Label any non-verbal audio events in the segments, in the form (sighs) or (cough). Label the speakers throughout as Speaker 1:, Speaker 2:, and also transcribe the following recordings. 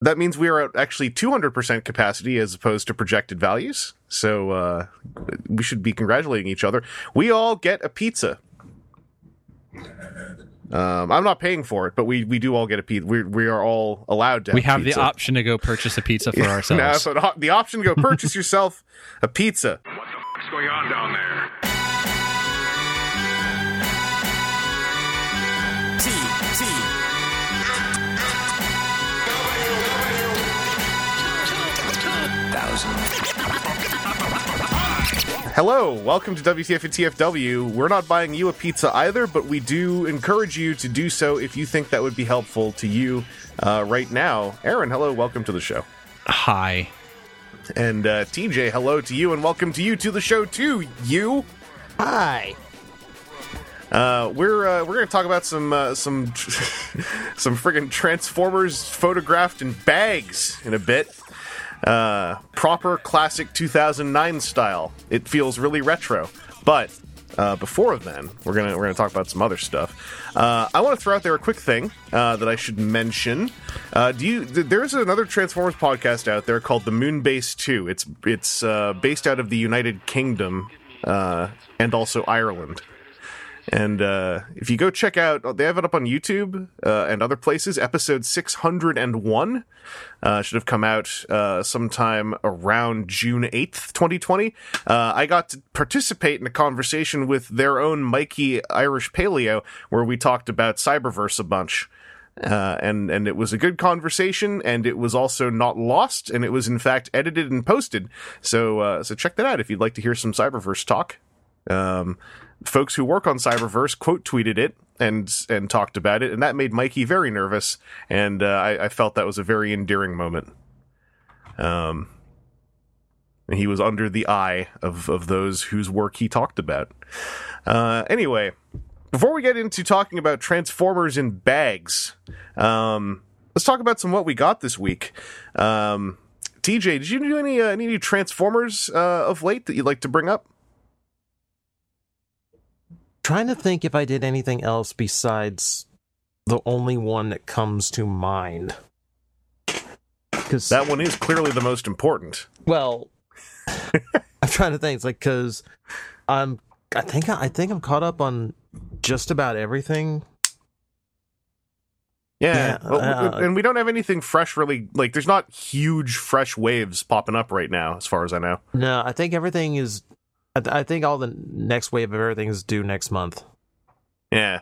Speaker 1: that means we are at actually 200% capacity as opposed to projected values. So uh, we should be congratulating each other. We all get a pizza. Um, I'm not paying for it, but we, we do all get a pizza. We, we are all allowed to. Have
Speaker 2: we have
Speaker 1: pizza.
Speaker 2: the option to go purchase a pizza for
Speaker 1: now, (laughs)
Speaker 2: ourselves.
Speaker 1: so the, the option to go purchase yourself a pizza.
Speaker 3: What the fuck's going on down there?
Speaker 1: Hello, welcome to WTF and TFW. We're not buying you a pizza either, but we do encourage you to do so if you think that would be helpful to you uh, right now. Aaron, hello, welcome to the show.
Speaker 2: Hi.
Speaker 1: And uh, TJ, hello to you, and welcome to you to the show too. You.
Speaker 4: Hi.
Speaker 1: Uh, we're uh, we're going to talk about some uh, some (laughs) some friggin' Transformers photographed in bags in a bit. Uh, proper classic 2009 style. It feels really retro, but uh, before then, we're gonna we're gonna talk about some other stuff. Uh, I want to throw out there a quick thing uh, that I should mention. Uh, do you? Th- there's another Transformers podcast out there called the Moonbase Two. It's it's uh, based out of the United Kingdom uh, and also Ireland. And uh, if you go check out, they have it up on YouTube uh, and other places. Episode 601 uh, should have come out uh, sometime around June 8th, 2020. Uh, I got to participate in a conversation with their own Mikey Irish Paleo where we talked about Cyberverse a bunch. Uh, and and it was a good conversation, and it was also not lost, and it was in fact edited and posted. So uh, so check that out if you'd like to hear some Cyberverse talk. Um, folks who work on Cyberverse quote tweeted it and and talked about it, and that made Mikey very nervous, and uh, I, I felt that was a very endearing moment. Um, he was under the eye of of those whose work he talked about. Uh, anyway, before we get into talking about Transformers in bags, um, let's talk about some what we got this week. Um, TJ, did you do any uh, any new Transformers uh, of late that you'd like to bring up?
Speaker 4: Trying to think if I did anything else besides the only one that comes to mind. Because
Speaker 1: That one is clearly the most important.
Speaker 4: well, (laughs) I'm trying to think. It's like because I'm. I think I think I'm caught up on just about everything.
Speaker 1: Yeah,
Speaker 4: Yeah,
Speaker 1: well,
Speaker 4: uh,
Speaker 1: and we don't have anything fresh really. Like, there's not huge fresh waves popping up right now, as far as I know.
Speaker 4: No, I think everything is. I, th- I think all the next wave of everything is due next month.
Speaker 1: Yeah,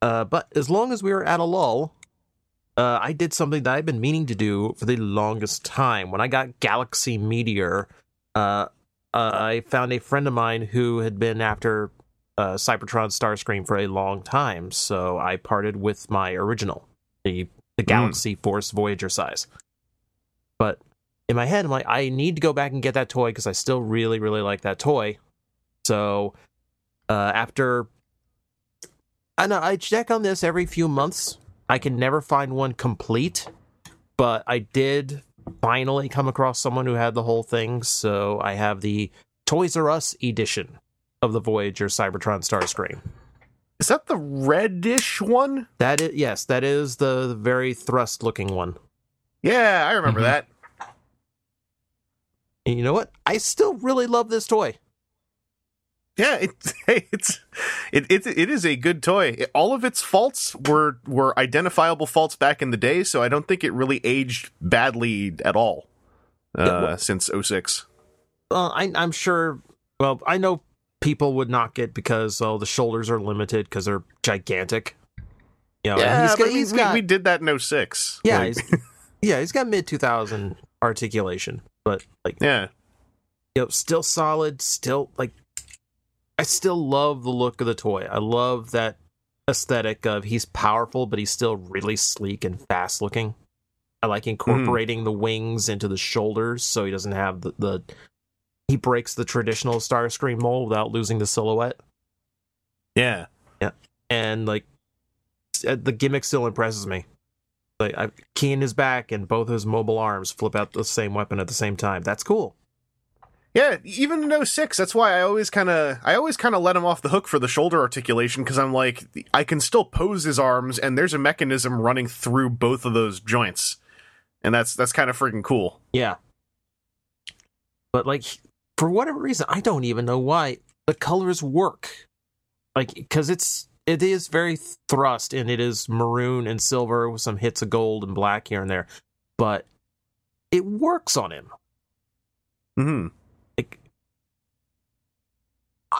Speaker 4: Uh, but as long as we were at a lull, uh, I did something that I've been meaning to do for the longest time. When I got Galaxy Meteor, uh, uh, I found a friend of mine who had been after uh, Cybertron Starscream for a long time, so I parted with my original, the the Galaxy Force Voyager size. But in my head, I'm like, I need to go back and get that toy because I still really, really like that toy. So uh, after I know I check on this every few months. I can never find one complete, but I did finally come across someone who had the whole thing. So I have the Toys R Us edition of the Voyager Cybertron Starscream.
Speaker 1: is that the reddish one?
Speaker 4: That is yes, that is the very thrust looking one.
Speaker 1: Yeah, I remember
Speaker 2: Mhm.
Speaker 1: that.
Speaker 4: And you know what? I still really love this toy.
Speaker 1: Yeah, it's (laughs) it's it, it it is a good toy. It- all of its faults were were identifiable faults back in the day, so I don't think it really aged badly at all uh,
Speaker 4: Yeah, well-
Speaker 1: since 06.
Speaker 4: Well, I, I'm sure. Well, I know people would knock it because oh, the shoulders are limited because they're gigantic. You know,
Speaker 1: Yeah,
Speaker 4: he's got,
Speaker 1: we,
Speaker 4: he's
Speaker 1: we-
Speaker 4: got
Speaker 1: we did that in 06.
Speaker 4: Yeah,
Speaker 1: Like,
Speaker 4: he's, (laughs) yeah, he's got mid two thousand articulation, but like
Speaker 1: yeah.
Speaker 4: you know, still solid, still like I still love the look of the toy. I love that aesthetic of he's powerful, but he's still really sleek and fast looking. I like incorporating the wings into the shoulders so he doesn't have the, the he breaks the traditional Starscream mold without losing the silhouette.
Speaker 1: Yeah. Yeah.
Speaker 4: And like uh, the gimmick still impresses me. Like I key in his back and both of his mobile arms flip out the same weapon at the same time. That's cool.
Speaker 1: Yeah, even in 06, that's why I always kind of I always kind of let him off the hook for the shoulder articulation because I'm like I can still pose his arms and there's a mechanism running through both of those joints. And that's that's kind of freaking cool.
Speaker 4: Yeah. But like for whatever reason, I don't even know why the colors work. Like cuz it's it is very thrust and it is maroon and silver with some hits of gold and black here and there. But it works on him.
Speaker 1: Mhm.
Speaker 4: Like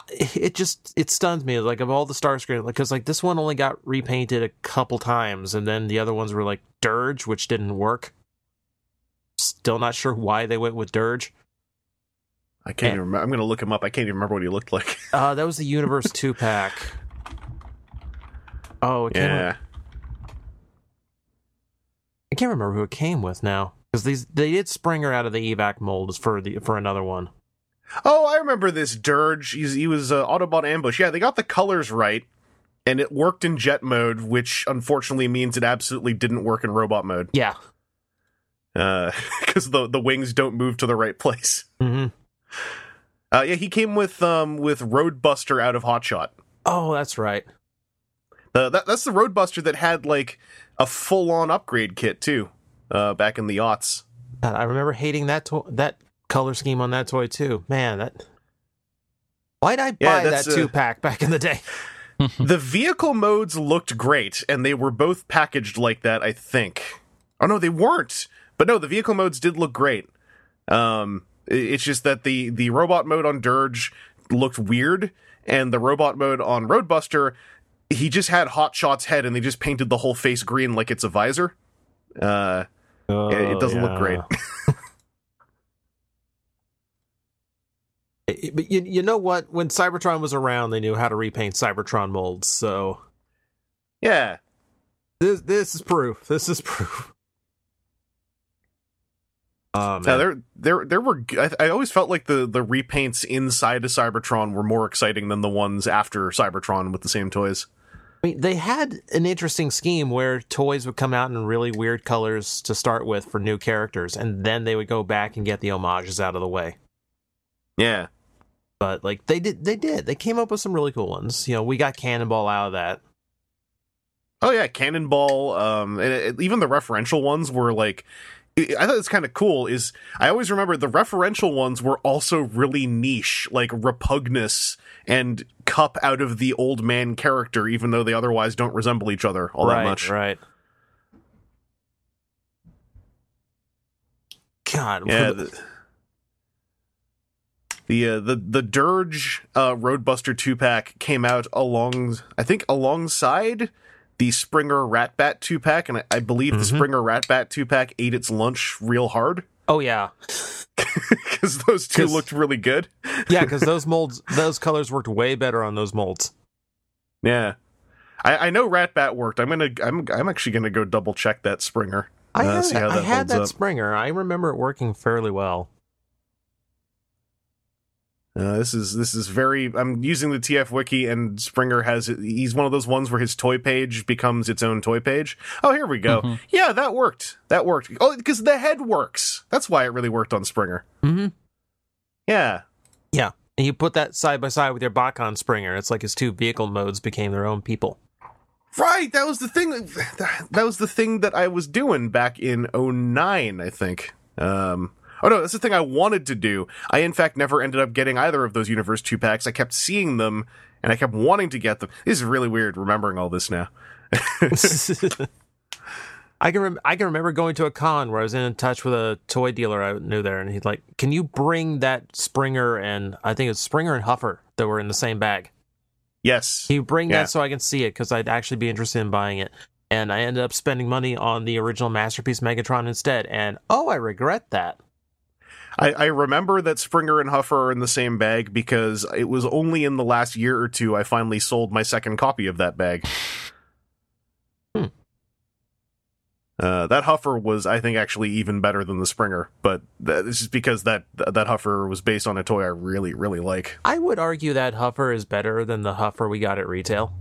Speaker 4: it just it stuns me like of all the star Starscream because like this one only got repainted a couple times and then the other ones were like Dirge which didn't work. Still not sure why they went with Dirge.
Speaker 1: I can't
Speaker 4: Yeah.
Speaker 1: even remember. I'm going to look him up. I can't even remember what he looked like. (laughs)
Speaker 4: Uh, that was the Universe two pack. Oh, it came with-
Speaker 1: yeah.
Speaker 4: I can't remember who it came with now because these they did Springer out of the evac molds for the for another one.
Speaker 1: Oh, I remember this Dirge. He's, he was uh, Autobot Ambush. Yeah, they got the colors right, and it worked in jet mode, which unfortunately means it absolutely didn't work in robot mode
Speaker 4: Yeah. (laughs)
Speaker 1: because the the wings don't move to the right place.
Speaker 4: hmm
Speaker 1: Uh, yeah, he came with um with Roadbuster out of Hotshot.
Speaker 4: Oh, that's right.
Speaker 1: Uh, that that's the Roadbuster that had like a full on upgrade kit too. Uh, back in the aughts.
Speaker 4: God, I remember hating that to- that color scheme on that toy too. Man, that. Why'd I
Speaker 1: Yeah,
Speaker 4: buy that two pack back in the day? (laughs) (laughs)
Speaker 1: the vehicle modes looked great, and they were both packaged like that. I think. Oh no, they weren't. But no, the vehicle modes did look great. Um, it's just that the the robot mode on Dirge looked weird, and the robot mode on Roadbuster, he just had Hot Shot's head, and they just painted the whole face green like it's a visor. Uh, it, it doesn't look great. (laughs)
Speaker 4: It- But you, you know what? When Cybertron was around, they knew how to repaint Cybertron molds. So
Speaker 1: yeah,
Speaker 4: this this is proof. This is proof. (laughs) Oh man.
Speaker 1: Now, there, there, there were. I, I always felt like the the repaints inside of Cybertron were more exciting than the ones after Cybertron with the same toys.
Speaker 4: I mean, they had an interesting scheme where toys would come out in really weird colors to start with for new characters, and then they would go back and get the homages out of the way.
Speaker 1: Yeah,
Speaker 4: But like they did, they did. They came up with some really cool ones. You know, we got Cannonball out of that.
Speaker 1: Oh yeah, Cannonball. Um, and it, even the referential ones were like. I thought it's kind of cool. Is I always remember the referential ones were also really niche, like Repugnus and Cup out of the old man character, even though they otherwise don't resemble each other all
Speaker 4: right,
Speaker 1: that much.
Speaker 4: right? God,
Speaker 1: Yeah.
Speaker 4: the-
Speaker 1: The the uh, the, the Dirge uh, Roadbuster two pack came out along, I think, alongside the Springer Ratbat two pack, and I, I believe the
Speaker 4: Mhm.
Speaker 1: Springer Ratbat two pack ate its lunch real hard
Speaker 4: oh yeah, (laughs)
Speaker 1: because those two looked really good.
Speaker 4: yeah, because (laughs) those molds, those colors worked way better on those molds.
Speaker 1: Yeah. I, I know Ratbat worked. I'm gonna. I'm. I'm actually gonna go double check that Springer.
Speaker 4: I
Speaker 1: Uh,
Speaker 4: had,
Speaker 1: see how
Speaker 4: I
Speaker 1: that
Speaker 4: had that
Speaker 1: up.
Speaker 4: Springer. I remember it working fairly well.
Speaker 1: Uh, this is this is very. I'm using the TF wiki, and Springer has. He's one of those ones where his toy page becomes its own toy page. Oh, here we go.
Speaker 2: Mhm.
Speaker 1: Yeah, that worked. That worked. Oh, because the head works. That's why it really worked on Springer.
Speaker 4: Mm-hmm.
Speaker 1: Yeah,
Speaker 4: Yeah, and you put that side by side with your Bakon Springer. It's like his two vehicle modes became their own people.
Speaker 1: right. That was the thing. That was the thing that I was doing back in 09, I think. Um. Oh no, that's the thing I wanted to do. I in fact never ended up getting either of those Universe two packs. I kept seeing them, and I kept wanting to get them. This is really weird remembering all this now. (laughs)
Speaker 4: I can rem- I can remember going to a con where I was in touch with a toy dealer I knew there, and he's like, "Can you bring that Springer and I think it's Springer and Huffer that were in the same bag?
Speaker 1: Yes.
Speaker 4: Can you bring
Speaker 1: Yeah.
Speaker 4: that so I can see it because I'd actually be interested in buying it." And I ended up spending money on the original masterpiece Megatron instead, and oh, I regret that.
Speaker 1: I, I remember that Springer and Huffer are in the same bag because it was only in the last year or two I finally sold my second copy of that bag.
Speaker 4: Hmm.
Speaker 1: Uh, that Huffer was, I think, actually even better than the Springer, but that, this is because that that Huffer was based on a toy I really, really like.
Speaker 4: I would argue that Huffer is better than the Huffer we got at retail.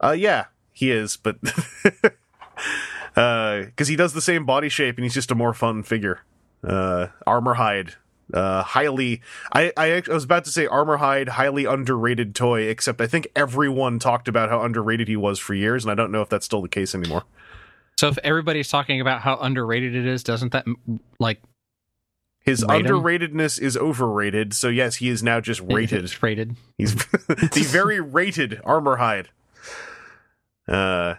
Speaker 1: Uh, yeah, he is, but (laughs) because he does the same body shape and he's just a more fun figure. Uh, Armorhide, Uh, highly, I, I I was about to say Armorhide, highly underrated toy. Except I think everyone talked about how underrated he was for years, and I don't know if that's still the case anymore.
Speaker 2: So if everybody's talking about how underrated it is, doesn't that like
Speaker 1: His
Speaker 2: Rate him?
Speaker 1: underratedness is overrated. So yes, he is now just rated.
Speaker 2: It's rated.
Speaker 1: He's (laughs) the very rated Armorhide. Uh,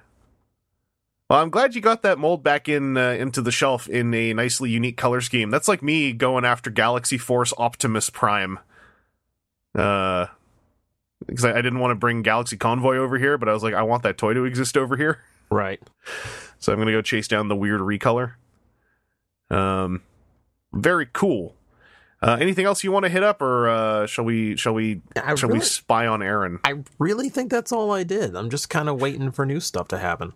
Speaker 1: well, I'm glad you got that mold back in uh, into the shelf in a nicely unique color scheme. That's like me going after Galaxy Force Optimus Prime. Uh, because I, I didn't want to bring Galaxy Convoy over here, but I was like, I want that toy to exist over here.
Speaker 4: Right. (laughs)
Speaker 1: So I'm gonna go chase down the weird recolor. Um, very cool. Uh, anything else you want to hit up, or uh, shall we? Shall we?
Speaker 4: I
Speaker 1: shall we spy on Aaron?
Speaker 4: I really think that's all I did. I'm just kind of waiting for new stuff to happen.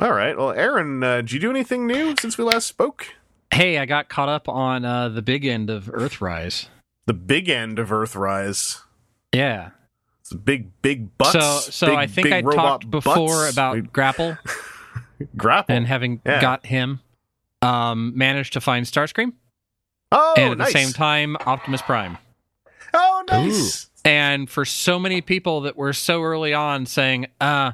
Speaker 1: All right. Well, Aaron, uh, did you do anything new since we last spoke?
Speaker 2: Hey, I got caught up on uh, the big end of Earthrise.
Speaker 1: The big end of Earthrise.
Speaker 2: Yeah.
Speaker 1: It's a big, big butts.
Speaker 2: so so
Speaker 1: big,
Speaker 2: I think I talked before
Speaker 1: butts.
Speaker 2: about
Speaker 1: We-
Speaker 2: Grapple (laughs)
Speaker 1: grapple
Speaker 2: and having
Speaker 1: Yeah.
Speaker 2: got him. Um, managed to find Starscream
Speaker 1: Oh,
Speaker 2: and at
Speaker 1: nice.
Speaker 2: the same time Optimus Prime.
Speaker 1: Oh, nice.
Speaker 2: And for so many people that were so early on saying, uh,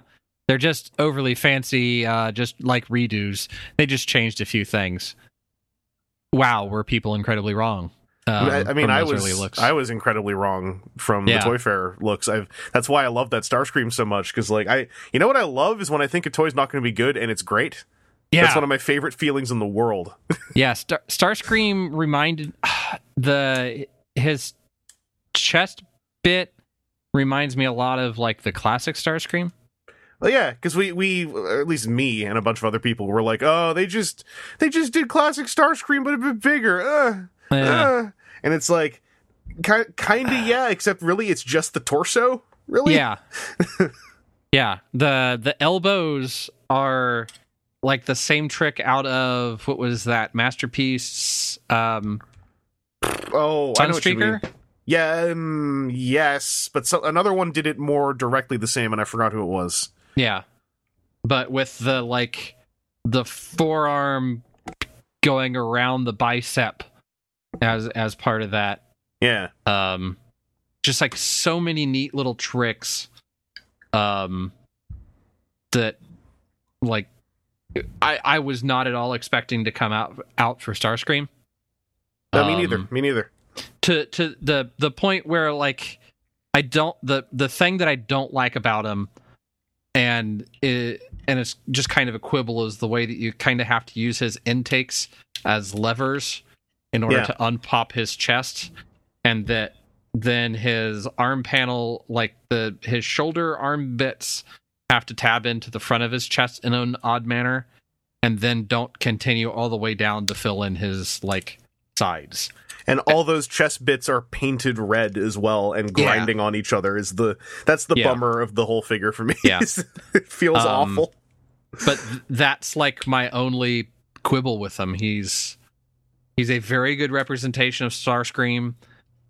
Speaker 2: they're just overly fancy, uh, just like redos. They just changed a few things. Wow, were people incredibly wrong? Um,
Speaker 1: I, I mean, I was. I was incredibly wrong from
Speaker 2: Yeah.
Speaker 1: the Toy Fair looks. I've that's why I love that Starscream so much because like I you know what I love is when I think a toy's not going to be good and it's great.
Speaker 2: yeah,
Speaker 1: That's one of my favorite feelings in the world. (laughs)
Speaker 2: yeah. Star- Starscream reminded (sighs) the his chest bit reminds me a lot of like the classic Starscream.
Speaker 1: Well, yeah, because we we or at least me and a bunch of other people were like, oh, they just they just did classic Starscream but a bit bigger. Uh,
Speaker 2: Yeah.
Speaker 1: uh. And it's like kind kind of (sighs) yeah, except really it's just the torso. Really?
Speaker 2: Yeah. (laughs) yeah. The the elbows are like the same trick out of what was that masterpiece um
Speaker 1: Oh, I know what you mean. Yeah, um, yes, but so, another one did it more directly the same, and I forgot who it was.
Speaker 2: Yeah. But with the like the forearm going around the bicep as as part of that.
Speaker 1: Yeah,
Speaker 2: Um just like so many neat little tricks um that like I I was not at all expecting to come out out for Starscream.
Speaker 1: no, me
Speaker 2: Um,
Speaker 1: neither. Me neither.
Speaker 2: to to the the point where like I don't the the thing that I don't like about him and it and it's just kind of a quibble is the way that you kind of have to use his intakes as levers in order
Speaker 1: Yeah.
Speaker 2: to unpop his chest and that then his arm panel like the his shoulder arm bits have to tab into the front of his chest in an odd manner and then don't continue all the way down to fill in his like sides
Speaker 1: And all those chest bits are painted red as well, and
Speaker 2: Yeah.
Speaker 1: grinding on each other is the that's the
Speaker 2: Yeah.
Speaker 1: bummer of the whole figure for me.
Speaker 2: Yeah. (laughs)
Speaker 1: it feels
Speaker 2: Um,
Speaker 1: awful.
Speaker 2: but th- that's like my only quibble with him. He's he's a very good representation of Starscream,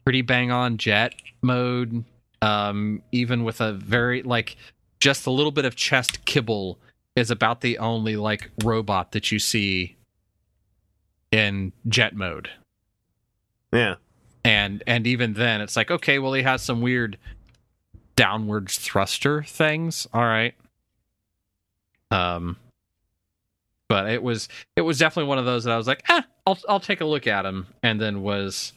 Speaker 2: pretty bang on jet mode. Um, even with a very like just a little bit of chest kibble is about the only like robot that you see in jet mode.
Speaker 1: Yeah,
Speaker 2: And and even then it's like, okay, well he has some weird downwards thruster things. All right. Um but it was it was definitely one of those that I was like, ah, I'll I'll take a look at him, and then was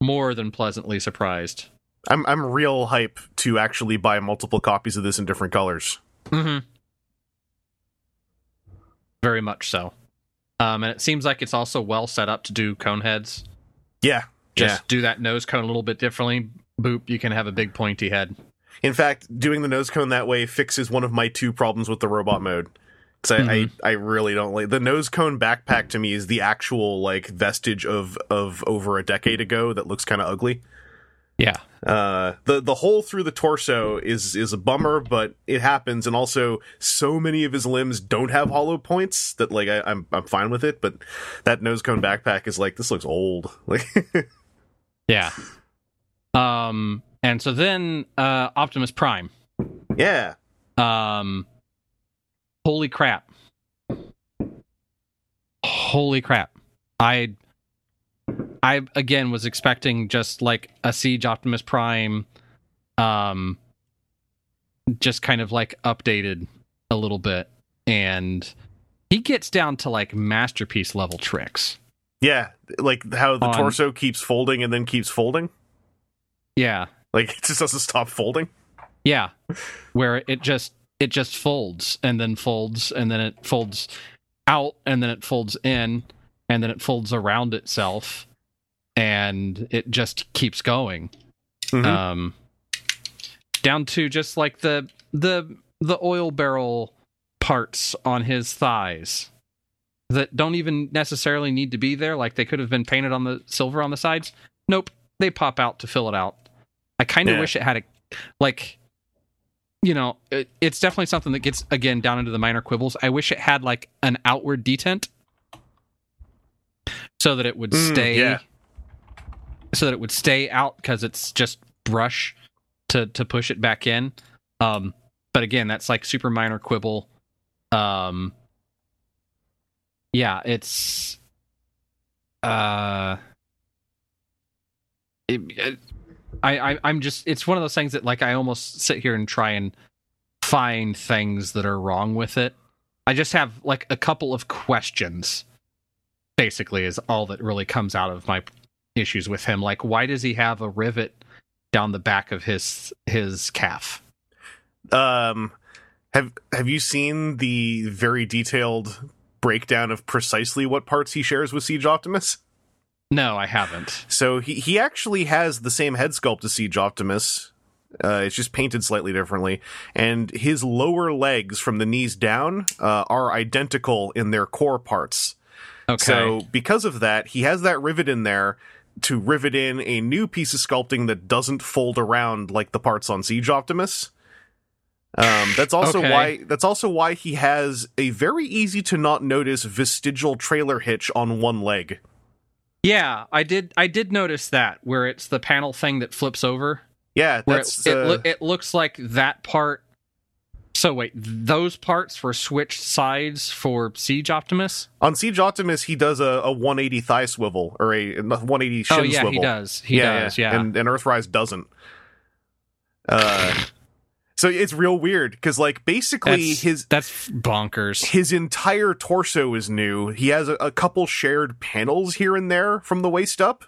Speaker 2: more than pleasantly surprised.
Speaker 1: I'm I'm real hype to actually buy multiple copies of this in different colors.
Speaker 2: Mm-hmm. Very much so. Um, and it seems like it's also well set up to do cone heads.
Speaker 1: Yeah,
Speaker 2: Just do that nose cone a little bit differently. Boop, you can have a big pointy head.
Speaker 1: In fact, doing the nose cone that way fixes one of my two problems with the robot mode. Because I, I, mm-hmm. I really don't like the nose cone backpack. To me, is the actual like vestige of of over a decade ago that looks kind of ugly.
Speaker 2: Yeah.
Speaker 1: Uh, the the hole through the torso is is a bummer, but it happens. And also, so many of his limbs don't have hollow points that like I, I'm I'm fine with it. But that nose cone backpack is like this looks old. (laughs) Like
Speaker 2: Yeah. Um, and so then uh, Optimus Prime.
Speaker 1: yeah,
Speaker 2: Um, holy crap! Holy crap! I I again was expecting just like a Siege Optimus Prime, um, just kind of like updated a little bit, and he gets down to like masterpiece level tricks.
Speaker 1: Yeah, like how the
Speaker 2: On-
Speaker 1: torso keeps folding and then keeps folding.
Speaker 2: Yeah,
Speaker 1: Like it just doesn't stop folding.
Speaker 2: yeah, where it just it just folds and then folds and then it folds out and then it folds in and then it folds around itself and it just keeps going.
Speaker 1: Mhm.
Speaker 2: um down to just like the the the oil barrel parts on his thighs that don't even necessarily need to be there like they could have been painted on the silver on the sides nope they pop out to fill it out i kind of
Speaker 1: Yeah.
Speaker 2: wish it had a like you know it, it's definitely something that gets again down into the minor quibbles i wish it had like an outward detent so that it would
Speaker 1: Mm,
Speaker 2: stay
Speaker 1: yeah.
Speaker 2: So that it would stay out because it's just brush to to push it back in. Um, but again, that's like super minor quibble. Um, yeah, it's uh, it, it- I, I I'm just it's one of those things that like I almost sit here and try and find things that are wrong with it. I just have like a couple of questions. Basically, is all that really comes out of my issues with him. Like, why does he have a rivet down the back of his his calf?
Speaker 1: Um, have have you seen the very detailed breakdown of precisely what parts he shares with Siege Optimus?
Speaker 2: No, I haven't.
Speaker 1: So he he actually has the same head sculpt as Siege Optimus. Uh, it's just painted slightly differently, and his lower legs from the knees down uh, are identical in their core parts.
Speaker 2: Okay.
Speaker 1: So because of that, he has that rivet in there to rivet in a new piece of sculpting that doesn't fold around like the parts on Siege Optimus. Um, that's also
Speaker 2: Okay.
Speaker 1: why that's also why he has a very easy to not notice vestigial trailer hitch on one leg.
Speaker 2: yeah, I did. I did notice that where it's the panel thing that flips over.
Speaker 1: Yeah,
Speaker 2: Where
Speaker 1: that's
Speaker 2: it it,
Speaker 1: uh,
Speaker 2: loo- it looks like that part. So wait, those parts were switched sides for Siege Optimus.
Speaker 1: on Siege Optimus. He does a, a 180 thigh swivel or a 180 shin
Speaker 2: oh yeah,
Speaker 1: swivel.
Speaker 2: he does. He does. Yeah.
Speaker 1: and, and Earthrise doesn't. Uh, (sighs) so it's real weird because like basically
Speaker 2: that's,
Speaker 1: his
Speaker 2: that's bonkers.
Speaker 1: his entire torso is new. He has a, a couple shared panels here and there from the waist up,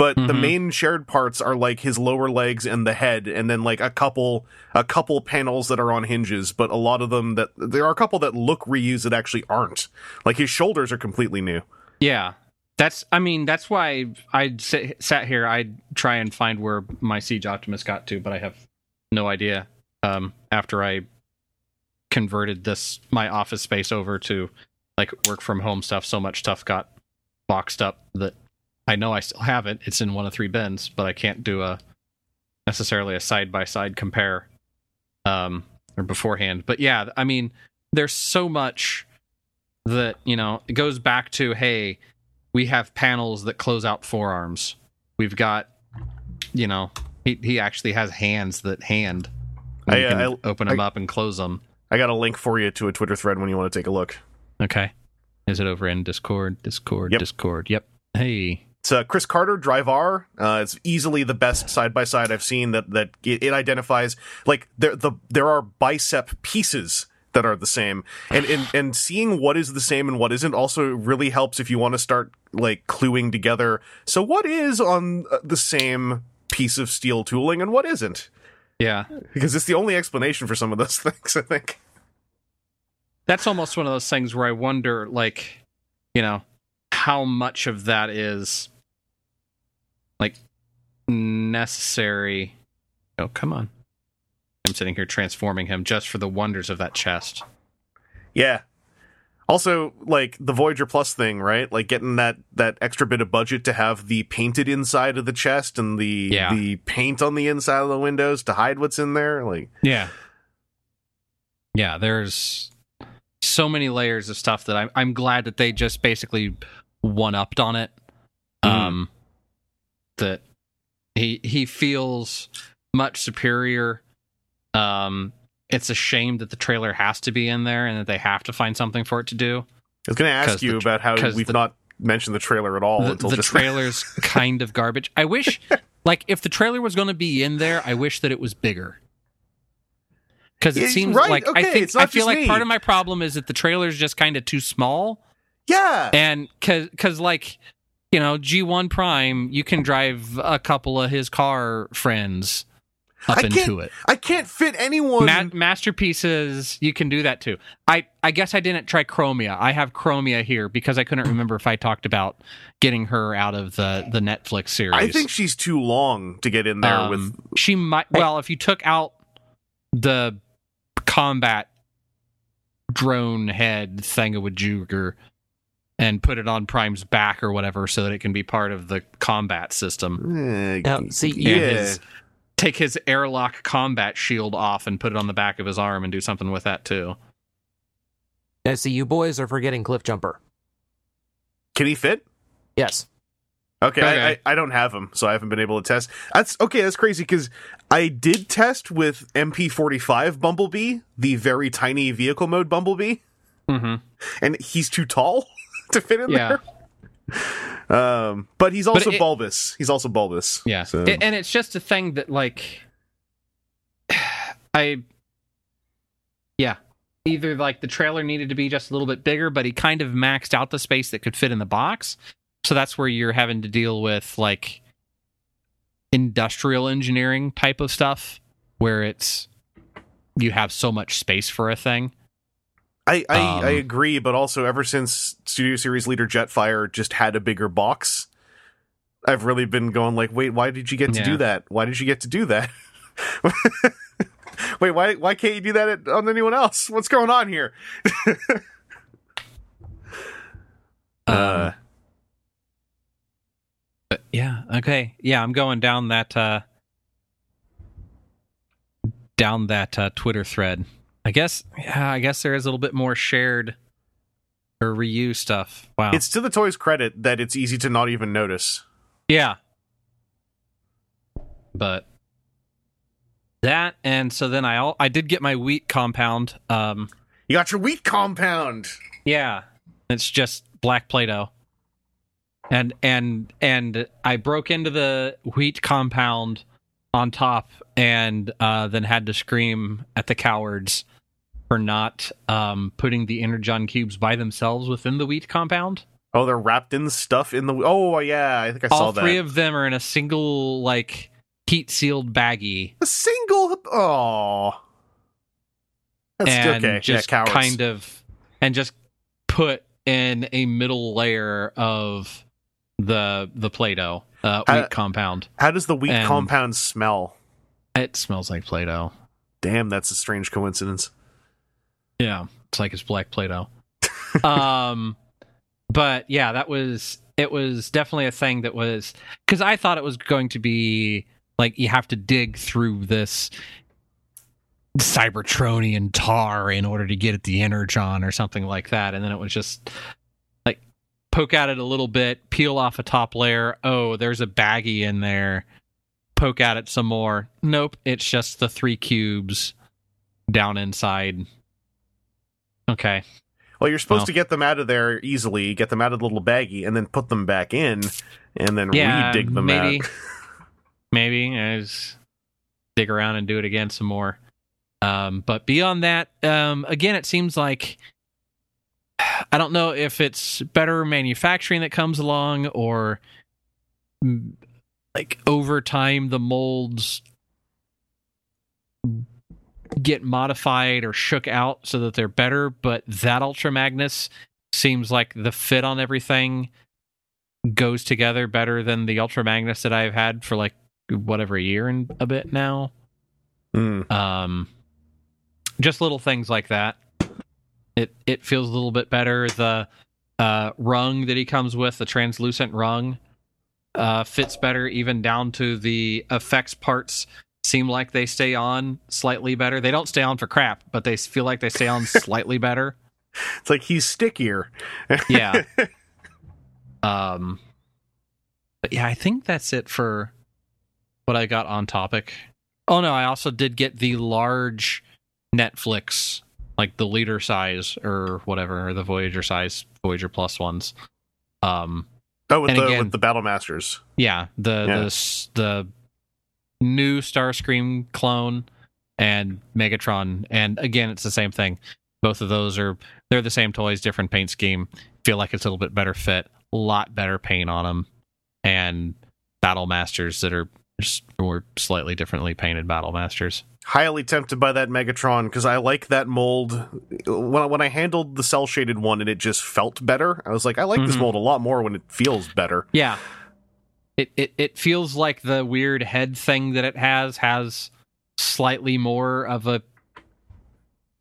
Speaker 1: but the
Speaker 2: Mhm.
Speaker 1: main shared parts are like his lower legs and the head, and then like a couple a couple panels that are on hinges. But a lot of them that there are a couple that look reused that actually aren't. Like his shoulders are completely new.
Speaker 2: Yeah. That's I mean, that's why I sit, sat here I'd try and find where my Siege Optimus got to, but I have no idea. Um after I converted this my office space over to like work from home stuff, so much stuff got boxed up that I know I still have it. It's in one of three bins, but I can't do a necessarily a side by side compare um or beforehand. But yeah, I mean, there's so much that you know it goes back to hey we have panels that close out forearms we've got you know he, he actually has hands that hand
Speaker 1: I, uh, I-
Speaker 2: open them up and close them
Speaker 1: I got a link for you to a Twitter thread when you want to take a look.
Speaker 2: okay is it over in discord discord
Speaker 1: Yep.
Speaker 2: discord yep hey
Speaker 1: It's uh, Chris Carter Drive R. Uh, it's easily the best side by side I've seen that that it, it identifies like there the there are bicep pieces that are the same, and, and and seeing what is the same and what isn't also really helps if you want to start like cluing together. So what is on uh, the same piece of steel tooling and what isn't?
Speaker 2: yeah
Speaker 1: Because it's the only explanation for some of those (laughs) things. I think.
Speaker 2: that's almost one of those things where i wonder like you know how much of that is like necessary oh come on i'm sitting here transforming him just for the wonders of that chest
Speaker 1: Yeah. Also, like the Voyager Plus thing, right? Like getting that that extra bit of budget to have the painted inside of the chest and the
Speaker 2: Yeah.
Speaker 1: the paint on the inside of the windows to hide what's in there. Like,
Speaker 2: Yeah. Yeah, there's so many layers of stuff that I'm I'm glad that they just basically one upped on it.
Speaker 1: Mhm.
Speaker 2: Um that he he feels much superior. Um it's a shame that the trailer has to be in there and that they have to find something for it to do.
Speaker 1: I was going to ask you
Speaker 2: the-
Speaker 1: about how we've
Speaker 2: the-
Speaker 1: not mentioned the trailer at all
Speaker 2: the,
Speaker 1: until
Speaker 2: the
Speaker 1: just
Speaker 2: trailer's (laughs) kind of garbage. I wish, (laughs) like, if the trailer was going to be in there, I wish that it was bigger. Because it
Speaker 1: Yeah,
Speaker 2: seems
Speaker 1: right,
Speaker 2: like I think I feel like
Speaker 1: me.
Speaker 2: part of my problem is that the trailer's just kind of too small,
Speaker 1: yeah.
Speaker 2: and because because like you know G1 Prime, you can drive a couple of his car friends up
Speaker 1: I
Speaker 2: into it.
Speaker 1: I can't fit anyone.
Speaker 2: Ma- masterpieces, you can do that too. I I guess I didn't try Chromia. I have Chromia here because I couldn't remember if I talked about getting her out of the the Netflix series.
Speaker 1: I think she's too long to get in there
Speaker 2: Um,
Speaker 1: with.
Speaker 2: she might. Well, if you took out the combat drone head thingamajigger and put it on Prime's back or whatever, so that it can be part of the combat system.
Speaker 4: Now, see,
Speaker 1: yeah.
Speaker 2: His- take his airlock combat shield off and put it on the back of his arm and do something with that too.
Speaker 4: now, see, you boys are forgetting Cliff Jumper.
Speaker 1: Can he fit?
Speaker 4: Yes.
Speaker 1: Okay, I, I, I don't have him, so I haven't been able to test. That's okay. That's crazy because I did test with MP45 Bumblebee, the very tiny vehicle mode Bumblebee,
Speaker 2: Mm-hmm.
Speaker 1: and he's too tall (laughs) to fit in
Speaker 2: Yeah.
Speaker 1: there. Um, but he's also
Speaker 2: it-
Speaker 1: bulbous. He's also bulbous.
Speaker 2: Yeah,
Speaker 1: So-
Speaker 2: A- and it's just a thing that like (sighs) I yeah, either like the trailer needed to be just a little bit bigger, but he kind of maxed out the space that could fit in the box. So that's where you're having to deal with like industrial engineering type of stuff where it's you have so much space for a thing.
Speaker 1: I I,
Speaker 2: Um,
Speaker 1: I agree, but also ever since Studio Series leader Jetfire just had a bigger box, I've really been going like, wait, why did you get to
Speaker 2: Yeah.
Speaker 1: do that? Why did you get to do that? (laughs) wait, why why can't you do that at, on anyone else? What's going on here? (laughs) Uh,
Speaker 2: Um, But yeah, okay. Yeah, I'm going down that uh down that uh, Twitter thread. I guess yeah, I guess there is a little bit more shared or reuse stuff. Wow.
Speaker 1: it's to the toy's credit that it's easy to not even notice.
Speaker 2: yeah. But that and so then I al- I did get my wheat compound. Um
Speaker 1: You got your wheat compound.
Speaker 2: Yeah, it's just black Play-Doh, and and and I broke into the wheat compound on top, and uh, then had to scream at the cowards for not um, putting the energon cubes by themselves within the wheat compound.
Speaker 1: Oh, they're wrapped in stuff in the. Oh yeah, I think I saw that.
Speaker 2: All three of them are in a single like heat sealed baggie,
Speaker 1: a single. Oh, that's
Speaker 2: and
Speaker 1: okay.
Speaker 2: just
Speaker 1: yeah, cowards.
Speaker 2: kind of and just put in a middle layer of the the Play-Doh uh, wheat
Speaker 1: Uh,
Speaker 2: compound.
Speaker 1: How does the wheat
Speaker 2: and-
Speaker 1: compound smell?
Speaker 2: It smells like Play-Doh.
Speaker 1: Damn, that's a strange coincidence.
Speaker 2: Yeah, it's like it's black Play-Doh. um, (laughs) but yeah, that was it. Was definitely a thing that was because I thought it was going to be like you have to dig through this Cybertronian tar in order to get at the energon or something like that, and then it was just like poke at it a little bit, peel off a top layer. Oh, there's a baggie in there. Poke at it some more. Nope, it's just the three cubes down inside. Okay.
Speaker 1: Well, you're supposed
Speaker 2: Well.
Speaker 1: to get them out of there easily, get them out of the little baggie, and then put them back in, and then
Speaker 2: Yeah,
Speaker 1: re-dig them
Speaker 2: maybe.
Speaker 1: out.
Speaker 2: Maybe (laughs) I just dig around and do it again some more. Um, but beyond that, um, again, it seems like I don't know if it's better manufacturing that comes along or mm, like over time the molds get modified or shook out so that they're better. But that Ultra Magnus seems like the fit on everything goes together better than the Ultra Magnus that I've had for like whatever a year and a bit now.
Speaker 1: Hmm.
Speaker 2: Um, just little things like that. It it feels a little bit better. The uh, rung that he comes with, the translucent rung, uh, fits better. Even down to the effects parts, seem like they stay on slightly better. They don't stay on for crap, but they feel like they stay on (laughs) slightly better.
Speaker 1: It's like he's stickier. (laughs)
Speaker 2: Yeah. (laughs) Um, but yeah, I think that's it for what I got on topic. Oh no, I also did get the large Netflix, like the leader size or whatever, or the Voyager size, Voyager Plus ones. Um,
Speaker 1: Oh, with the
Speaker 2: again-
Speaker 1: with the Battle Masters.
Speaker 2: yeah, the
Speaker 1: Yeah.
Speaker 2: the the new Starscream clone and Megatron, and again, it's the same thing. Both of those are they're the same toys, different paint scheme. Feel like it's a little bit better fit, a lot better paint on them, and Battle Masters that are just or slightly differently painted Battle Masters.
Speaker 1: Highly tempted by that Megatron because I like that mold. When I, when I handled the cell shaded one and it just felt better, I was like, I like this
Speaker 2: Mhm.
Speaker 1: mold a lot more when it feels better.
Speaker 2: Yeah. It, it it feels like the weird head thing that it has has slightly more of a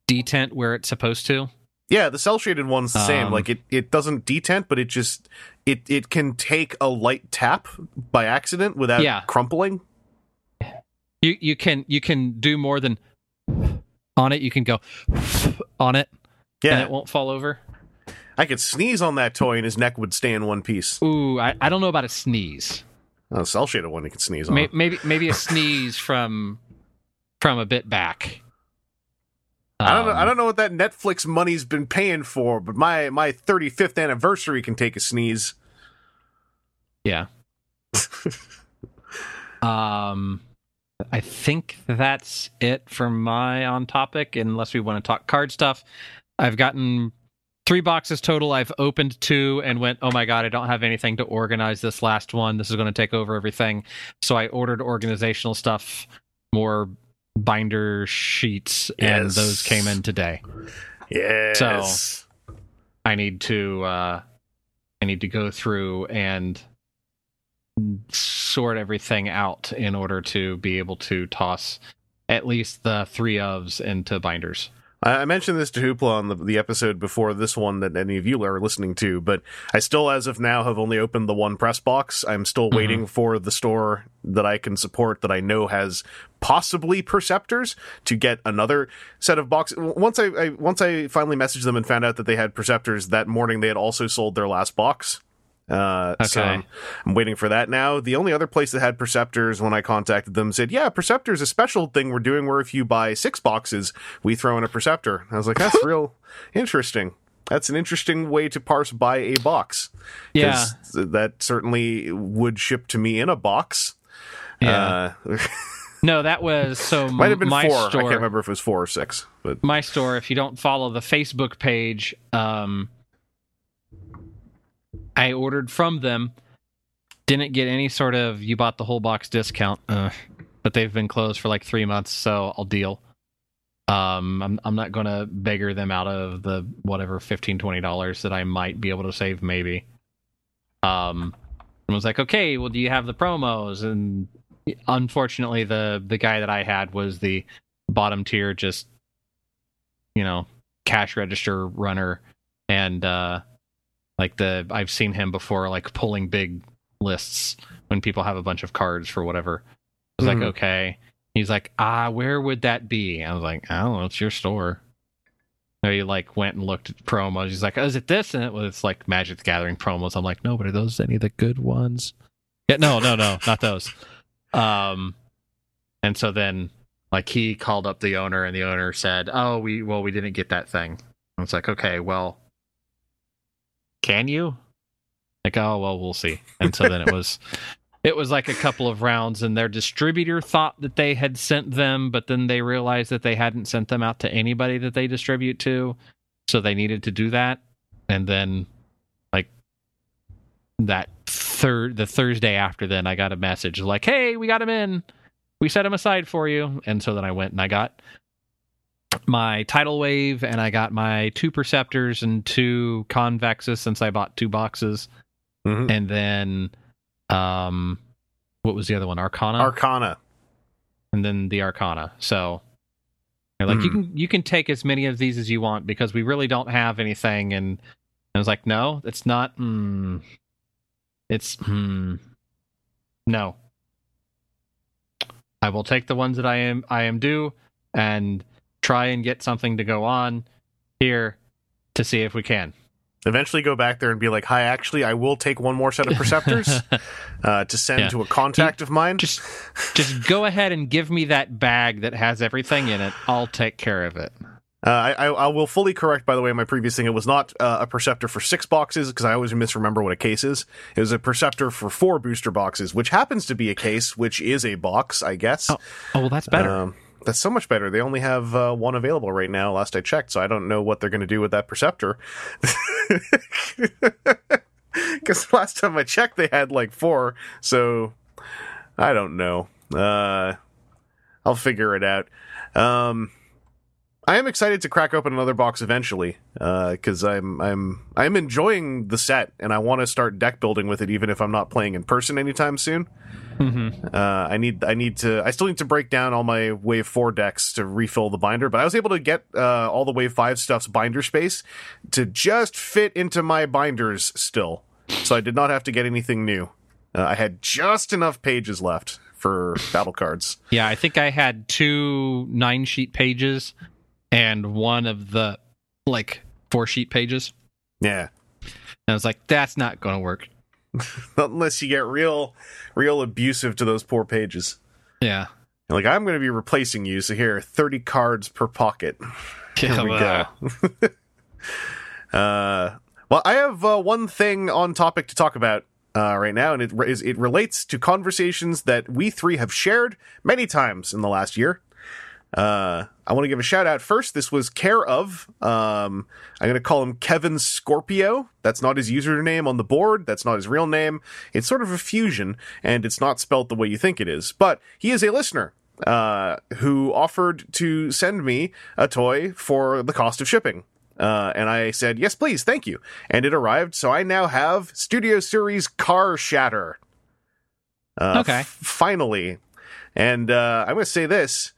Speaker 2: detent where it's supposed to.
Speaker 1: Yeah, the cell shaded one's the same.
Speaker 2: Um,
Speaker 1: Like it, it doesn't detent, but it just it it can take a light tap by accident without
Speaker 2: Yeah.
Speaker 1: crumpling.
Speaker 2: You you can you can do more than on it. You can go on it and
Speaker 1: Yeah,
Speaker 2: it won't fall over.
Speaker 1: I could sneeze on that toy and his neck would stay in one piece.
Speaker 2: Ooh, I, I don't know about a sneeze.
Speaker 1: Oh, cell shaded one you could sneeze on.
Speaker 2: May, maybe maybe a sneeze from from a bit back.
Speaker 1: I don't know.
Speaker 2: Um,
Speaker 1: I don't know what that Netflix money's been paying for, but my my 35th anniversary can take a sneeze.
Speaker 2: Yeah. (laughs) um, I think that's it for my on topic. Unless we want to talk card stuff, I've gotten three boxes total. I've opened two and went, oh my god, I don't have anything to organize this last one. This is going to take over everything. So I ordered organizational stuff, more binder sheets, and those came in today.
Speaker 1: Yes.
Speaker 2: So I need to uh I need to go through and sort everything out in order to be able to toss at least the three ofs into binders.
Speaker 1: I mentioned this to Hoopla on the, the episode before this one that any of you are listening to, but I still, as of now, have only opened the one press box. I'm still
Speaker 2: Mhm.
Speaker 1: waiting for the store that I can support that I know has possibly Perceptors to get another set of boxes. Once I, I once I finally messaged them and found out that they had Perceptors that morning, they had also sold their last box. Uh, So
Speaker 2: Okay.
Speaker 1: I'm, I'm waiting for that now. The only other place that had Perceptors when I contacted them said, "Yeah, Perceptor's a special thing we're doing where if you buy six boxes, we throw in a Perceptor." I was like, "That's (laughs) real interesting. That's an interesting way to parse buy a box." 'Cause that certainly would ship to me in a box.
Speaker 2: Yeah.
Speaker 1: Uh, (laughs)
Speaker 2: no, that was so (laughs)
Speaker 1: might have been
Speaker 2: my
Speaker 1: four. I can't remember if it was four or six, but
Speaker 2: my store, if you don't follow the Facebook page, um, I ordered from them. Didn't get any sort of you bought the whole box discount, uh, but they've been closed for like three months, so I'll deal. Um, I'm I'm not gonna beggar them out of the whatever 15 dollars that I might be able to save, maybe. Um, and was like, okay, well, do you have the promos? And unfortunately, the the guy that I had was the bottom tier, just you know, cash register runner, and uh, like the I've seen him before, like pulling big lists when people have a bunch of cards for whatever. I was
Speaker 1: Mhm.
Speaker 2: like, okay. He's like, ah, where would that be? I was like, I don't know, it's your store. So he like went and looked at promos. He's like, oh, is it this? And it was like Magic the Gathering promos. I'm like, no, but are those any of the good ones? Yeah, no, no, no, not those. Um, and so then like he called up the owner, and the owner said, oh, we well, we didn't get that thing. I was like, okay, well, can you? Like, oh well, we'll see. And so then it was. (laughs) It was like a couple of rounds, and their distributor thought that they had sent them, but then they realized that they hadn't sent them out to anybody that they distribute to. So they needed to do that. And then, like, that third, the Thursday after, then I got a message like, hey, we got him in. We set him aside for you. And so then I went and I got my tidal wave and I got my two perceptors and two convexes since I bought two boxes
Speaker 1: Mhm.
Speaker 2: and then um what was the other one arcana
Speaker 1: Arcana.
Speaker 2: and then the arcana so they're like you
Speaker 1: Hmm.
Speaker 2: can you can take as many of these as you want because we really don't have anything and i was like no it's not hmm it's hmm no i will take the ones that i am i am due and try and get something to go on here to see if we can
Speaker 1: Eventually, go back there and be like, "Hi, actually, I will take one more set of Perceptors (laughs) uh, to send
Speaker 2: Yeah.
Speaker 1: to a contact of mine."
Speaker 2: just just go ahead and give me that bag that has everything in it. I'll take care of it.
Speaker 1: Uh, I, I, I will fully correct, by the way, my previous thing. It was not uh, a Perceptor for six boxes because I always misremember what a case is. It was a Perceptor for four booster boxes, which happens to be a case, which is a box, I guess.
Speaker 2: Oh, oh well, that's better.
Speaker 1: Um, that's so much better. They only have uh, one available right now. Last I checked, so I don't know what they're going to do with that Perceptor. Because (laughs) last time I checked, they had like four. So I don't know. Uh, I'll figure it out. Um, I am excited to crack open another box eventually because I'm I'm I'm enjoying the set and I want to start deck building with it, even if I'm not playing in person anytime soon.
Speaker 2: mm-hmm.
Speaker 1: Uh, I need I need to I still need to break down all my Wave Four decks to refill the binder, but I was able to get uh, all the Wave Five stuff's binder space to just fit into my binders still, so I did not have to get anything new. Uh, I had just enough pages left for battle cards.
Speaker 2: Yeah, I think I had two nine sheet pages and one of the like four sheet pages.
Speaker 1: Yeah,
Speaker 2: And I was like, that's not going to work. (laughs)
Speaker 1: unless you get real real abusive to those poor pages.
Speaker 2: Yeah.
Speaker 1: Like I'm going to be replacing you, so here, thirty cards per pocket. Here we go. (laughs) uh, well, I have uh, one thing on topic to talk about uh, right now, and it re- is it relates to conversations that we three have shared many times in the last year. Uh, I want to give a shout out first. This was care of. Um, I'm going to call him Kevin Scorpio. That's not his username on the board. That's not his real name. It's sort of a fusion, and it's not spelt the way you think it is. But he is a listener uh, who offered to send me a toy for the cost of shipping. Uh, and I said, yes, please, thank you. And it arrived, so I now have Studio Series Car Shatter. Uh,
Speaker 2: Okay.
Speaker 1: f- finally. And uh, I'm going to say this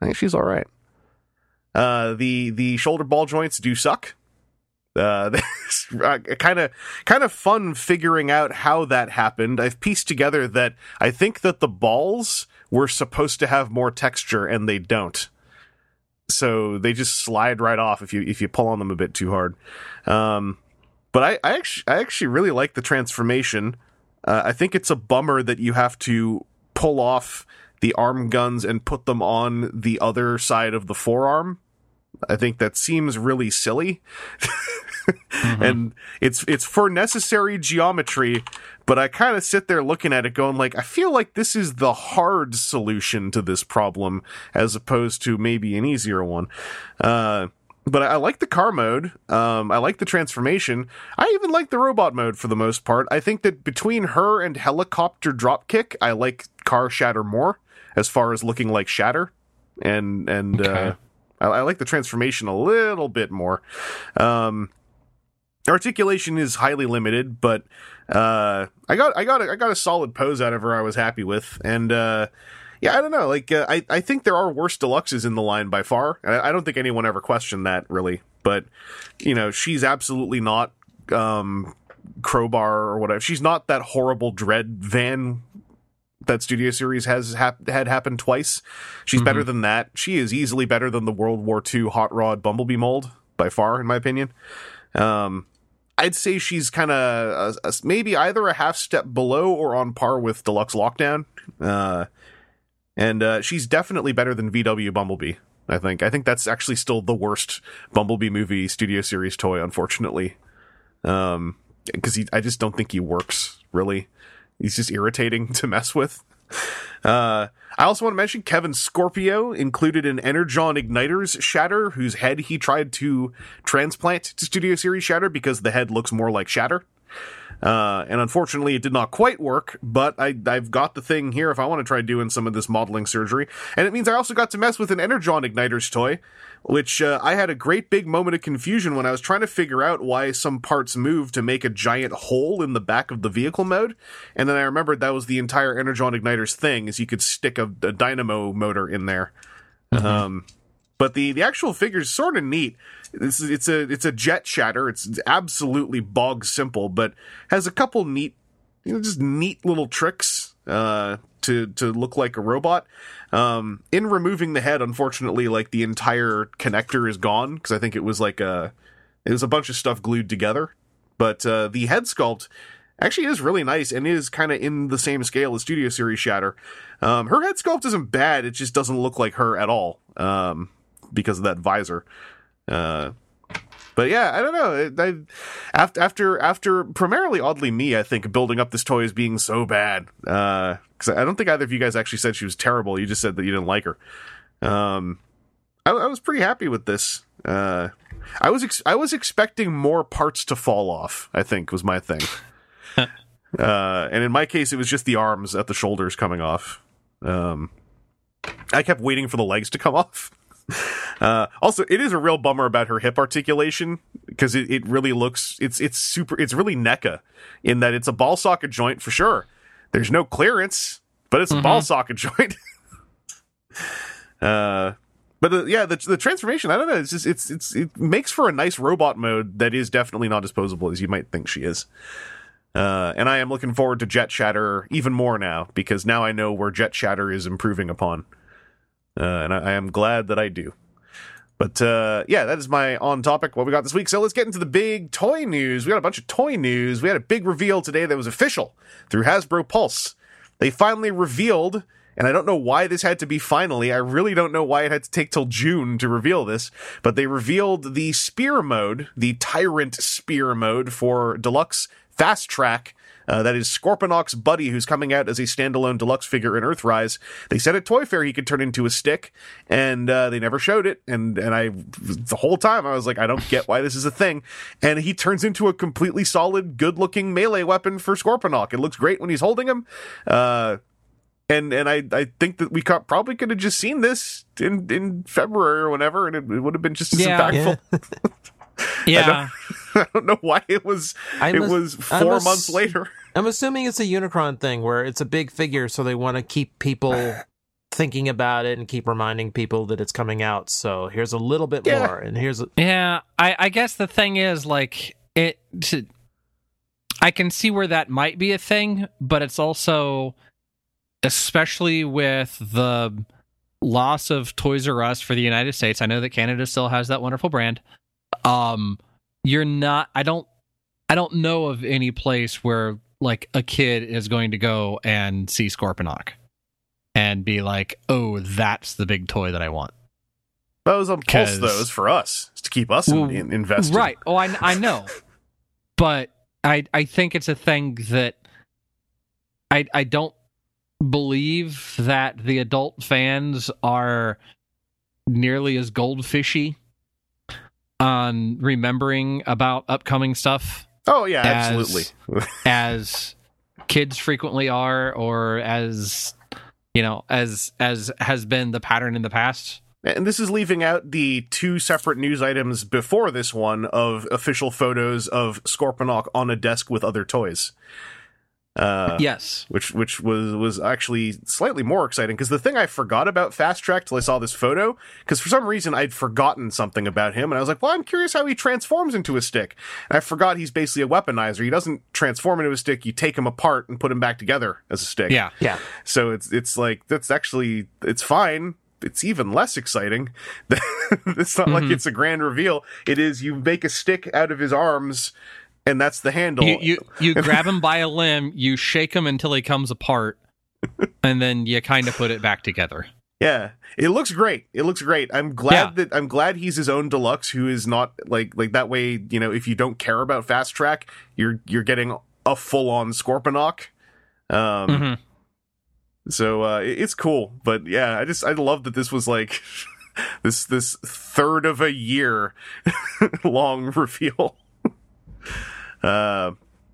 Speaker 1: I think she's all right. Uh, the the shoulder ball joints do suck. Uh, kind of kind of fun figuring out how that happened. I've pieced together that I think that the balls were supposed to have more texture and they don't. So they just slide right off if you if you pull on them a bit too hard. Um, but I, I actually I actually really like the transformation. Uh, I think it's a bummer that you have to pull off the arm guns and put them on the other side of the forearm. I think that seems really silly. and it's it's for necessary geometry, but I kind of sit there looking at it going like I feel like this is the hard solution to this problem as opposed to maybe an easier one. Uh but I I like the car mode. Um, I like the transformation. I even like the robot mode for the most part. I think that between her and helicopter dropkick, I like car shatter more as far as looking like shatter, and and uh, I, I like the transformation a little bit more. Um, articulation is highly limited, but uh, I got I got a, I got a solid pose out of her. I was happy with, and uh, yeah, I don't know. Like uh, I I think there are worse deluxes in the line by far. I, I don't think anyone ever questioned that really, but you know she's absolutely not um, crowbar or whatever. She's not that horrible dread van that Studio Series has hap- had happened twice. She's better than that. She is easily better than the World War II hot rod Bumblebee mold by far, in my opinion. Um, I'd say she's kind of maybe either a half step below or on par with Deluxe Lockdown. Uh, and uh, she's definitely better than VW Bumblebee. I think. I think that's actually still the worst Bumblebee movie Studio Series toy, unfortunately. Um, because I just don't think he works really. He's just irritating (laughs) to mess with. Uh, I also want to mention Kevin Scorpio included an Energon Igniter's Shatter, whose head he tried to transplant to Studio Series Shatter because the head looks more like Shatter. Uh, and unfortunately, it did not quite work, but I, I've got the thing here if I want to try doing some of this modeling surgery. And it means I also got to mess with an Energon Igniter's toy, which uh, I had a great big moment of confusion when I was trying to figure out why some parts moved to make a giant hole in the back of the vehicle mode. And then I remembered that was the entire Energon Igniter's thing, is you could stick a, a dynamo motor in there. Um, but the the actual figure's sort of neat. It's it's a it's a jet shatter. It's absolutely bog simple, but has a couple neat, you know, just neat little tricks uh, to to look like a robot. Um, in removing the head, unfortunately, like the entire connector is gone because I think it was like a it was a bunch of stuff glued together. But uh, the head sculpt actually is really nice and is kind of in the same scale as Studio Series Shatter. Um, her head sculpt isn't bad; it just doesn't look like her at all. Um, because of that visor. Uh, but yeah, I don't know. I, after after after primarily oddly me, I think building up this toy as being so bad. Because I don't think either of you guys actually said she was terrible. You just said that you didn't like her. Um, I, I was pretty happy with this. Uh, I was ex- I was expecting more parts to fall off. I think was my thing. (laughs) uh, and in my case, it was just the arms at the shoulders coming off. Um, I kept waiting for the legs to come off. (laughs) Uh, also, it is a real bummer about her hip articulation because it, it really looks it's it's super it's really NECA in that it's a ball socket joint for sure. There's no clearance, but it's a ball socket (laughs) joint. uh, but the, yeah, the the transformation I don't know. It's just it's it's it makes for a nice robot mode that is definitely not disposable as you might think she is. Uh, and I am looking forward to Jet Shatter even more now because now I know where Jet Shatter is improving upon. Uh, and I, I am glad that I do. But uh, yeah, that is my on topic what we got this week. So let's get into the big toy news. We got a bunch of toy news. We had a big reveal today that was official through Hasbro Pulse. They finally revealed, and I don't know why this had to be finally. I really don't know why it had to take till June to reveal this, but they revealed the spear mode, the Tyrant spear mode for Deluxe Fast Track. Uh, that is Scorponok's buddy, who's coming out as a standalone deluxe figure in Earthrise. They said at Toy Fair he could turn into a stick, and uh, they never showed it. And and I the whole time I was like, I don't get why this is a thing. And he turns into a completely solid, good-looking melee weapon for Scorponok. It looks great when he's holding him. Uh, and and I, I think that we co- probably could have just seen this in, in February or whenever, and it, it would have been just as
Speaker 2: Yeah.
Speaker 1: impactful.
Speaker 2: Yeah. (laughs) (laughs)
Speaker 1: I don't know why it was.
Speaker 4: I'm
Speaker 1: it
Speaker 4: ass-
Speaker 1: was
Speaker 4: I'm
Speaker 1: 4
Speaker 4: ass-
Speaker 1: months later. (laughs)
Speaker 4: I'm assuming it's a Unicron thing where it's a big figure, so they want to keep people (sighs) thinking about it and keep reminding people that it's coming out. So here's a little bit
Speaker 1: Yeah.
Speaker 4: more, and here's a,
Speaker 2: Yeah, I, I guess the thing is like it. To, I can see where that might be a thing, but it's also, especially with the loss of Toys R Us for the United States. I know that Canada still has that wonderful brand. Um, you're not. I don't. I don't know of any place where like a kid is going to go and see Scorponok and be like, "Oh, that's the big toy that I want."
Speaker 1: Those on Pulse, though, is for us. To keep us
Speaker 2: Well,
Speaker 1: in, invested.
Speaker 2: Right. Oh, I I know, but I I think it's a thing that I I don't believe that the adult fans are nearly as goldfishy on remembering about upcoming stuff
Speaker 1: Oh, yeah,
Speaker 2: As-
Speaker 1: absolutely. (laughs)
Speaker 2: as kids frequently are or as you know as as has been the pattern in the past
Speaker 1: And this is leaving out the two separate news items before this one of official photos of Scorponok on a desk with other toys. Uh,
Speaker 2: yes
Speaker 1: which which was was actually slightly more exciting because the thing I forgot about Fast Track till I saw this photo because for some reason I'd forgotten something about him and I was like, well, I'm curious how he transforms into a stick. And I forgot he's basically a weaponizer. He doesn't transform into a stick. You take him apart and put him back together as a stick.
Speaker 2: yeah
Speaker 4: yeah.
Speaker 1: So it's it's like that's actually it's fine. It's even less exciting. (laughs) it's not like
Speaker 2: Mhm.
Speaker 1: it's a grand reveal. It is you make a stick out of his arms, and that's the handle.
Speaker 2: You you, you (laughs) grab him by a limb, you shake him until he comes apart, and then you kind of put it back together.
Speaker 1: yeah, it looks great. It looks great. I'm glad that I'm glad he's his own deluxe, who is not like like that way. You know, if you don't care about fast track, you're you're getting a full on Scorponok. Um,
Speaker 2: Mhm.
Speaker 1: So uh, it- it's cool, but yeah, I just I love that this was like (laughs) this this third of a year (laughs) long reveal. Uh,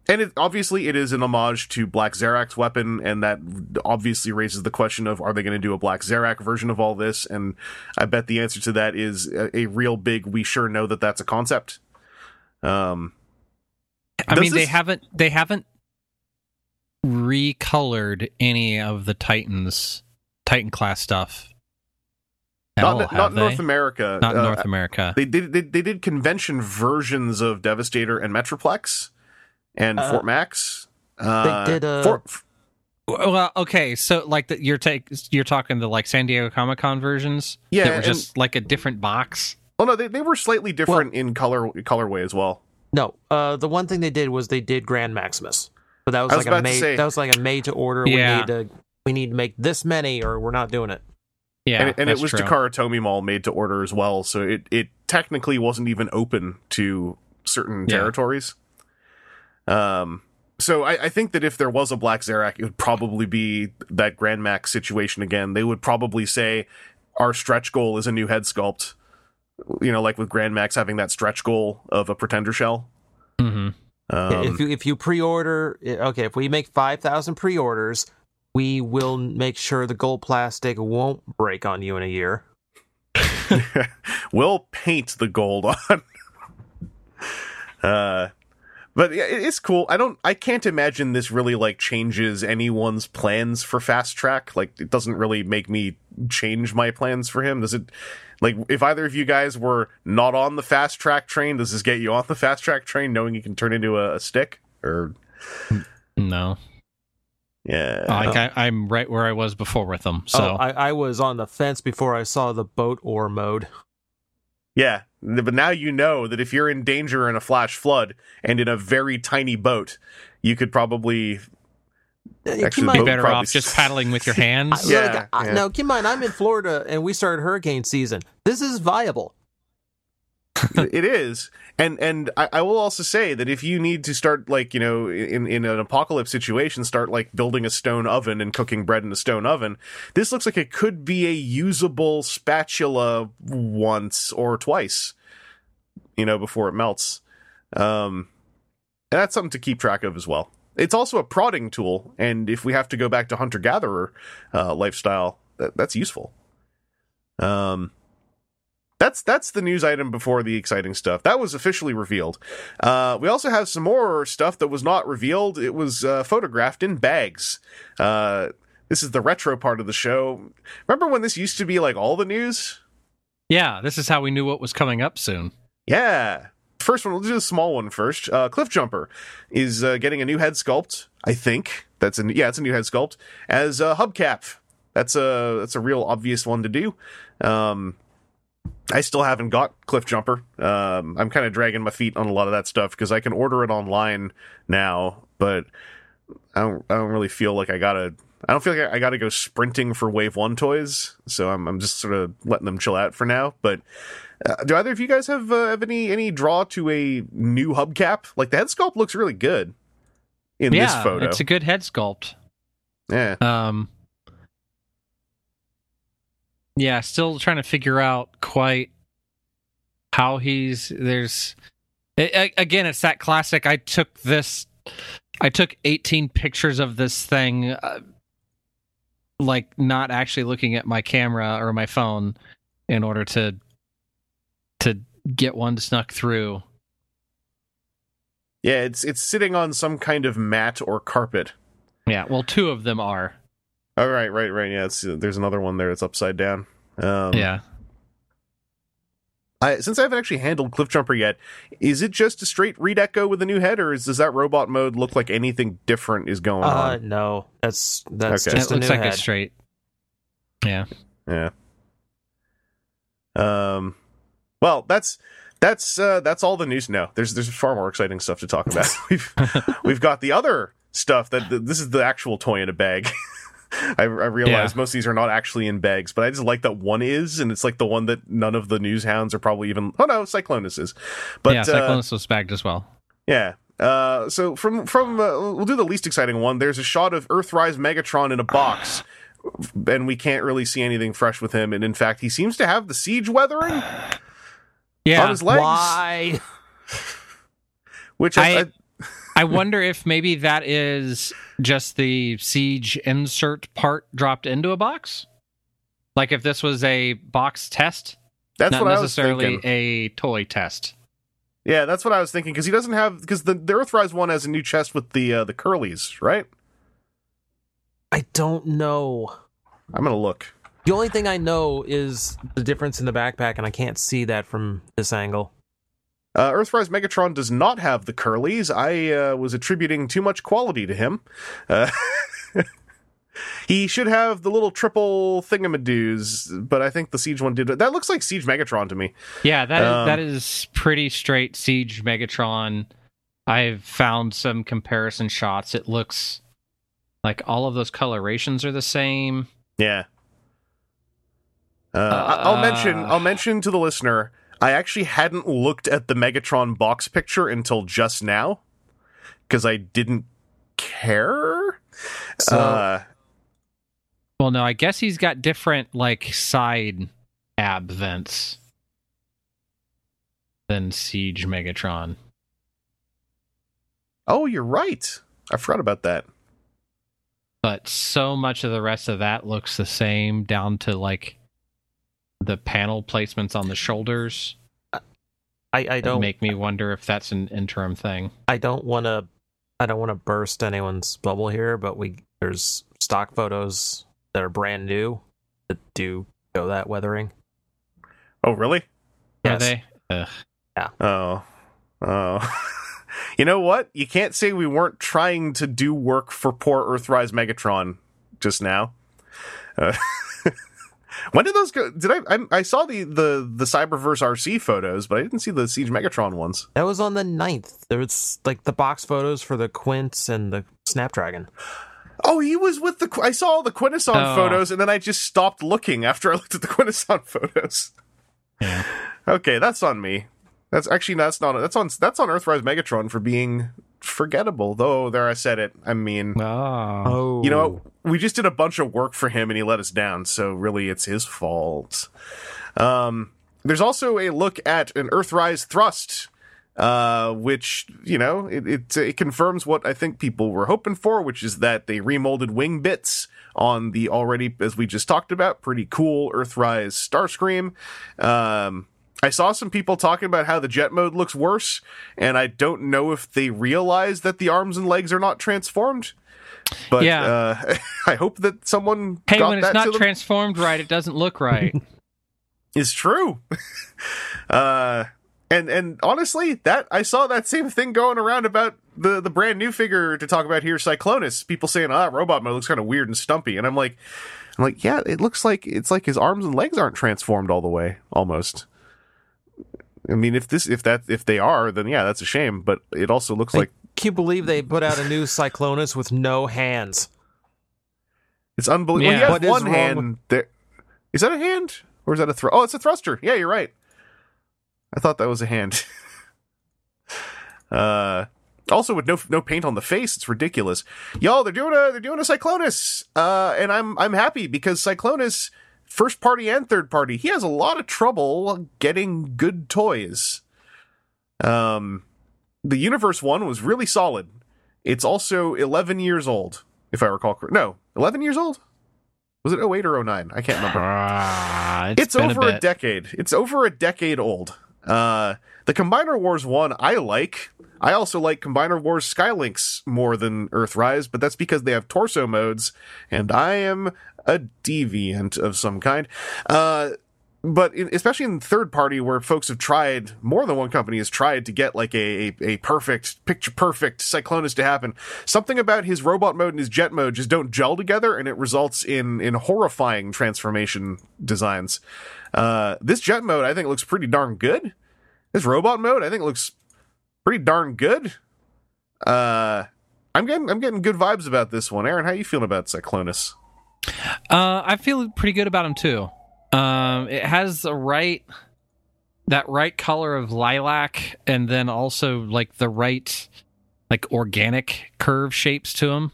Speaker 1: and it obviously it is an homage to Black Zarak's weapon, and that obviously raises the question of are they going to do a Black Zarak version of all this? And I bet the answer to that is a, a real big. We sure know that that's a concept. Um,
Speaker 2: I mean, they haven't they haven't recolored any of the Titans Titan class stuff. At
Speaker 1: not not
Speaker 2: they?
Speaker 1: North America,
Speaker 2: Not
Speaker 1: Uh,
Speaker 2: North America.
Speaker 1: They did they, they did convention versions of Devastator and Metroplex and
Speaker 4: Uh,
Speaker 1: Fort Max. Uh,
Speaker 4: did, uh,
Speaker 1: Fort,
Speaker 2: Well, okay, so like the, you're take you're talking the like San Diego Comic Con versions
Speaker 1: Yeah,
Speaker 2: that were
Speaker 1: and-
Speaker 2: just like a different box.
Speaker 1: oh no, they, they were slightly different in color colorway as well.
Speaker 4: No, uh, the one thing they did was they did Grand Maximus, but that was,
Speaker 1: was
Speaker 4: like a made
Speaker 1: say-
Speaker 4: that was like a made to order.
Speaker 2: Yeah.
Speaker 4: We need to we need to make this many, or we're not doing it.
Speaker 2: Yeah,
Speaker 1: and, it- and it was
Speaker 2: true.
Speaker 1: Takara Tomy Mall made to order as well, so it it technically wasn't even open to certain
Speaker 2: Yeah.
Speaker 1: territories. Um, so I, I think that if there was a Black Zarak, it would probably be that Grand Max situation again. They would probably say our stretch goal is a new head sculpt. You know, like with Grand Max having that stretch goal of a pretender shell.
Speaker 2: Mhm.
Speaker 1: Um,
Speaker 4: if you if you pre-order, okay, if we make five thousand pre-orders, we will make sure the gold plastic won't break on you in a year. (laughs)
Speaker 1: we'll paint the gold on. uh, but yeah, it's cool. I don't. I can't imagine this really like changes anyone's plans for fast track. Like, it doesn't really make me change my plans for him. Does it? Like, if either of you guys were not on the fast track train, does this get you on the fast track train, knowing you can turn into a, a stick? Or
Speaker 2: No,
Speaker 1: yeah,
Speaker 2: like oh. I, I'm right where I was before with them. So
Speaker 4: oh, I, I was on the fence before I saw the boat or mode.
Speaker 1: Yeah, but now you know that if you're in danger in a flash flood and in a very tiny boat, you could probably Actually,
Speaker 4: keep in
Speaker 2: be better
Speaker 1: probably-
Speaker 2: off just paddling with your (laughs) hands.
Speaker 1: Yeah,
Speaker 4: like, I-
Speaker 1: yeah.
Speaker 4: no, keep in mind, I'm in Florida and we started hurricane season. This is viable. (laughs)
Speaker 1: it is. And and I, I will also say that if you need to start like you know in in an apocalypse situation, start like building a stone oven and cooking bread in a stone oven, this looks like it could be a usable spatula once or twice, you know, before it melts. Um, and that's something to keep track of as well. It's also a prodding tool, and if we have to go back to hunter gatherer uh, lifestyle, that, that's useful. Um, that's that's the news item before the exciting stuff. That was officially revealed. Uh, we also have some more stuff that was not revealed. It was uh, photographed in bags. Uh, this is the retro part of the show. Remember when this used to be like all the news?
Speaker 2: Yeah, this is how we knew what was coming up soon.
Speaker 1: Yeah. First one, we'll do the small one first. Uh, Cliff Jumper is uh, getting a new head sculpt. I think that's a yeah, it's a new head sculpt as a hubcap. That's a that's a real obvious one to do. Um, I still haven't got Cliff Jumper. Um, I'm kind of dragging my feet on a lot of that stuff because I can order it online now, but I don't I don't really feel like I gotta. I don't feel like I gotta go sprinting for Wave One toys, so I'm I'm just sort of letting them chill out for now. But uh, do either of you guys have uh, have any any draw to a new hubcap? Like the head sculpt looks really good in
Speaker 2: yeah,
Speaker 1: this photo.
Speaker 2: it's a good head sculpt.
Speaker 1: yeah,
Speaker 2: Um, yeah, still trying to figure out quite how he's there's a- again it's that classic i took this i took 18 pictures of this thing uh, like not actually looking at my camera or my phone in order to to get one snuck through
Speaker 1: yeah. It's it's sitting on some kind of mat or carpet.
Speaker 2: yeah well two of them are
Speaker 1: All right, right, right. Yeah, it's, there's another one there that's upside down. Um,
Speaker 2: yeah
Speaker 1: I, since I haven't actually handled Cliff Jumper yet, is it just a straight redeco with a new head, or is, does that robot mode look like anything different is going
Speaker 4: Uh,
Speaker 1: on?
Speaker 4: no, that's that's
Speaker 1: Okay.
Speaker 4: just
Speaker 2: it
Speaker 4: a
Speaker 2: looks
Speaker 4: new
Speaker 2: like
Speaker 4: head.
Speaker 2: a straight yeah
Speaker 1: Yeah. Um. Well, that's that's uh, that's all the news. No, there's there's far more exciting stuff to talk about. (laughs) we've (laughs) we've got the other stuff that this is the actual toy in a bag. (laughs) (laughs) I, I realize
Speaker 2: Yeah.
Speaker 1: most of these are not actually in bags, but I just like that one is, and it's like the one that none of the news hounds are probably even. Oh no, Cyclonus is. But
Speaker 2: yeah
Speaker 1: uh,
Speaker 2: cyclonus was bagged as well
Speaker 1: yeah. Uh, so from from uh, we'll do the least exciting one. There's a shot of Earthrise Megatron in a box, (sighs) and we can't really see anything fresh with him. And in fact, he seems to have the siege weathering (sighs) on
Speaker 2: yeah
Speaker 1: his legs,
Speaker 4: Why? (laughs)
Speaker 1: which I,
Speaker 2: I-
Speaker 1: I-
Speaker 2: I wonder if maybe that is just the siege insert part dropped into a box. Like if this was a box test,
Speaker 1: that's
Speaker 2: not
Speaker 1: what I was
Speaker 2: necessarily
Speaker 1: thinking.
Speaker 2: a toy test.
Speaker 1: Yeah, that's what I was thinking because he doesn't have because the, the Earthrise one has a new chest with the uh, the curlies, right?
Speaker 4: I don't know.
Speaker 1: I'm gonna look.
Speaker 4: The only thing I know is the difference in the backpack, and I can't see that from this angle.
Speaker 1: Uh, Earthrise Megatron does not have the curlies. I uh, was attributing too much quality to him. Uh, (laughs) he should have the little triple thingamadoos, but I think the Siege one did. That looks like Siege Megatron to me.
Speaker 2: Yeah, that is,
Speaker 1: Um,
Speaker 2: that is pretty straight siege Megatron. I've found some comparison shots. It looks like all of those colorations are the same.
Speaker 1: Yeah. Uh, I'll mention.
Speaker 2: Uh.
Speaker 1: I'll mention to the listener. I actually hadn't looked at the Megatron box picture until just now because I didn't care.
Speaker 4: So
Speaker 1: uh,
Speaker 2: Well, no, I guess he's got different like side ab vents than Siege Megatron.
Speaker 1: oh, you're right. I forgot about that.
Speaker 2: But so much of the rest of that looks the same, down to like the panel placements on the shoulders.
Speaker 4: I, I don't
Speaker 2: make me wonder if that's an interim thing.
Speaker 4: I don't want to I don't want to burst anyone's bubble here, but we there's stock photos that are brand new that do show that weathering.
Speaker 1: Oh, really?
Speaker 2: Are they? Ugh.
Speaker 1: Oh, oh. (laughs) you know what? You can't say we weren't trying to do work for poor Earthrise Megatron just now. Uh, (laughs) when did those go? Did I, I? I saw the the the Cyberverse RC photos, but I didn't see the Siege Megatron ones.
Speaker 4: That was on the 9th. There was like the box photos for the Quints and the Snapdragon.
Speaker 1: Oh, he was with the. I saw all the Quintesson
Speaker 2: Oh.
Speaker 1: photos, and then I just stopped looking after I looked at the (laughs) Quintesson photos.
Speaker 2: Yeah.
Speaker 1: Okay, that's on me. That's actually that's not that's on that's on Earthrise Megatron for being forgettable. Though there I said it. I mean,
Speaker 2: Oh.
Speaker 4: Oh.
Speaker 1: you know, we just did a bunch of work for him and he let us down. So really, it's his fault. Um, there's also a look at an Earthrise thrust, uh, which you know it, it it confirms what I think people were hoping for, which is that they remolded wing bits on the already, as we just talked about, pretty cool Earthrise Starscream. Um, I saw some people talking about how the jet mode looks worse, and I don't know if they realize that the arms and legs are not transformed. But
Speaker 2: Yeah.
Speaker 1: uh, (laughs) I hope that someone
Speaker 2: Hey,
Speaker 1: got
Speaker 2: when it's not transformed right, it doesn't look right. (laughs)
Speaker 1: it's true. (laughs) uh, and and honestly, that I saw that same thing going around about the the brand new figure to talk about here, Cyclonus. People saying, "Ah, robot mode looks kind of weird and stumpy," and I'm like, I'm like, yeah, it looks like it's like his arms and legs aren't transformed all the way, almost. I mean, if this if that if they are, then yeah, that's a shame. But it also looks like
Speaker 4: Can you believe they put out a new Cyclonus with no hands?
Speaker 1: It's unbelievable.
Speaker 2: Yeah.
Speaker 1: Well, he has one
Speaker 4: wrong
Speaker 1: hand there. Is that a hand or is that a thruster? Oh, it's a thruster. Yeah, you're right. I thought that was a hand. (laughs) uh, also with no no paint on the face, it's ridiculous. Y'all, they're doing a they're doing a Cyclonus, uh, and I'm I'm happy because Cyclonus, first party and third party, he has a lot of trouble getting good toys. Um, the Universe one was really solid. It's also 11 years old, if I recall correctly. No, 11 years old? Was it 08 or 09? I can't remember.
Speaker 2: Ah,
Speaker 1: It's,
Speaker 2: been
Speaker 1: over a,
Speaker 2: bit.
Speaker 1: decade. It's over a decade old. Uh, the Combiner Wars one I like. I also like Combiner Wars Skylinks more than Earthrise, but that's because they have torso modes, and I am a deviant of some kind. Uh, but in, especially in third party where folks have tried more than one company has tried to get like a, a, a perfect picture perfect cyclonus to happen something about his robot mode and his jet mode just don't gel together and it results in in horrifying transformation designs uh this jet mode i think looks pretty darn good this robot mode i think looks pretty darn good uh i'm getting i'm getting good vibes about this one aaron how you feeling about cyclonus
Speaker 2: Uh, I feel pretty good about him too. Um, it has the right that right color of lilac, and then also like the right like organic curve shapes to him.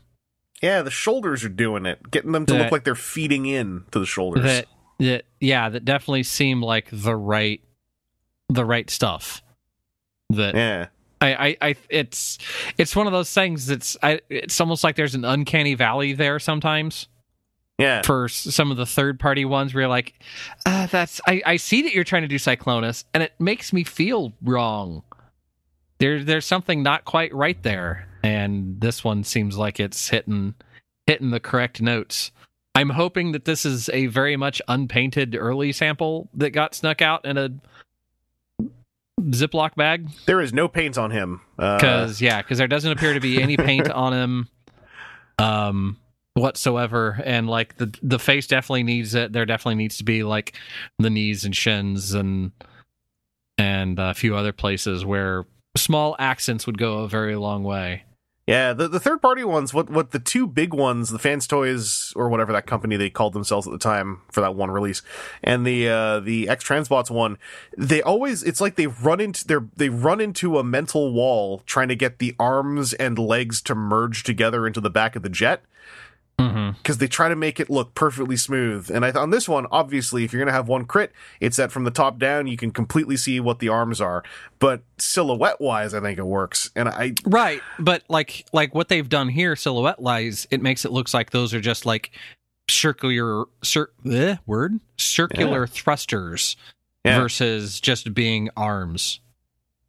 Speaker 1: yeah the shoulders are doing it getting them to
Speaker 2: That-
Speaker 1: look like they're feeding in to the shoulders
Speaker 2: That that yeah, that definitely seem like the right the right stuff. That
Speaker 1: yeah
Speaker 2: I, I, I it's it's one of those things that's I it's almost like there's an uncanny valley there sometimes.
Speaker 1: yeah
Speaker 2: for some of the third party ones where you're like, uh, that's I, I see that you're trying to do Cyclonus, and it makes me feel wrong. There there's something not quite right there, and this one seems like it's hitting hitting the correct notes. I'm hoping that this is a very much unpainted early sample that got snuck out in a Ziploc bag?
Speaker 1: There is no paint on him. Uh,
Speaker 2: because yeah because there doesn't appear to be any paint (laughs) on him um whatsoever. And like the the face definitely needs it. There definitely needs to be like the knees and shins and and a few other places where small accents would go a very long way
Speaker 1: Yeah, the, the third party ones, what what the two big ones, the Fans Toys or whatever that company they called themselves at the time for that one release, and the uh, the X Transbots one, they always it's like they run into they they run into a mental wall trying to get the arms and legs to merge together into the back of the jet
Speaker 2: Mm-hmm.
Speaker 1: because they try to make it look perfectly smooth. And I on this one, obviously, if you're gonna have one crit, it's that from the top down you can completely see what the arms are. But silhouette wise, I think it works. And I
Speaker 2: Right, but like like what they've done here, silhouette wise, it makes it looks like those are just like circular cir- eh, word circular thrusters
Speaker 1: Yeah.
Speaker 2: versus just being arms.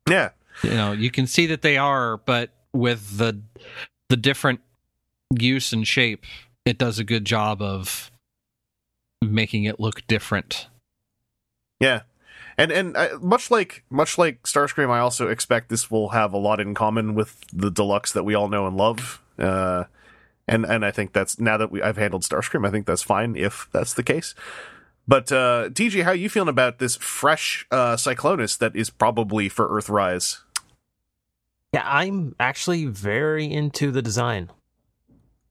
Speaker 1: yeah.
Speaker 2: You know, you can see that they are, but with the the different use and shape, it does a good job of making it look different.
Speaker 1: Yeah, and and uh, much like much like Starscream, I also expect this will have a lot in common with the deluxe that we all know and love. Uh, and and I think that's now that we I've handled Starscream, I think that's fine if that's the case. But uh, TG, how are you feeling about this fresh uh, Cyclonus that is probably for Earthrise?
Speaker 4: Yeah, I'm actually very into the design.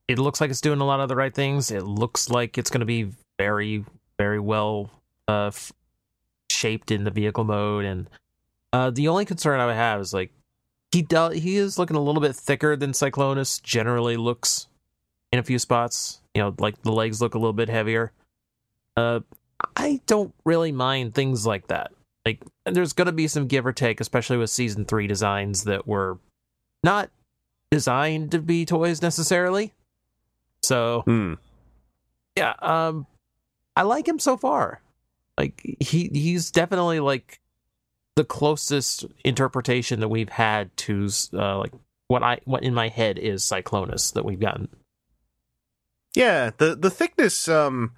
Speaker 4: It looks like it's doing a lot of the right things. It looks like it's going to be very, very well uh, f- shaped in the vehicle mode. And uh, the only concern I would have is like he does. He is looking a little bit thicker than Cyclonus generally looks in a few spots. You know, like the legs look a little bit heavier. Uh, I don't really mind things like that like there's going to be some give or take especially with season 3 designs that were not designed to be toys necessarily so
Speaker 1: Hmm.
Speaker 4: yeah um i like him so far like he he's definitely like the closest interpretation that we've had to uh like what i what in my head is cyclonus that we've gotten
Speaker 1: Yeah, the the thickness um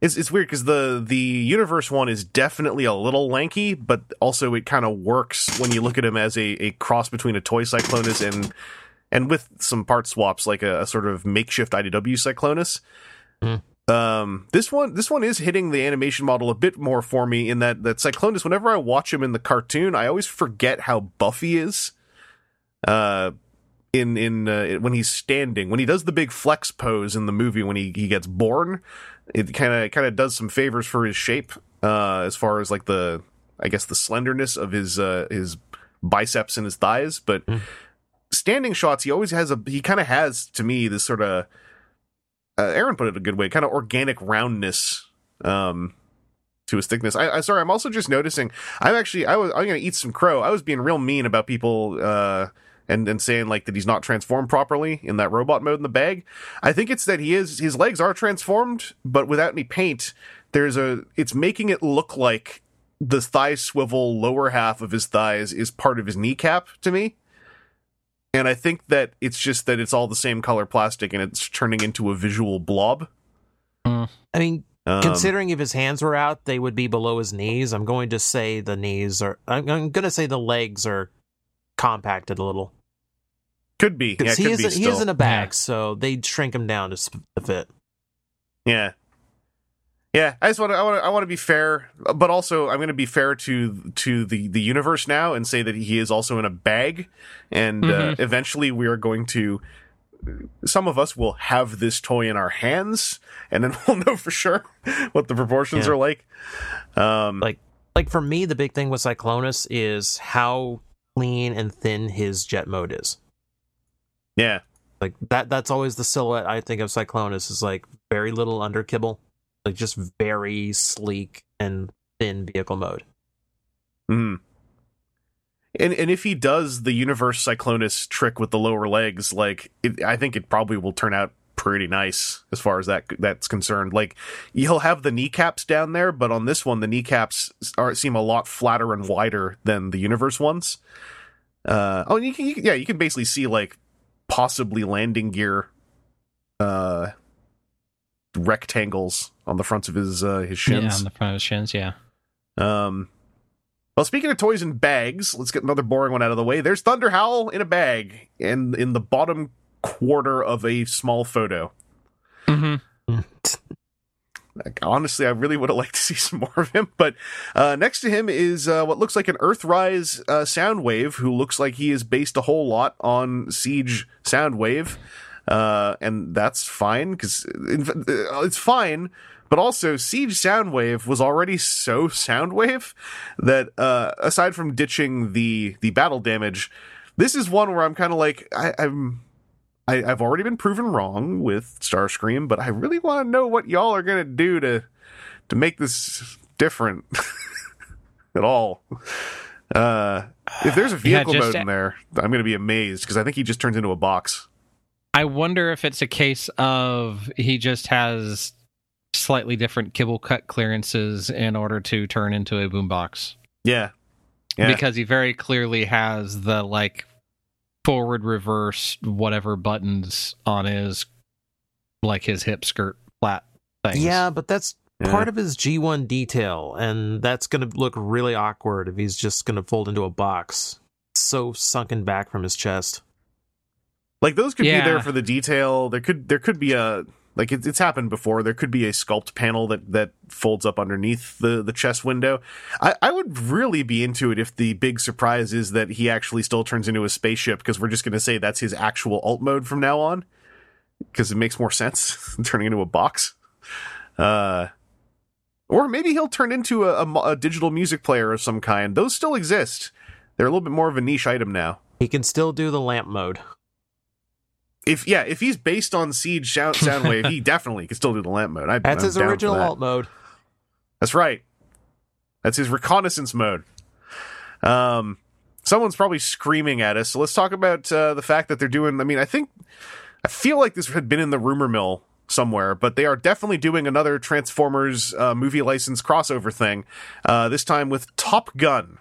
Speaker 1: is it's weird because the the universe one is definitely a little lanky, but also it kind of works when you look at him as a, a cross between a toy Cyclonus and and with some part swaps like a, a sort of makeshift IDW Cyclonus.
Speaker 4: Hmm.
Speaker 1: Um, this one this one is hitting the animation model a bit more for me in that that Cyclonus. Whenever I watch him in the cartoon, I always forget how buff he is. Uh, in in uh, when he's standing when he does the big flex pose in the movie when he, he gets born it kind of kind of does some favors for his shape uh as far as like the i guess the slenderness of his uh his biceps and his thighs but
Speaker 4: Mm.
Speaker 1: Standing shots he always has a he kind of has to me this sort of uh, aaron put it a good way kind of organic roundness um to his thickness. I, I sorry, I'm also just noticing. I'm actually I was I'm gonna eat some crow. I was being real mean about people uh and and saying like that he's not transformed properly in that robot mode in the bag. I think it's that he is his legs are transformed, but without any paint. There's a it's making it look like the thigh swivel lower half of his thighs is part of his kneecap to me. And I think that it's just that it's all the same color plastic and it's turning into a visual blob.
Speaker 4: i mean
Speaker 1: Um,
Speaker 4: Considering if his hands were out, they would be below his knees. I'm going to say the knees are. I'm, I'm going to say the legs are compacted a little
Speaker 1: could be, yeah,
Speaker 4: because
Speaker 1: could
Speaker 4: he
Speaker 1: be
Speaker 4: is he is in a bag,
Speaker 2: Yeah.
Speaker 4: so they'd shrink him down to fit.
Speaker 1: Yeah. Yeah, I just want to I want to I want to be fair, but also I'm going to be fair to to the the universe now and say that he is also in a bag and uh, eventually we are going to some of us will have this toy in our hands and then (laughs) we'll know for sure what the proportions
Speaker 4: Yeah.
Speaker 1: are like. Um
Speaker 4: Like like for me, the big thing with Cyclonus is how clean and thin his jet mode is.
Speaker 1: yeah.
Speaker 4: Like that. That's always the silhouette I think of Cyclonus is like very little under kibble, like just very sleek and thin vehicle mode.
Speaker 1: Mhm. And and if he does the universe Cyclonus trick with the lower legs, like it, I think it probably will turn out pretty nice as far as that that's concerned. Like he'll have the kneecaps down there, but on this one the kneecaps are seem a lot flatter and wider than the universe ones. Uh oh, you can, you can yeah, you can basically see like possibly landing gear uh rectangles on the fronts of his uh his shins.
Speaker 2: Yeah, on the front of his shins. Yeah.
Speaker 1: Um, well, speaking of toys in bags, let's get another boring one out of the way. There's Thunder Howl in a bag, and in the bottom quarter of a small photo.
Speaker 2: Mm-hmm.
Speaker 1: Like, honestly, I really would have liked to see (laughs) some more of him. But uh, next to him is uh, what looks like an Earthrise uh, Soundwave, who looks like he is based a whole lot on Siege Soundwave, uh, and that's fine because it's fine. But also, Siege Soundwave was already so Soundwave that uh, aside from ditching the the battle damage, this is one where I'm kind of like I, I'm I, I've already been proven wrong with Starscream, but I really want to know what y'all are gonna do to to make this different (laughs) at all. Uh, if there's a (sighs) vehicle
Speaker 2: Yeah,
Speaker 1: mode in there, I'm gonna be amazed because I think he just turns into a box.
Speaker 2: I wonder if it's a case of he just has slightly different kibble cut clearances in order to turn into a boombox.
Speaker 1: Yeah, yeah.
Speaker 2: Because he very clearly has the like forward, reverse, whatever buttons on his like his hip skirt flat thing.
Speaker 4: Yeah, but that's
Speaker 1: Yeah.
Speaker 4: part of his G1 detail, and that's going to look really awkward if he's just going to fold into a box. So sunken back from his chest.
Speaker 1: Like those could
Speaker 2: Yeah.
Speaker 1: be there for the detail. There could there could be a like it, it's happened before. There could be a sculpt panel that that folds up underneath the the chest window. I, I would really be into it if the big surprise is that he actually still turns into a spaceship because we're just going to say that's his actual alt mode from now on because it makes more sense (laughs) turning into a box. Uh, or maybe he'll turn into a, a a digital music player of some kind. Those still exist. They're a little bit more of a niche item now
Speaker 4: He can still do the lamp mode.
Speaker 1: If yeah, if he's based on Siege Sound, (laughs) Soundwave, he definitely can still do the lamp mode. I,
Speaker 4: That's
Speaker 1: I'm
Speaker 4: his original
Speaker 1: that.
Speaker 4: alt mode.
Speaker 1: That's right. That's his reconnaissance mode. Um, someone's probably screaming at us. So let's talk about uh, the fact that they're doing. I mean, I think I feel like this had been in the rumor mill somewhere, but they are definitely doing another Transformers uh, movie license crossover thing. Uh, this time with Top Gun.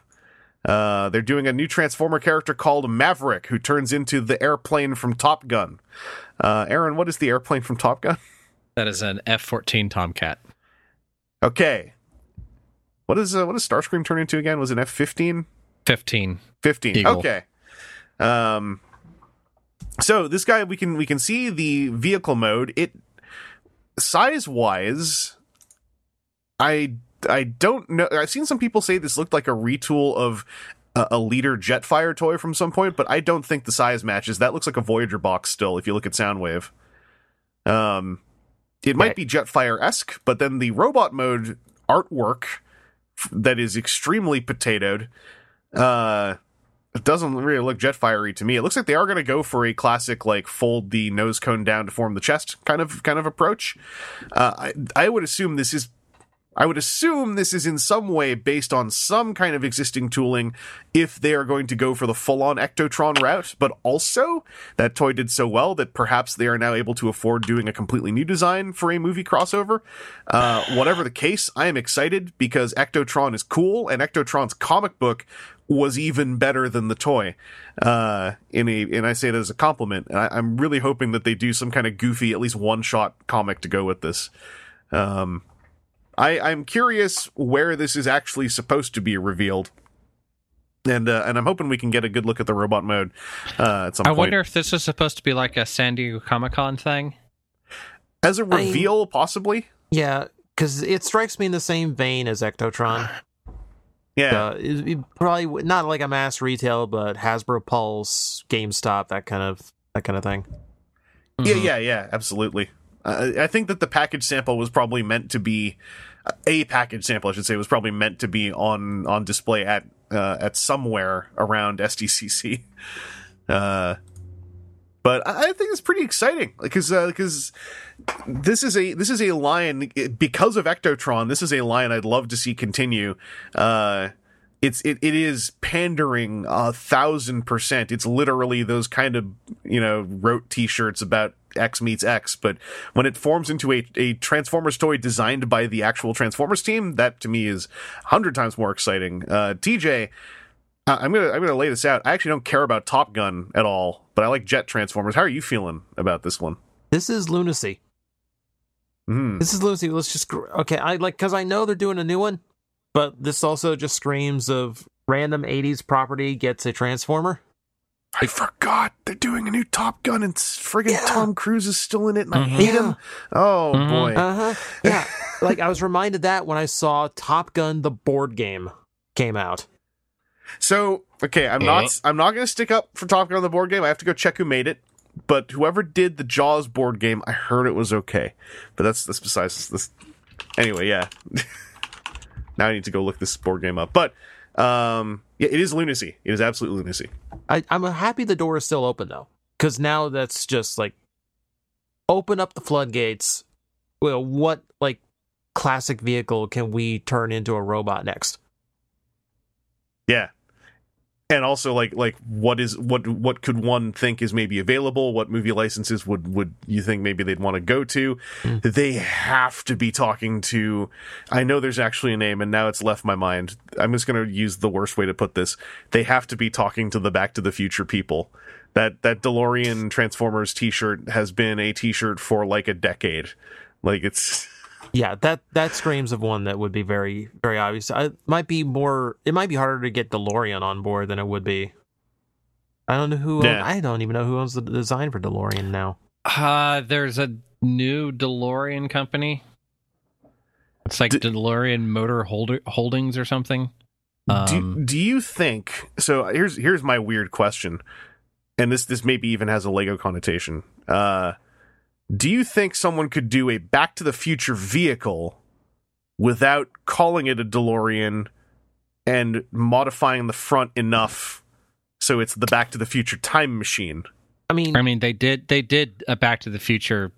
Speaker 1: Uh, they're doing a new Transformer character called Maverick, who turns into the airplane from Top Gun. Uh, Aaron, what is the airplane from Top Gun? (laughs)
Speaker 2: That is an F fourteen Tomcat.
Speaker 1: Okay. What is uh, what does Starscream turn into again? Was it F fifteen?
Speaker 2: Fifteen.
Speaker 1: 15
Speaker 2: Eagle.
Speaker 1: okay um so this guy we can we can see the vehicle mode it size wise i i don't know i've seen some people say this looked like a retool of a, a leader jetfire toy from some point but i don't think the size matches that looks like a voyager box still if you look at soundwave um it might
Speaker 4: Right.
Speaker 1: be jetfire-esque but then the robot mode artwork that is extremely potatoed uh it doesn't really look jetfire-y to me. It looks like they are going to go for a classic, like fold the nose cone down to form the chest kind of kind of approach. Uh, I I would assume this is, I would assume this is in some way based on some kind of existing tooling. If they are going to go for the full-on Ectotron route, but also that toy did so well that perhaps they are now able to afford doing a completely new design for a movie crossover. Uh, whatever the case, I am excited because Ectotron is cool, and Ectotron's comic book was even better than the toy. Uh, in a, and I say that as a compliment. I, I'm really hoping that they do some kind of goofy, at least one shot comic to go with this. Um, I, I'm curious where this is actually supposed to be revealed. And uh, and I'm hoping we can get a good look at the robot mode uh, at some point.
Speaker 2: I
Speaker 1: point.
Speaker 2: wonder if this is supposed to be like a San Diego Comic Con thing.
Speaker 1: As a reveal, possibly.
Speaker 4: Yeah, because it strikes me in the same vein as Ectotron. (sighs)
Speaker 1: Yeah.
Speaker 4: Uh, it, it probably not like a mass retail, but Hasbro Pulse, GameStop, that kind of that kind of thing.
Speaker 1: Yeah,
Speaker 2: Mhm.
Speaker 1: yeah, yeah, absolutely. Uh, I think that the package sample was probably meant to be a package sample, I should say, was probably meant to be on on display at uh, at somewhere around SDCC. Uh, but I think it's pretty exciting because because this is a this is a line because of Ectotron. This is a line I'd love to see continue. Uh, it's it, it is pandering a thousand percent. It's literally those kind of you know rote T-shirts about X meets X. But when it forms into a a Transformers toy designed by the actual Transformers team, that to me is a hundred times more exciting. Uh, TJ, I'm gonna I'm gonna lay this out. I actually don't care about Top Gun at all, but I like Jet Transformers. How are you feeling about this one?
Speaker 4: This is lunacy.
Speaker 1: Hmm.
Speaker 4: This is lunacy. Let's just okay. I like because I know they're doing a new one, but this also just screams of random '80s property gets a transformer.
Speaker 1: I forgot they're doing a new Top Gun, and friggin'
Speaker 4: Yeah.
Speaker 1: Tom Cruise is still in it, and I
Speaker 2: Mhm.
Speaker 1: hate him.
Speaker 4: Yeah.
Speaker 1: Oh
Speaker 2: Mhm.
Speaker 1: boy.
Speaker 4: Uh huh. (laughs) Yeah. like I was reminded that when I saw Top Gun the board game came out.
Speaker 1: So okay, I'm not I'm not gonna stick up for Top Gun on the board game. I have to go check who made it. But whoever did the Jaws board game, I heard it was okay. But that's that's besides this. Anyway, yeah. (laughs) now I need to go look this board game up. But um, yeah, it is lunacy. It is absolute lunacy.
Speaker 4: I, I'm happy the door is still open though, because now that's just like open up the floodgates. Well, what like classic vehicle can we turn into a robot next?
Speaker 1: Yeah. And also like like what is what what could one think is maybe available? What movie licenses would would you think maybe they'd want to go to?
Speaker 4: Mm.
Speaker 1: They have to be talking to I know there's actually a name and now it's left my mind. I'm just going to use the worst way to put this. They have to be talking to the Back to the Future people. That that DeLorean Transformers t-shirt has been a t-shirt for like a decade. Like it's
Speaker 4: Yeah, that that screams of one that would be very very obvious. I might be more. It might be harder to get DeLorean on board than it would be. I don't know who.
Speaker 1: Yeah.
Speaker 4: I don't even know who owns the design for DeLorean now.
Speaker 2: Uh, there's a new DeLorean company. It's like
Speaker 1: D-
Speaker 2: DeLorean Motor Holder Holdings or something. Um,
Speaker 1: do, do you think so here's here's my weird question and this this maybe even has a lego connotation uh do you think someone could do a back to the future vehicle without calling it a delorean and modifying the front enough so it's the back to the future time machine?
Speaker 4: I mean,
Speaker 2: I mean, they did they did a Back to the Future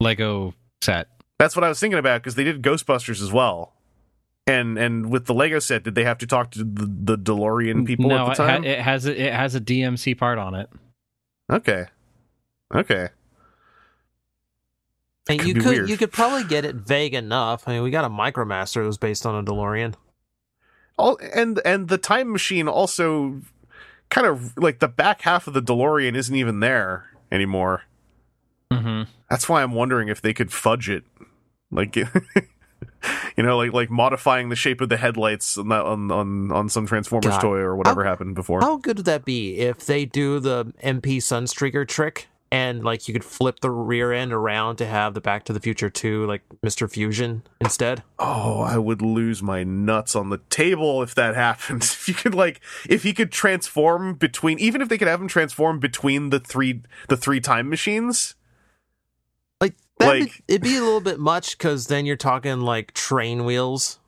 Speaker 2: Lego set.
Speaker 1: that's what i was thinking about because they did ghostbusters as well. And and with the lego set did they have to talk to the, the delorean people
Speaker 2: no,
Speaker 1: at the time
Speaker 2: It, ha- it has a, it has a DMC part on it.
Speaker 1: okay. Okay
Speaker 4: and
Speaker 1: could
Speaker 4: you could
Speaker 1: weird.
Speaker 4: you could probably get it vague enough. I mean, we got a MicroMaster that was based on a DeLorean.
Speaker 1: all and and the time machine also kind of like the back half of the DeLorean isn't even there anymore.
Speaker 2: hmm
Speaker 1: That's why I'm wondering if they could fudge it, like (laughs) you know, like like modifying the shape of the headlights on that, on, on on some Transformers
Speaker 4: God.
Speaker 1: toy or whatever happened before.
Speaker 4: How good would that be if they do the MP Sunstreaker trick and like you could flip the rear end around to have the Back to the Future 2 like Mr. Fusion instead?
Speaker 1: Oh, I would lose my nuts on the table if that (laughs) happened. If you could like if he could transform between even if they could have him transform between the three the three time machines.
Speaker 4: Like that would
Speaker 1: Like-
Speaker 4: it'd be a little bit much cuz then you're talking like train wheels.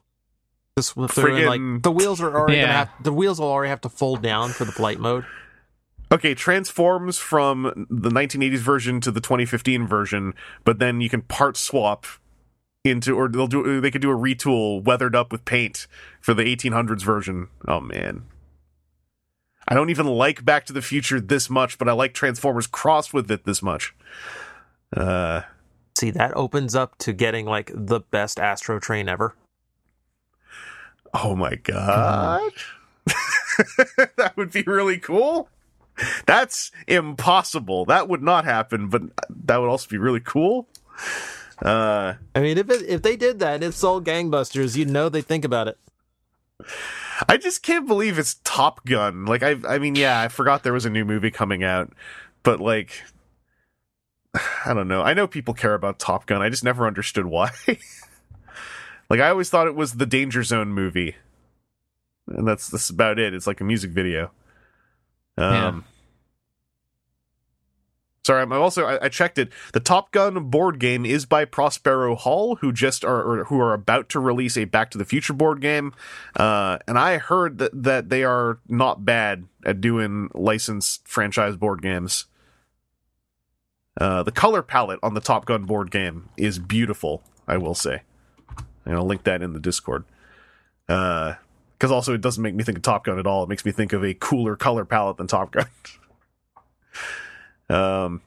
Speaker 4: This through and,
Speaker 1: Friggin-
Speaker 4: like the wheels are already
Speaker 2: Yeah.
Speaker 4: gonna have the wheels will already have to fold down for the flight mode.
Speaker 1: Okay, transforms from the 1980s version to the 2015 version, but then you can part swap into, or they'll do, they could do a retool weathered up with paint for the 1800s version. Oh man, I don't even like Back to the Future this much, but I like Transformers crossed with it this much. Uh,
Speaker 4: See, that opens up to getting like the best Astrotrain ever.
Speaker 1: oh my god, (laughs) that would be really cool. (laughs) That's impossible. That would not happen, but that would also be really cool. Uh,
Speaker 4: I mean, if it, if they did that and it sold gangbusters, you'd know they think about it.
Speaker 1: I just can't believe it's Top Gun. Like I I mean, yeah, I forgot there was a new movie coming out, but like (sighs) I don't know. I know people care about Top Gun. I just never understood why. (laughs) like I always thought it was the Danger Zone movie. And that's that's about it. It's like a music video. Um
Speaker 2: Yeah.
Speaker 1: Sorry, I'm also I, I checked it. The Top Gun board game is by Prospero Hall, who just are who are about to release a Back to the Future board game. Uh, and I heard that that they are not bad at doing licensed franchise board games. Uh, the color palette on the Top Gun board game is beautiful. I will say, and I'll link that in the Discord. Because also it doesn't make me think of Top Gun at all. It makes me think of a cooler color palette than Top Gun. (laughs) Um,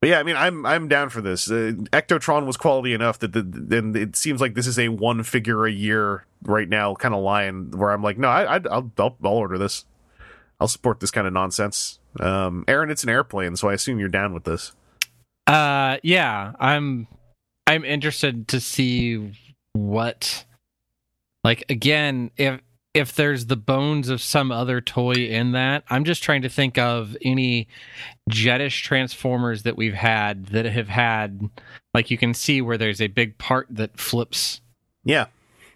Speaker 1: but yeah, I mean, I'm I'm down for this. Uh, Ectotron was quality enough that the, and it seems like this is a one figure a year right now kind of line where I'm like, no, I, I'd- I'll, I'll I'll order this. I'll support this kind of nonsense. Um, Aaron, it's an airplane, so I assume you're down with this.
Speaker 2: Uh, yeah, I'm I'm interested to see what like again if if there's the bones of some other toy in that. I'm just trying to think of any jetish transformers that we've had that have had like you can see where there's a big part that flips
Speaker 1: Yeah.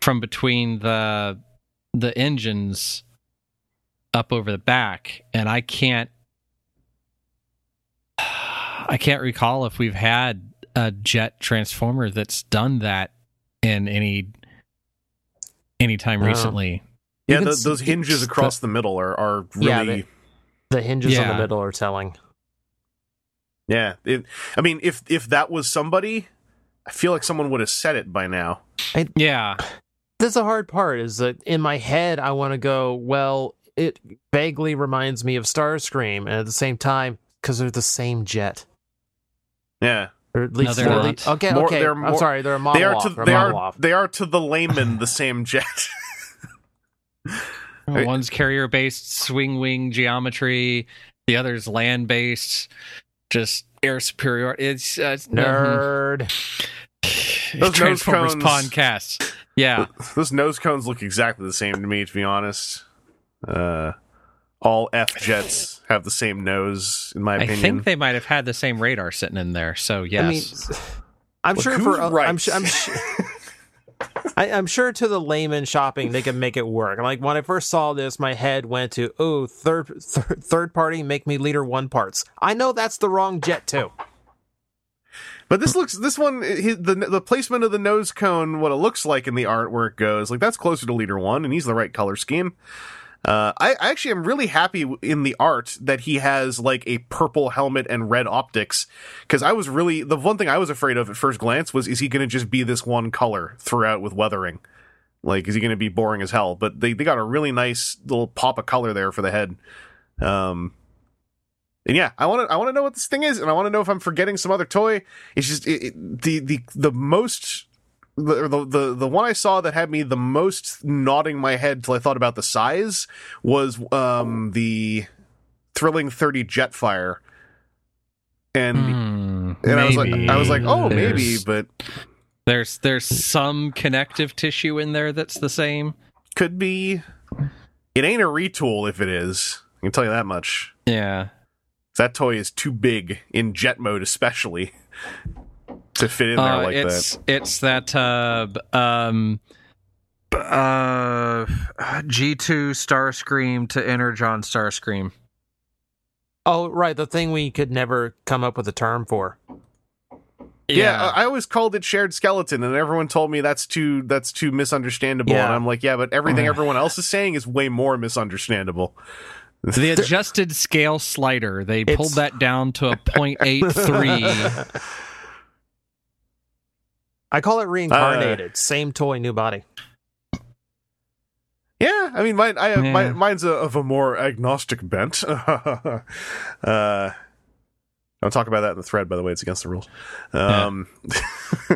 Speaker 2: from between the the engines up over the back and I can't I can't recall if we've had a jet transformer that's done that in any any time
Speaker 4: No.
Speaker 2: recently.
Speaker 1: Yeah,
Speaker 4: can
Speaker 1: tho-
Speaker 4: s-
Speaker 1: those hinges across the middle are, are
Speaker 4: Yeah,
Speaker 1: really.
Speaker 4: The hinges in
Speaker 2: Yeah.
Speaker 4: the middle are telling.
Speaker 1: Yeah, it, I mean, if if that was somebody, I feel like someone would have said it by now.
Speaker 2: Yeah.
Speaker 4: That's the hard part is that in my head I want to go, well, it vaguely reminds me of Starscream, and at the same time, because they're the same jet.
Speaker 1: Yeah,
Speaker 4: Or at least
Speaker 2: they're
Speaker 4: they're
Speaker 2: not.
Speaker 4: the- okay,
Speaker 1: More-
Speaker 4: okay.
Speaker 1: they're
Speaker 4: I'm sorry, they're a model
Speaker 1: they are
Speaker 4: off.
Speaker 1: to
Speaker 4: They're
Speaker 1: they
Speaker 4: model
Speaker 1: are
Speaker 4: off.
Speaker 1: they are to the layman the same jet. (laughs)
Speaker 2: One's carrier based swing wing geometry, the other's land based, just air superior. It's uh,
Speaker 4: Nerd.
Speaker 1: Those nose cones-
Speaker 2: podcast. Yeah.
Speaker 1: Those nose cones look exactly the same to me, to be honest. Uh, all F jets have the same nose, in my opinion.
Speaker 2: I think they might have had the same radar sitting in there. So yes.
Speaker 4: I mean, I'm
Speaker 1: Look,
Speaker 4: sure for
Speaker 1: right?
Speaker 4: I'm sure I'm sure. (laughs) I, I'm sure to the layman shopping they can make it work. Like when I first saw this, my head went to oh third third, third party make me leader one parts. I know that's the wrong jet too.
Speaker 1: But this looks this one the the placement of the nose cone, what it looks like in the art where it goes, like that's closer to leader one, and he's the right color scheme. Uh, I, I actually am really happy in the art that he has like a purple helmet and red optics because I was really the one thing I was afraid of at first glance was is he going to just be this one color throughout with weathering, like is he going to be boring as hell? But they they got a really nice little pop of color there for the head. Um, and yeah, I want to I want to know what this thing is, and I want to know if I'm forgetting some other toy. It's just it, it, the the the most the, the the the one I saw that had me the most nodding my head till I thought about the size was um the thrilling 30 Jetfire. And
Speaker 2: Hmm,
Speaker 1: and I was like. I was like, "Oh, maybe," but
Speaker 2: There's there's some connective tissue in there that's the same.
Speaker 1: could be it ain't a retool if it is. I can tell you that much.
Speaker 2: Yeah.
Speaker 1: That toy is too big in jet mode especially to fit in there
Speaker 2: Uh,
Speaker 1: like
Speaker 2: it's
Speaker 1: that.
Speaker 2: it's that uh um uh G2 Starscream to Energon Starscream.
Speaker 4: Oh right, the thing we could never come up with a term for.
Speaker 1: Yeah, I I always called it shared skeleton, and everyone told me that's too that's too misunderstandable.
Speaker 4: Yeah.
Speaker 1: And I'm like, yeah, but everything everyone else is saying is way more misunderstandable.
Speaker 2: the (laughs) adjusted scale slider, they
Speaker 4: It's-
Speaker 2: pulled that down to a 0.83. (laughs)
Speaker 4: I call it reincarnated. Same toy, new body.
Speaker 1: Yeah, I mean, mine, I have,
Speaker 2: Yeah.
Speaker 1: my, mine's a, of a more agnostic bent. (laughs) uh, don't talk about that in the thread, by the way. It's against the rules. Um, (laughs)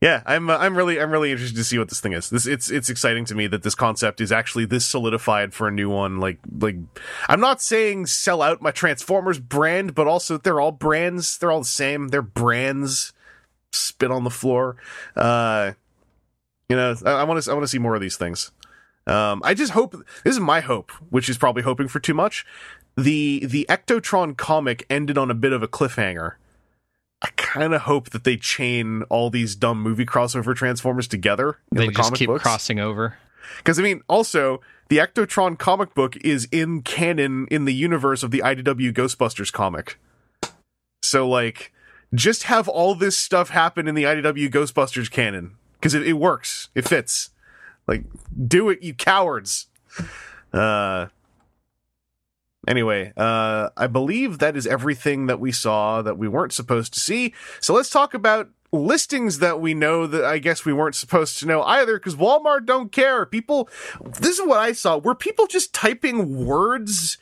Speaker 1: yeah, I'm, uh, I'm really, I'm really interested to see what this thing is. This, it's, it's exciting to me that this concept is actually this solidified for a new one. Like, like, I'm not saying sell out my Transformers brand, but also they're all brands. They're all the same. They're brands. Spit on the floor. Uh, you know, I want to I want to see more of these things. Um, I just hope this is my hope, which is probably hoping for too much. The the Ectotron comic ended on a bit of a cliffhanger. I kind of hope that they chain all these dumb movie crossover Transformers together in
Speaker 2: they
Speaker 1: the
Speaker 2: just
Speaker 1: comic
Speaker 2: keep
Speaker 1: books.
Speaker 2: crossing over.
Speaker 1: Because I mean, also the Ectotron comic book is in canon in the universe of the IDW Ghostbusters comic. So like, just have all this stuff happen in the IDW Ghostbusters canon because it, it works, it fits. Like, do it, you cowards. Uh. Anyway, uh, I believe that is everything that we saw that we weren't supposed to see. So let's talk about listings that we know that I guess we weren't supposed to know either because Walmart don't care. People, this is what I saw. Were people just typing words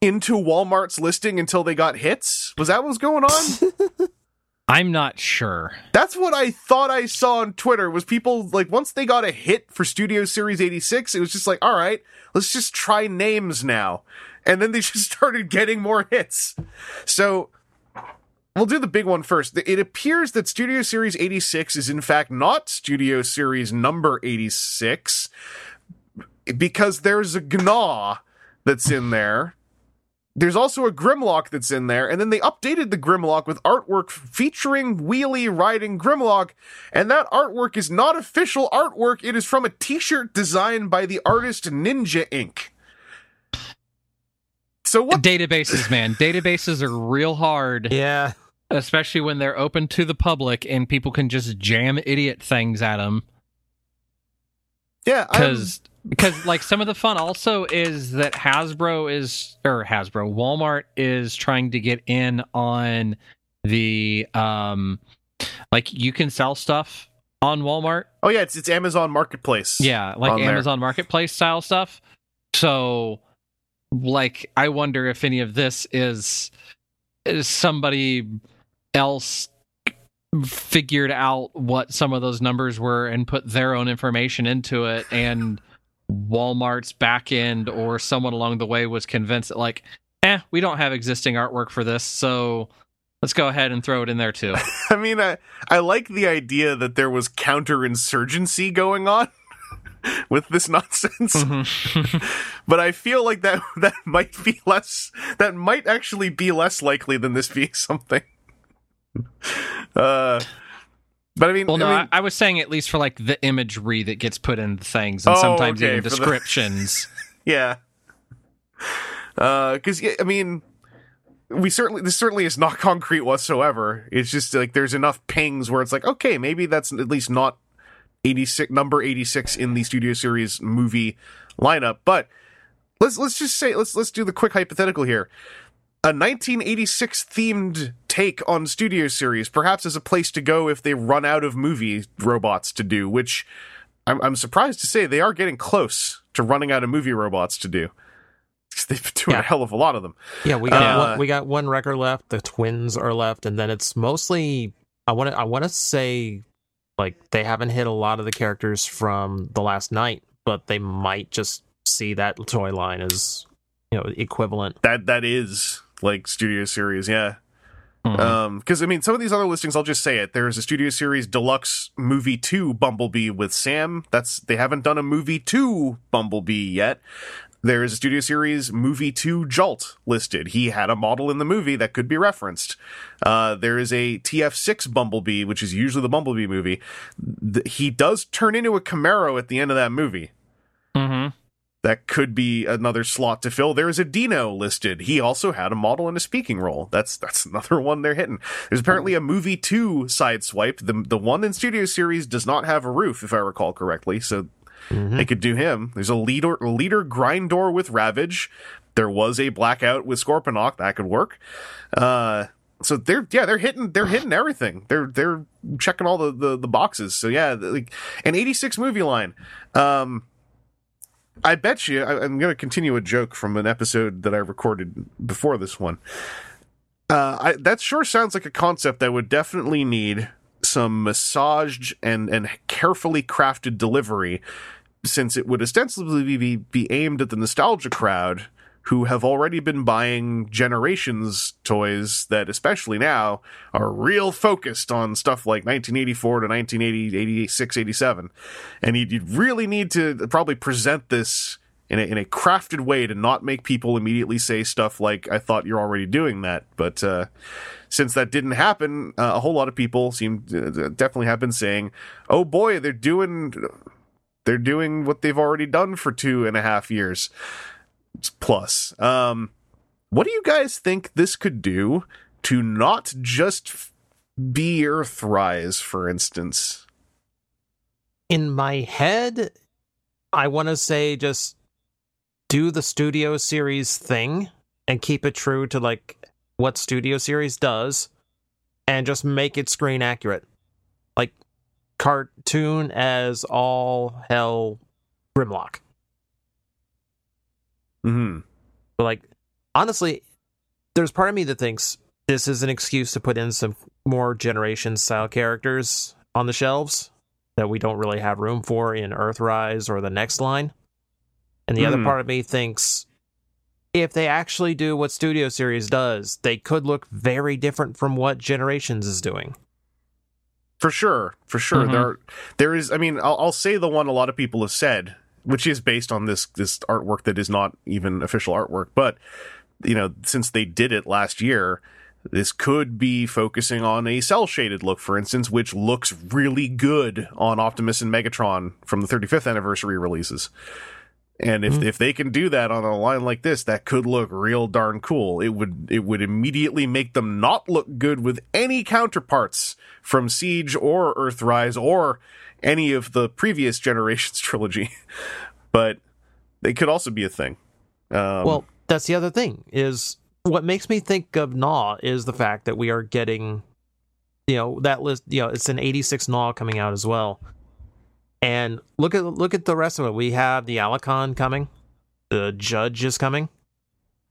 Speaker 1: into Walmart's listing until they got hits? Was that what was going on? (laughs)
Speaker 2: I'm not sure.
Speaker 1: That's what I thought I saw on Twitter was people like once they got a hit for Studio Series 86, it was just like, all right, let's just try names now. And then they (laughs) just started getting more hits. So we'll do the big one first. It appears that Studio Series 86 is in fact not Studio Series number 86. because there's a Gnaw that's in there. There's also a Grimlock that's in there, and then they updated the Grimlock with artwork featuring wheelie riding Grimlock, and that artwork is not official artwork. It is from a T-shirt designed by the artist Ninja Inc. So what?
Speaker 2: Databases, man. Databases are real hard,
Speaker 4: Yeah.
Speaker 2: especially when they're open to the public and people can just jam idiot things at them.
Speaker 1: Yeah, I'm-
Speaker 2: because because like some of the fun also is that Hasbro is or Hasbro Walmart is trying to get in on the um like you can sell stuff on Walmart
Speaker 1: oh yeah, it's it's Amazon Marketplace.
Speaker 2: yeah like
Speaker 1: On there.
Speaker 2: Amazon Marketplace style stuff so like I wonder if any of this is is somebody else figured out what some of those numbers were and put their own information into it and Walmart's back end or someone along the way was convinced that like eh we don't have existing artwork for this so let's go ahead and throw it in there too (laughs)
Speaker 1: I mean, I I like the idea that there was counterinsurgency going on (laughs) with this nonsense, (laughs) but I feel like that that might be less. That might actually be less likely than this being something. Uh, but I mean,
Speaker 2: well no
Speaker 1: I mean,
Speaker 2: I was saying at least for like the imagery that gets put in the things and
Speaker 1: Oh,
Speaker 2: sometimes
Speaker 1: okay,
Speaker 2: even
Speaker 1: for the-
Speaker 2: descriptions (laughs)
Speaker 1: yeah. Uh, because I mean, we certainly this certainly is not (laughs) concrete whatsoever. It's just like there's enough pings where it's like, okay, maybe that's at least not 86 number 86 in the studio series movie lineup. But let's let's just say let's let's do the quick hypothetical here. A 1986 themed take on studio series, perhaps as a place to go if they run out of movie robots to do, which I'm, I'm surprised to say they are getting close to running out of movie robots to do. (laughs) 'Cause They've been doing a hell of a lot of them.
Speaker 4: Yeah, we got
Speaker 1: Uh,
Speaker 4: one, we got one record left. The twins are left, and then it's mostly I want to I want to say like they haven't hit a lot of the characters from the last night, but they might just see that toy line as you know equivalent.
Speaker 1: That that is like studio series, yeah.
Speaker 2: Mhm.
Speaker 1: Um, because I mean, some of these other listings, I'll just say it. There is a studio series deluxe movie two Bumblebee with Sam. That's they haven't done a movie two Bumblebee yet. There is a studio series movie two Jolt listed. He had a model in the movie that could be referenced. Uh, there is a TF6 Bumblebee, which is usually the Bumblebee movie. Th- he does turn into a Camaro at the end of that movie
Speaker 2: Mhm.
Speaker 1: That could be another slot to fill. There is a Dino listed. He also had a model in a speaking role. That's that's (laughs) another one they're hitting. There's apparently a movie two Sideswipe. The the one in studio series does not have a roof, if I recall correctly. So
Speaker 4: Mhm.
Speaker 1: they could do him. There's a leader leader Grindor with Ravage. There was a blackout with Scorponok that could work. Uh, so they're yeah they're hitting they're hitting everything. They're they're checking all the the, the boxes. So yeah, like an 86 movie line. Um, I bet you I, I'm going to continue a joke from an episode that I recorded before this one. Uh, I, that sure sounds like a concept that would definitely need some massaged and and carefully crafted delivery, since it would ostensibly be, be aimed at the nostalgia crowd who have already been buying generations toys that especially now are real focused on stuff like 1984 to 1980 86 87 and you'd, you'd really need to probably present this in a, in a crafted way to not make people immediately say stuff like i thought you're already doing that. But uh, since that didn't happen uh, a whole lot of people seem uh, definitely have been saying oh boy they're doing they're doing what they've already done for two and a half years plus. Um, what do you guys think this could do to not just be Earthrise, for instance?
Speaker 4: In my head, I want to say just do the studio series thing and keep it true to like what studio series does and just make it screen accurate. Like cartoon as all hell Grimlock.
Speaker 1: Hmm
Speaker 4: But like honestly, there's part of me that thinks this is an excuse to put in some more generation style characters on the shelves that we don't really have room for in Earthrise or the next line. And the other
Speaker 1: Hmm.
Speaker 4: part of me thinks if they actually do what Studio Series does, they could look very different from what Generations is doing.
Speaker 1: For sure, for sure.
Speaker 2: Mhm.
Speaker 1: There, there is. I mean, I'll, I'll say the one a lot of people have said which is based on this this artwork that is not even official artwork. But you know, since they did it last year, this could be focusing on a cell shaded look, for instance, which looks really good on Optimus and Megatron from the 35th anniversary releases. And if, hmm. if they can do that on a line like this, that could look real darn cool. It would it would immediately make them not look good with any counterparts from Siege or Earthrise or any of the previous generations (laughs) trilogy. but they could also be a thing. Um,
Speaker 4: well, that's the other thing is what makes me think of Gnaw is the fact that we are getting, you know, that list. You know, it's an '86 Gnaw coming out as well. And look at look at the rest of it. We have the Allicon coming. The Judge is coming.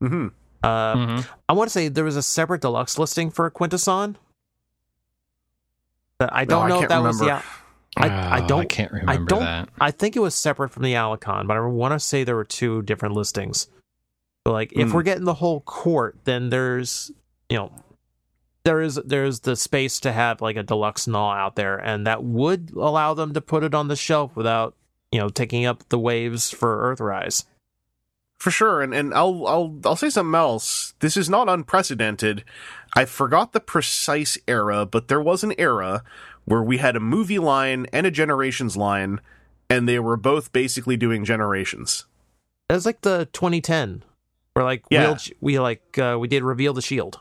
Speaker 1: mhm.
Speaker 4: Uh,
Speaker 2: Mhm.
Speaker 4: I want to say there was a separate deluxe listing for Quintesson. I don't
Speaker 1: I
Speaker 4: know if
Speaker 1: can't
Speaker 4: that was the.
Speaker 1: Remember.
Speaker 4: Al- I, I
Speaker 2: Oh,
Speaker 4: don't.
Speaker 2: I can't
Speaker 4: I
Speaker 2: remember
Speaker 4: don't.
Speaker 2: that.
Speaker 4: I think it was separate from the Allicon, but I want to say there were two different listings. But like, if
Speaker 1: Hmm.
Speaker 4: we're getting the whole court, then there's, you know, there is there's the space to have like a deluxe gnaw out there, and that would allow them to put it on the shelf without, you know, taking up the waves for Earthrise.
Speaker 1: For sure, and and I'll I'll I'll say something else. This is not unprecedented. I forgot the precise era, but there was an era where we had a movie line and a generations line, and they were both basically doing generations.
Speaker 4: It was like the 2010, where like
Speaker 1: Yeah.
Speaker 4: we we like uh, we did reveal the shield.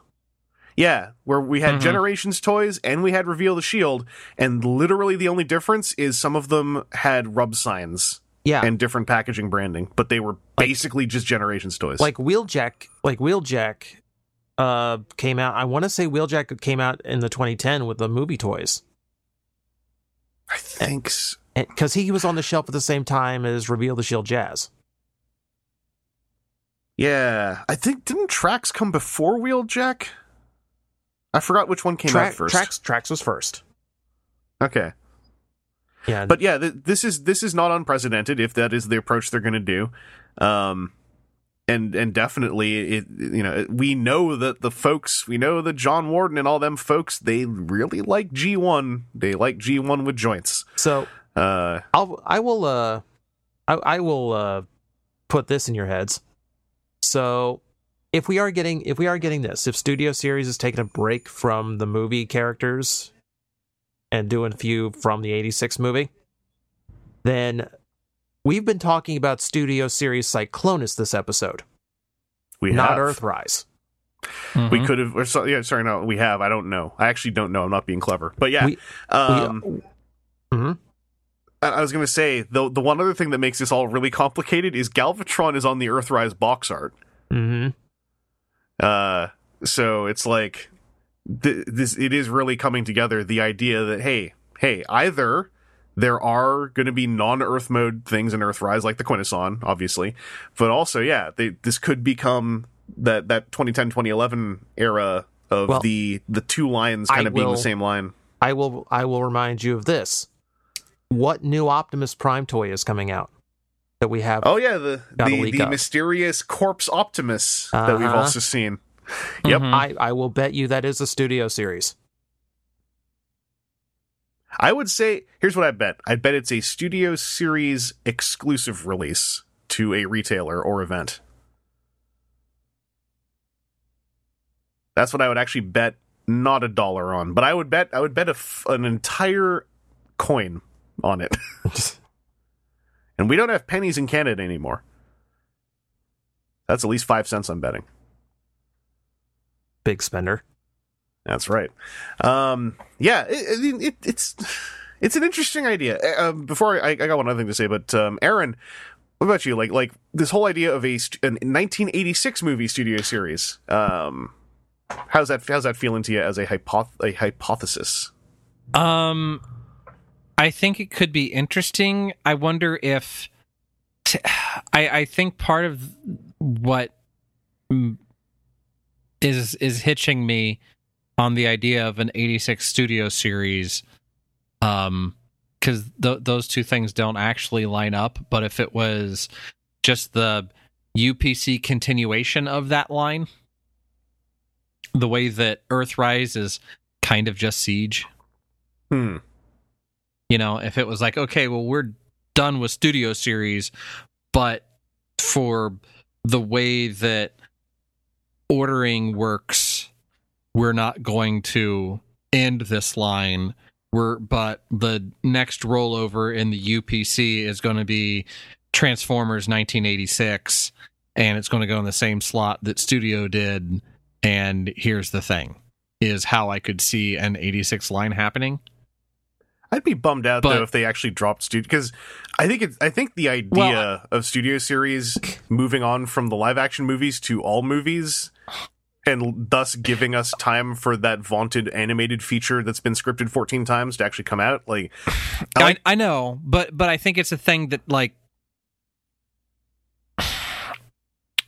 Speaker 1: Yeah, where we had
Speaker 2: Mhm.
Speaker 1: generations toys and we had reveal the shield, and literally the only difference is some of them had rub signs
Speaker 4: Yeah,
Speaker 1: and different packaging branding, but they were basically just generations toys.
Speaker 4: like Wheeljack, like Wheeljack, uh, came out. I want to say Wheeljack came out in the 2010 with the movie toys.
Speaker 1: I think
Speaker 4: because he was on the shelf at the same time as Reveal the Shield Jazz.
Speaker 1: Yeah, I think didn't Tracks come before Wheeljack? I forgot which one came
Speaker 4: Tra-
Speaker 1: out first.
Speaker 4: Tracks Tracks was first.
Speaker 1: Okay,
Speaker 4: Yeah,
Speaker 1: but yeah, th- this is this is not unprecedented if that is the approach they're going to do, um, and and definitely it you know we know that the folks we know that John Warden and all them folks they really like G one they like G one with joints.
Speaker 4: so
Speaker 1: Uh,
Speaker 4: I'll I will uh I, I will uh put this in your heads. So if we are getting if we are getting this, if Studio Series is taking a break from the movie characters and doing a few from the 86 movie, then we've been talking about Studio Series Cyclonus this episode,
Speaker 1: we
Speaker 4: not
Speaker 1: have.
Speaker 4: Earthrise.
Speaker 2: Mm-hmm.
Speaker 1: We could have, or so, yeah, sorry, no, we have. I don't know. I actually don't know. I'm not being clever, but yeah.
Speaker 4: We-
Speaker 1: um,
Speaker 4: we, Mhm.
Speaker 1: I I was going to say the the one other thing that makes this all really complicated is Galvatron is on the Earthrise box art.
Speaker 4: Mhm.
Speaker 1: Uh, so it's like th- this. It is really coming together. The idea that hey, hey, either there are going to be non-Earth mode things in Earthrise, like the Quintesson, obviously, but also yeah, they, this could become that that 2010 2011 era of
Speaker 4: Well,
Speaker 1: the the two lines
Speaker 4: I
Speaker 1: kind of being
Speaker 4: will-
Speaker 1: the same line.
Speaker 4: I will I will remind you of this. What new Optimus Prime toy is coming out that we have?
Speaker 1: Oh yeah, the the, the mysterious corpse Optimus that we've
Speaker 4: Uh-huh.
Speaker 1: also seen. Yep.
Speaker 2: Mhm.
Speaker 4: I, I will bet you that is a studio series.
Speaker 1: I would say here's what I bet. I bet it's a studio series exclusive release to a retailer or event. That's what I would actually bet not a dollar on, but I would bet I would bet a f- an entire coin on it. (laughs) (laughs) and we don't have pennies in Canada anymore. That's at least 5 cents I'm betting.
Speaker 4: Big spender.
Speaker 1: That's right. Um, yeah, it, it, it's it's an interesting idea. Uh, Um, before I, I got one other thing to say, but um, Aaron, what about you? Like like this whole idea of a an 1986 movie studio series. Um, how's that how's that feeling to you as a hypoth- a hypothesis?
Speaker 2: Um, I think it could be interesting. I wonder if t- (sighs) I I think part of what is is hitching me on the idea of an 86 studio series um cuz th- those two things don't actually line up, but if it was just the UPC continuation of that line the way that Earthrise is kind of just Siege
Speaker 1: Hmm.
Speaker 2: you know if it was like okay well we're done with studio series, but for the way that ordering works, we're not going to end this line. We're but the next rollover in the UPC is going to be Transformers 1986, and it's going to go in the same slot that Studio did. And here's the thing: is how I could see an 86 line happening.
Speaker 1: I'd be bummed out
Speaker 2: But-
Speaker 1: though if they actually dropped studio because I think it's I think the idea
Speaker 2: Well,
Speaker 1: of studio series moving on from the live action movies to all movies and thus giving us time for that vaunted animated feature that's been scripted 14 times to actually come out like I
Speaker 2: I,
Speaker 1: like
Speaker 2: I know, but but I think it's a thing that like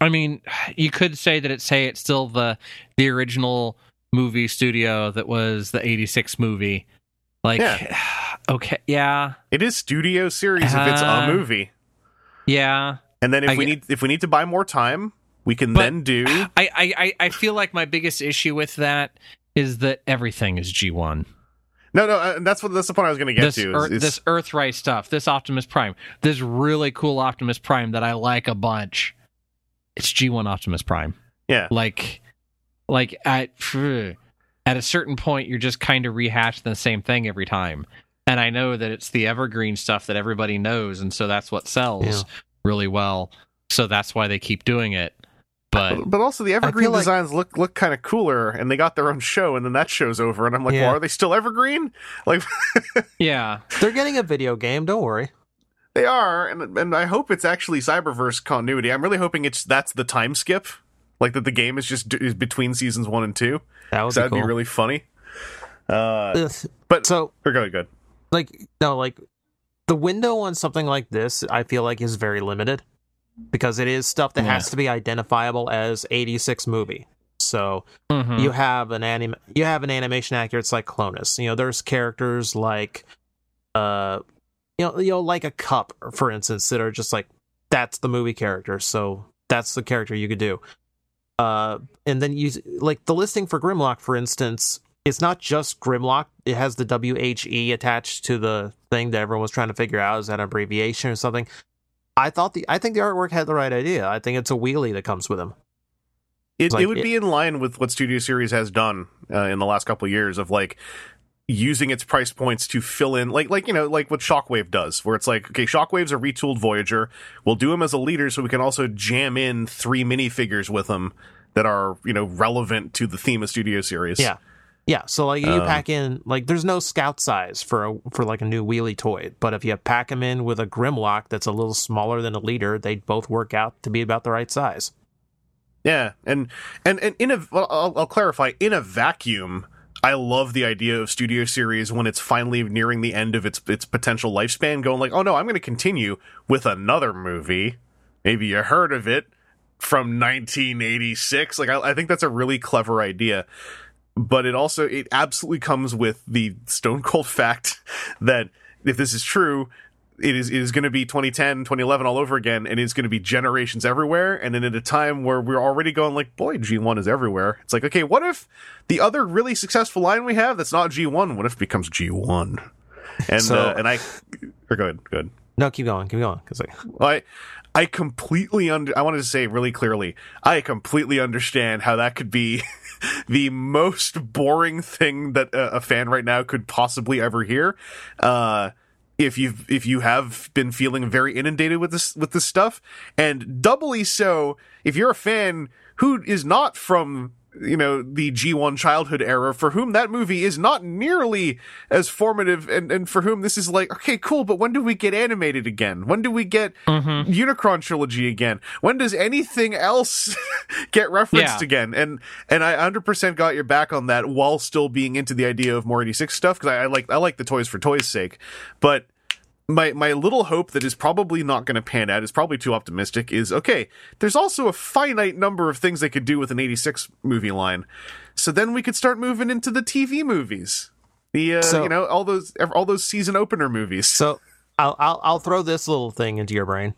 Speaker 2: I mean, you could say that it's say it's still the the original movie studio that was the 86 movie. Like (sighs) okay, yeah.
Speaker 1: it is studio series if it's a
Speaker 2: Uh,
Speaker 1: movie
Speaker 2: Yeah.
Speaker 1: and then if
Speaker 2: I
Speaker 1: we
Speaker 2: get-
Speaker 1: need if we need to buy more time we can
Speaker 2: But-
Speaker 1: then do (sighs)
Speaker 2: I, I, I- I feel like my biggest issue with that is that everything is G1.
Speaker 1: no no uh, that's what that's the point I was going to get
Speaker 2: This,
Speaker 1: to is-
Speaker 2: Earth,
Speaker 1: is-
Speaker 2: this Earthrise stuff, this Optimus Prime, this really cool Optimus Prime that I like a bunch. It's G1 Optimus Prime.
Speaker 1: yeah
Speaker 2: like like at (sighs) at a certain point you're just kind of rehashing the same thing every time and i know that it's the evergreen stuff that everybody knows and so that's what sells
Speaker 4: Yeah.
Speaker 2: really well so that's why they keep doing it but
Speaker 1: but also the evergreen
Speaker 4: like-
Speaker 1: designs look look kind of cooler and they got their own show and then that show's over and i'm like
Speaker 4: Yeah.
Speaker 1: well are they still evergreen like (laughs)
Speaker 2: yeah
Speaker 4: They're getting a video game. Don't worry.
Speaker 1: they are and and i hope it's actually cyberverse continuity i'm really hoping it's that's the time skip like that the game is just is between seasons one and two
Speaker 4: That would
Speaker 1: 'cause
Speaker 4: be
Speaker 1: that'd
Speaker 4: cool.
Speaker 1: be really funny uh
Speaker 4: Ugh.
Speaker 1: but
Speaker 4: So
Speaker 1: we're going good
Speaker 4: like no like the window on something like this i feel like is very limited because it is stuff that
Speaker 2: Yeah.
Speaker 4: has to be identifiable as 86 movie so
Speaker 2: Mhm.
Speaker 4: you have an anim you have an animation actor it's like Cyclonus you know there's characters like uh you know you know like a Kup for instance that are just like that's the movie character so that's the character you could do uh and then you like the listing for grimlock for instance it's not just grimlock it has the whe attached to the thing that everyone was trying to figure out is that an abbreviation or something i thought the i think the artwork had the right idea. I think it's a wheelie that comes with him.
Speaker 1: It,
Speaker 4: Like,
Speaker 1: it would
Speaker 4: it-
Speaker 1: be in line with what studio series has done uh, in the last couple of years of like using its price points to fill in like like you know like what shockwave does where it's like okay shockwave's a retooled voyager. We'll do him as a leader so we can also jam in three minifigures with him that are you know relevant to the theme of studio series.
Speaker 4: Yeah. Yeah, so like you
Speaker 1: Um,
Speaker 4: pack in like there's no scout size for a, for like a new wheelie toy, but if you pack them in with a Grimlock that's a little smaller than a leader, they both work out to be about the right size.
Speaker 1: Yeah, and and and in a well, I'll, I'll clarify in a vacuum. I love the idea of studio series when it's finally nearing the end of its its potential lifespan, going like, oh no, I'm going to continue with another movie. Maybe you heard of it from 1986. Like, I, I think that's a really clever idea, but it also it absolutely comes with the stone cold fact (laughs) that if this is true, it is it is going to be 2010 2011 all over again and it's going to be generations everywhere. And then at a time where we're already going like boy g1 is everywhere. It's like okay what if the other really successful line we have that's not g1 what if it becomes g1 and
Speaker 4: So-
Speaker 1: uh, and i or go ahead go ahead.
Speaker 4: No, keep going, keep going, because like,
Speaker 1: I I completely under I wanted to say really clearly, I completely understand how that could be (laughs) the most boring thing that a, a fan right now could possibly ever hear. Uh if you've if you have been feeling very inundated with this with this stuff, and doubly so if you're a fan who is not from you know the G1 childhood era for whom that movie is not nearly as formative and and for whom this is like okay cool but when do we get animated again? When do we get mm-hmm. Unicron trilogy again? When does anything else (laughs) get referenced
Speaker 2: Yeah.
Speaker 1: again? And and I 100% got your back on that while still being into the idea of more 86 stuff because I, I like I like the toys for toys sake. But my my little hope that is probably not going to pan out is probably too optimistic is okay there's also a finite number of things they could do with an 86 movie line. So then we could start moving into the tv movies. The uh,
Speaker 4: So-
Speaker 1: you know all those all those season opener movies.
Speaker 4: So I'll, I'll I'll throw this little thing into your brain.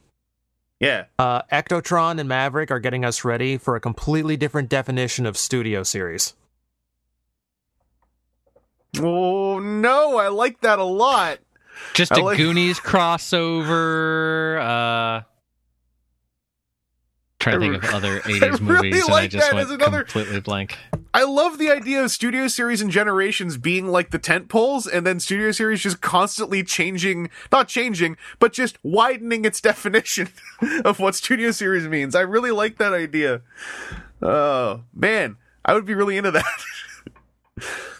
Speaker 1: yeah.
Speaker 4: Uh, Ectotron and Maverick are getting us ready for a completely different definition of studio series.
Speaker 1: oh no i like that a lot
Speaker 2: Just
Speaker 1: I
Speaker 2: a
Speaker 1: like-
Speaker 2: Goonies crossover. Uh, trying to think of other (laughs) 80s
Speaker 1: really
Speaker 2: movies, and I just went
Speaker 1: another-
Speaker 2: completely blank.
Speaker 1: I love the idea of studio series and generations being like the tent poles, and then studio series just constantly changing, not changing, but just widening its (laughs) definition of what studio series means. I really like that idea. Oh man, I would be really into that. (laughs)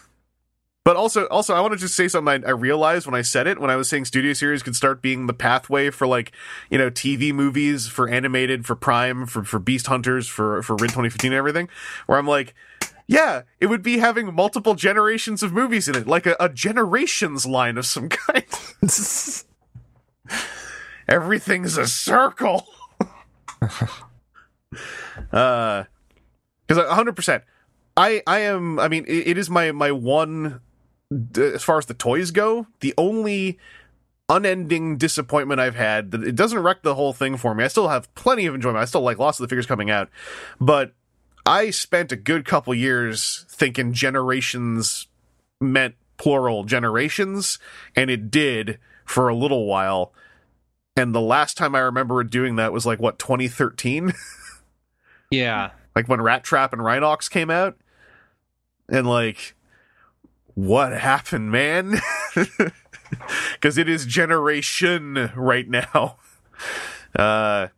Speaker 1: But also, also, I want to just say something I, I realized when I said it when I was saying studio series could start being the pathway for like you know TV movies for animated for Prime for for Beast Hunters for for Rid 2015 and everything. Where I'm like, yeah, it would be having multiple generations of movies in it, like a, a generations line of some (laughs) kind. Everything's a circle. (laughs) uh, because hundred percent, I I am. I mean, it, it is my my one as far as the toys go. The only unending disappointment I've had that it doesn't wreck the whole thing for me. I still have plenty of enjoyment. I still like lots of the figures coming out, but I spent a good couple years thinking generations meant plural generations, and it did for a little while. And the last time I remember doing that was like what 2013, (laughs)
Speaker 2: Yeah.
Speaker 1: like when Rattrap and Rhinox came out, and like, what happened, man? (laughs) Because it is generation right now. (laughs) Uh,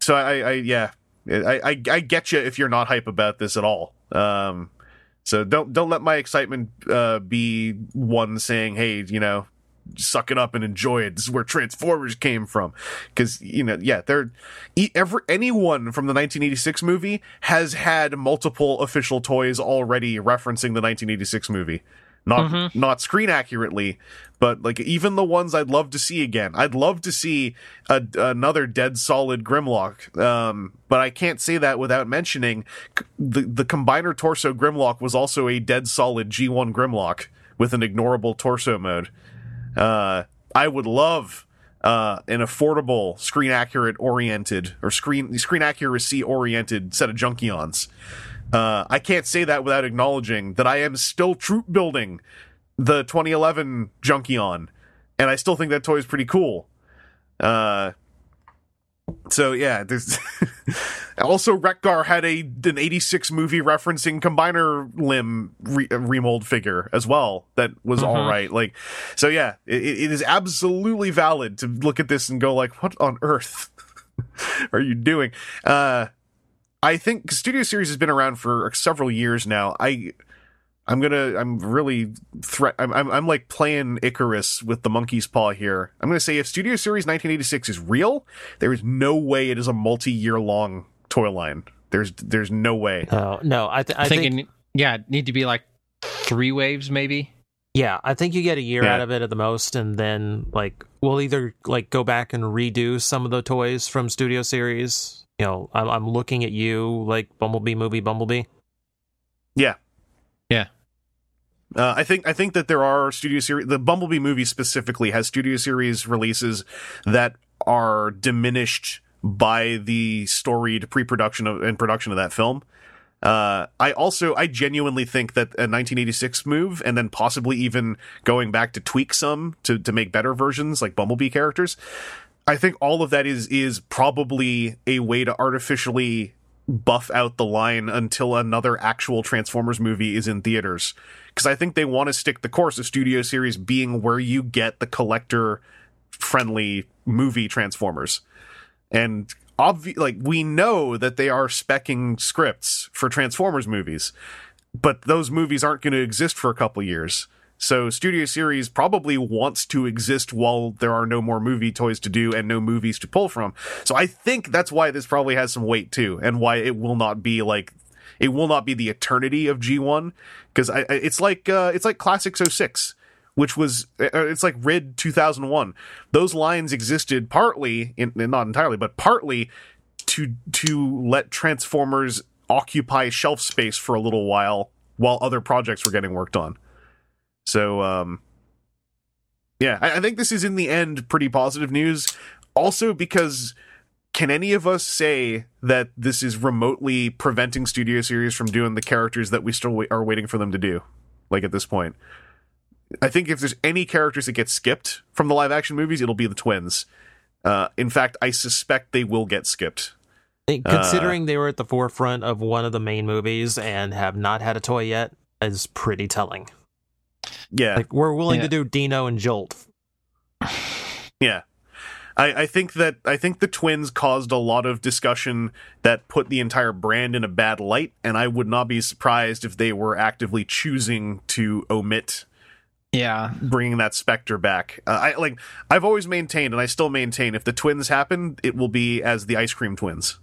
Speaker 1: so I, I yeah, I, I I get you if you're not hype about this at all. Um, so don't don't let my excitement uh be one saying, hey, you know, suck it up and enjoy it. This is where Transformers came from, because you know, yeah, they're every anyone from the 1986 movie has had multiple official toys already referencing the 1986 movie. Not not screen accurately, but like even the ones I'd love to see again. I'd love to see a, another dead solid Grimlock, um, but I can't say that without mentioning the the combiner torso Grimlock was also a dead solid G1 Grimlock with an ignorable torso mode. Uh, I would love uh, an affordable screen accurate oriented or screen screen accuracy oriented set of Junkions. Uh, I can't say that without acknowledging that I am still troop building the 2011 Junkion, and I still think that toy is pretty cool. Uh, so yeah, there's (laughs) also Wreck-Gar had a an 86 movie referencing combiner limb re- remold figure as well that was all right. Like, so yeah, it, it is absolutely valid to look at this and go like, what on earth (laughs) are you doing? Uh, I think Studio Series has been around for several years now. I I'm gonna I'm really threat I'm, I'm I'm like playing Icarus with the monkey's paw here. I'm gonna say if Studio Series 1986 is real, there is no way it is a multi-year long toy line. There's there's no way.
Speaker 4: No, no. I, th- I
Speaker 2: I
Speaker 4: think
Speaker 2: think, it, yeah, need to be like three waves, maybe.
Speaker 4: Yeah, I think you get a year
Speaker 1: Yeah.
Speaker 4: out of it at the most, and then like we'll either like go back and redo some of the toys from Studio Series. You know, I'm, I'm looking at you like Bumblebee movie, Bumblebee.
Speaker 1: Yeah.
Speaker 2: Yeah.
Speaker 1: Uh, I think I think that there are studio series. The Bumblebee movie specifically has studio series releases that are diminished by the storied pre-production of, and production of that film. Uh, I also I genuinely think that a 1986 move, and then possibly even going back to tweak some to to make better versions like Bumblebee characters. I think all of that is is probably a way to artificially buff out the line until another actual Transformers movie is in theaters. Because I think they want to stick the course of Studio Series being where you get the collector friendly movie Transformers. And obvi- like we know that they are specking scripts for Transformers movies, but those movies aren't going to exist for a couple years. So Studio Series probably wants to exist while there are no more movie toys to do and no movies to pull from. So I think that's why this probably has some weight too, and why it will not be like it will not be the eternity of G1 because it's like uh, it's like Classics 06 which was uh, it's like Rid 2001. Those lines existed partly, in, not entirely, but partly to to let Transformers occupy shelf space for a little while while other projects were getting worked on. So, um, yeah, I, I think this is in the end pretty positive news. Also, because can any of us say that this is remotely preventing Studio Series from doing the characters that we still wait, are waiting for them to do? Like at this point, I think if there's any characters that get skipped from the live action movies, it'll be the twins. Uh, in fact, I suspect they will get skipped.
Speaker 4: Eh, Considering they were at the forefront of one of the main movies and have not had a toy yet, is pretty telling.
Speaker 1: Yeah,
Speaker 4: Like we're willing
Speaker 2: Yeah.
Speaker 4: to do Dino and Jolt.
Speaker 1: yeah. I, I think that I think the twins caused a lot of discussion that put the entire brand in a bad light, and I would not be surprised if they were actively choosing to omit
Speaker 2: Yeah.
Speaker 1: bringing that specter back. Uh, I like I've always maintained, and I still maintain, if the twins happen, it will be as the ice cream twins.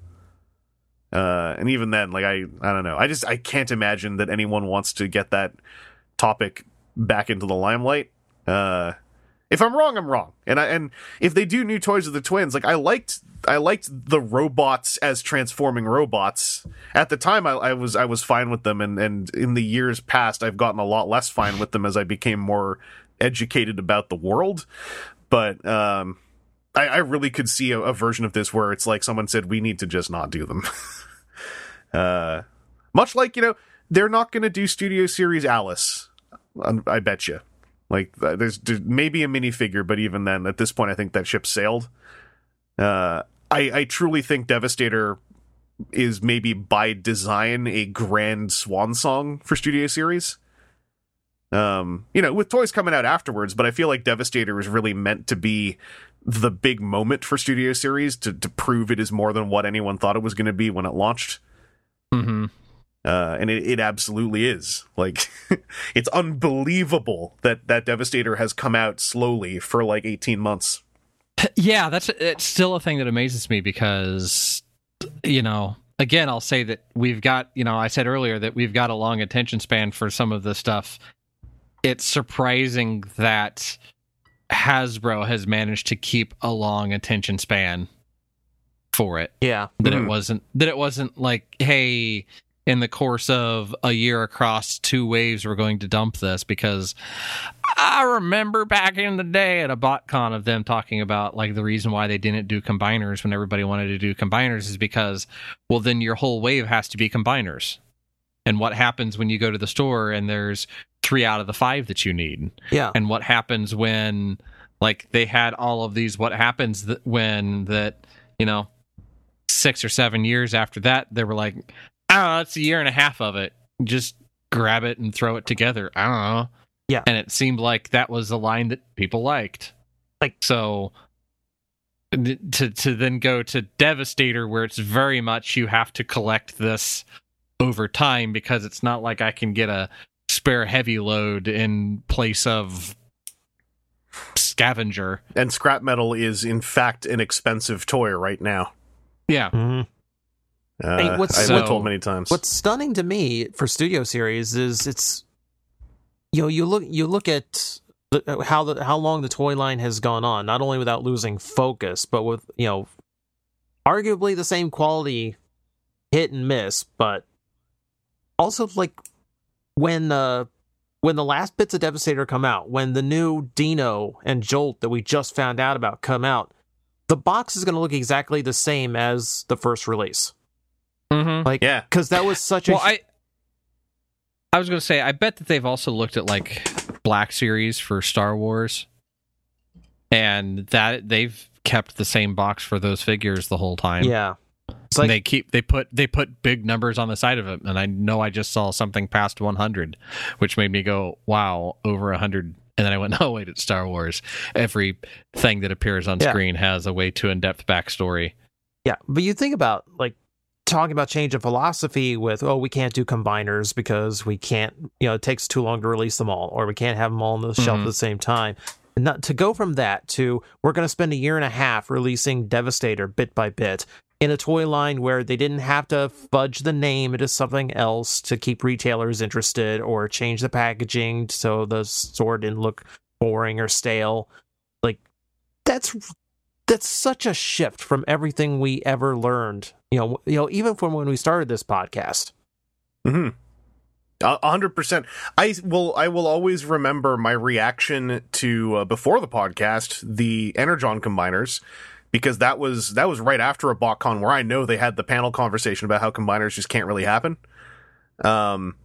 Speaker 1: Uh, and even then, like I, I don't know. I just I can't imagine that anyone wants to get that topic back into the limelight. Uh, if I'm wrong, I'm wrong. And I and if they do new toys of the twins, like I liked I liked the robots as transforming robots. At the time I, I was I was fine with them and, and in the years past I've gotten a lot less fine with them as I became more educated about the world. But um I, I really could see a, a version of this where it's like someone said we need to just not do them. (laughs) uh much like, you know, they're not gonna do Studio Series Alice. um, I bet you. Like uh, there's, there's maybe a minifigure, but even then, at this point, I think that ship sailed. Uh, I I truly think Devastator is maybe by design a grand swan song for Studio Series. Um, you know, with toys coming out afterwards, but I feel like Devastator is really meant to be the big moment for Studio Series to to prove it is more than what anyone thought it was going to be when it launched
Speaker 2: hmm
Speaker 1: uh, and it, it absolutely is. Like, (laughs) it's unbelievable that that Devastator has come out slowly for like eighteen months. (laughs)
Speaker 2: Yeah, that's it's still a thing that amazes me because you know, again, I'll say that we've got, you know, I said earlier that we've got a long attention span for some of the stuff. It's surprising that Hasbro has managed to keep a long attention span for it.
Speaker 4: Yeah.
Speaker 2: That
Speaker 1: Mhm.
Speaker 2: it wasn't that it wasn't like, hey, in the course of a year across two waves, we're going to dump this because I remember back in the day at a BotCon of them talking about like the reason why they didn't do combiners when everybody wanted to do combiners is because, well, then your whole wave has to be combiners. And what happens when you go to the store and there's three out of the five that you need?
Speaker 4: Yeah.
Speaker 2: and what happens when like they had all of these what happens th- when that you know six or seven years after that they were like i don't know it's a year and a half of it just grab it and throw it together i don't know
Speaker 4: Yeah.
Speaker 2: and it seemed like that was the line that people liked
Speaker 4: Like-
Speaker 2: so to to then go to devastator where it's very much you have to collect this over time because it's not like i can get a spare heavy load in place of scavenger.
Speaker 1: And scrap metal is in fact an expensive toy right now.
Speaker 2: Yeah.
Speaker 4: hmm
Speaker 1: Uh,
Speaker 4: Hey, what's-
Speaker 1: I've been
Speaker 2: So-
Speaker 1: told many times.
Speaker 4: What's stunning to me for Studio Series is it's you know you look you look at the, how the how long the toy line has gone on, not only without losing focus, but with you know arguably the same quality hit and miss, but also like when uh when the last bits of Devastator come out, when the new Dino and Jolt that we just found out about come out, the box is going to look exactly the same as the first release.
Speaker 2: Mm-hmm.
Speaker 4: Like,
Speaker 1: Yeah.
Speaker 4: because that was such a
Speaker 2: Well, I I was going to say I bet that they've also looked at like Black Series for Star Wars, and that they've kept the same box for those figures the whole time.
Speaker 4: yeah. It's like
Speaker 2: they keep they put they put big numbers on the side of it, and I know I just saw something past 100, which made me go, "Wow, over 100." And then I went, (laughs) "Oh wait, it's Star Wars." Every thing that appears on
Speaker 4: Yeah.
Speaker 2: screen has a way too in depth backstory.
Speaker 4: Yeah, but you think about like talking about change of philosophy with oh we can't do combiners because we can't you know it takes too long to release them all or we can't have them all on the shelf
Speaker 2: Mhm.
Speaker 4: at the same time. And not to go from that to we're going to spend a year and a half releasing Devastator bit by bit in a toy line where they didn't have to fudge the name into something else to keep retailers interested or change the packaging so the store didn't look boring or stale. Like that's that's such a shift from everything we ever learned. You know, you know, even from when we started this podcast.
Speaker 1: hmm A hundred percent. I will. I will always remember my reaction to uh, before the podcast, the Energon combiners, because that was that was right after a BotCon where I know they had the panel conversation about how combiners just can't really happen. Um,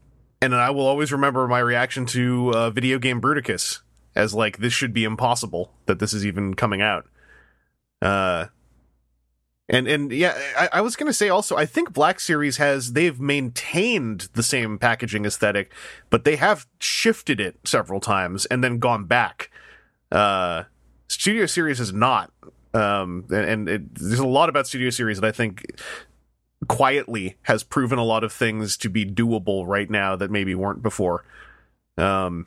Speaker 1: and I will always remember my reaction to uh, video game Bruticus as like this should be impossible that this is even coming out. Uh, and and yeah, I, I was gonna say also, I think Black Series has they've maintained the same packaging aesthetic, but they have shifted it several times and then gone back. Uh, Studio Series is not, um, and, and it, there's a lot about Studio Series that I think quietly has proven a lot of things to be doable right now that maybe weren't before. Um,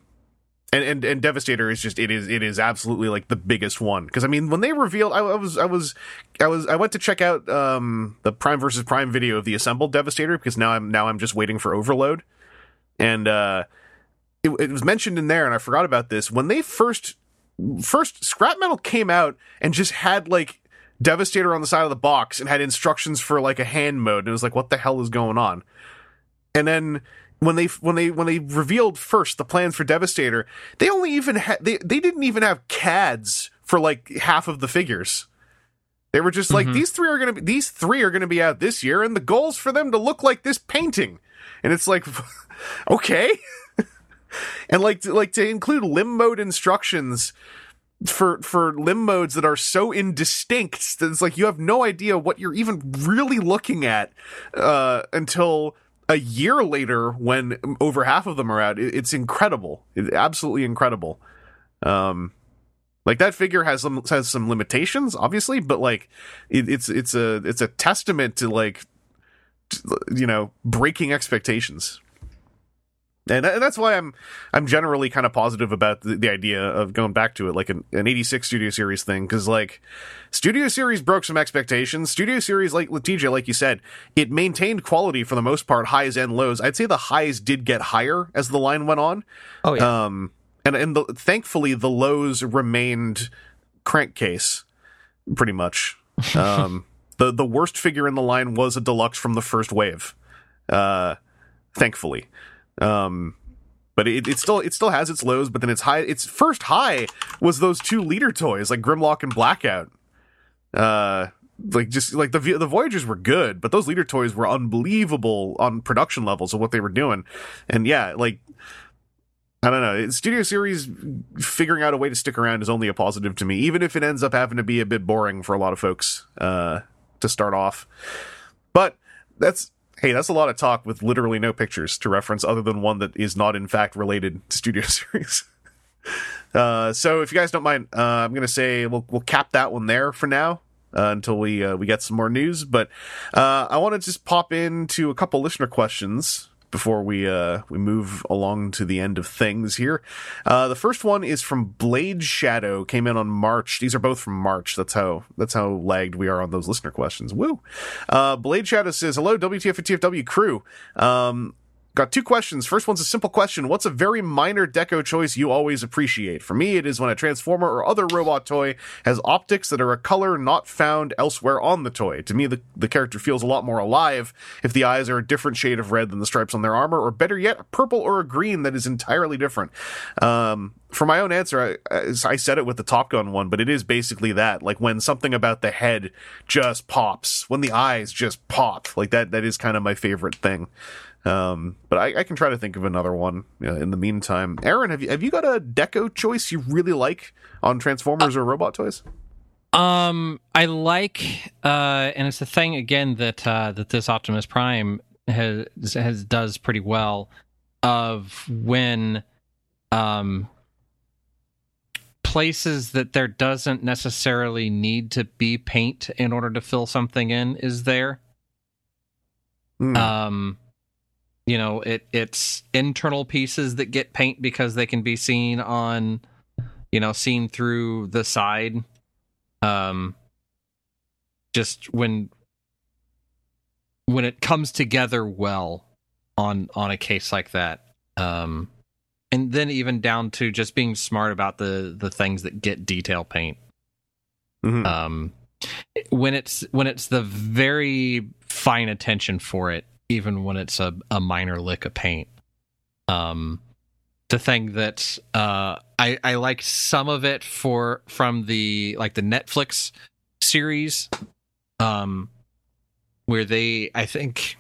Speaker 1: and, and and Devastator is just it is it is absolutely like the biggest one. Because I mean when they revealed I, I, was I was I was I went to check out um the Prime versus Prime video of the assembled Devastator because now I'm now I'm just waiting for Overload. And uh it, it was mentioned in there and I forgot about this. When they first first Scrap Metal came out and just had like Devastator on the side of the box and had instructions for like a hand mode. And it was like what the hell is going on? And then when they when they when they revealed first the plans for Devastator, they only even had they they didn't even have CADs for like half of the figures. They were just like
Speaker 2: Mhm.
Speaker 1: these three are gonna be these three are gonna be out this year, and the goal's for them to look like this painting. And it's like, (laughs) okay, (laughs) and like to, like to include limb mode instructions for for limb modes that are so indistinct that it's like you have no idea what you're even really looking at uh, until a year later when over half of them are out. It's incredible, it's absolutely incredible. Um, like that figure has some has some limitations, obviously, but like it, it's it's a it's a testament to like you know breaking expectations and tha- that's why I'm I'm generally kind of positive about the, the idea of going back to it, like an, an '86 Studio Series thing, because like Studio Series broke some expectations. Studio Series, like TJ, like you said, it maintained quality for the most part, highs and lows. I'd say the highs did get higher as the line went on,
Speaker 4: Oh yeah.
Speaker 1: um, and and the, thankfully the lows remained crankcase, pretty much. (laughs) Um, the the worst figure in the line was a deluxe from the first wave, uh, thankfully. Um, but it, it still it still has its lows. But then its high its first high was those two leader toys like Grimlock and Blackout. Uh, like just like the the Voyagers were good, but those leader toys were unbelievable on production levels of what they were doing. And yeah, like I don't know. Studio Series figuring out a way to stick around is only a positive to me, even if it ends up having to be a bit boring for a lot of folks uh, to start off. But that's hey, that's a lot of talk with literally no pictures to reference, other than one that is not in fact related to Studio (laughs) Series. Uh, so if you guys don't mind, uh, I'm gonna say we'll we'll cap that one there for now. Uh, until we uh, we get some more news, but uh, I want to just pop into a couple listener questions before we uh, we move along to the end of things here. Uh, the first one is from Blade Shadow, came in on March. These are both from March. That's how that's how lagged we are on those listener questions. Woo! Uh, Blade Shadow says, "Hello, WTF and TFW crew." Um, Got two questions. First one's a simple question. What's a very minor deco choice you always appreciate? For me, it is when a Transformer or other robot toy has optics that are a color not found elsewhere on the toy. To me, the, the character feels a lot more alive if the eyes are a different shade of red than the stripes on their armor, or better yet, a purple or a green that is entirely different. Um, for my own answer, I, I said it with the Top Gun one, but it is basically that. Like when something about the head just pops, when the eyes just pop, like that, that is kind of my favorite thing. Um, but I, I can try to think of another one uh, in the meantime. Aaron, have you have you got a deco choice you really like on Transformers or robot toys?
Speaker 2: Um, I like, uh, and it's a thing again that uh, that this Optimus Prime has has does pretty well of when, um, places that there doesn't necessarily need to be paint in order to fill something in is there.
Speaker 1: Hmm.
Speaker 2: Um, you know, it it's internal pieces that get paint because they can be seen on, you know, seen through the side. Um, just when when it comes together well on on a case like that. Um, and then even down to just being smart about the the things that get detail paint
Speaker 1: Mhm.
Speaker 2: um when it's when it's the very fine attention for it even when it's a, a minor lick of paint um the thing that uh i i like some of it for from the like the netflix series um where they i think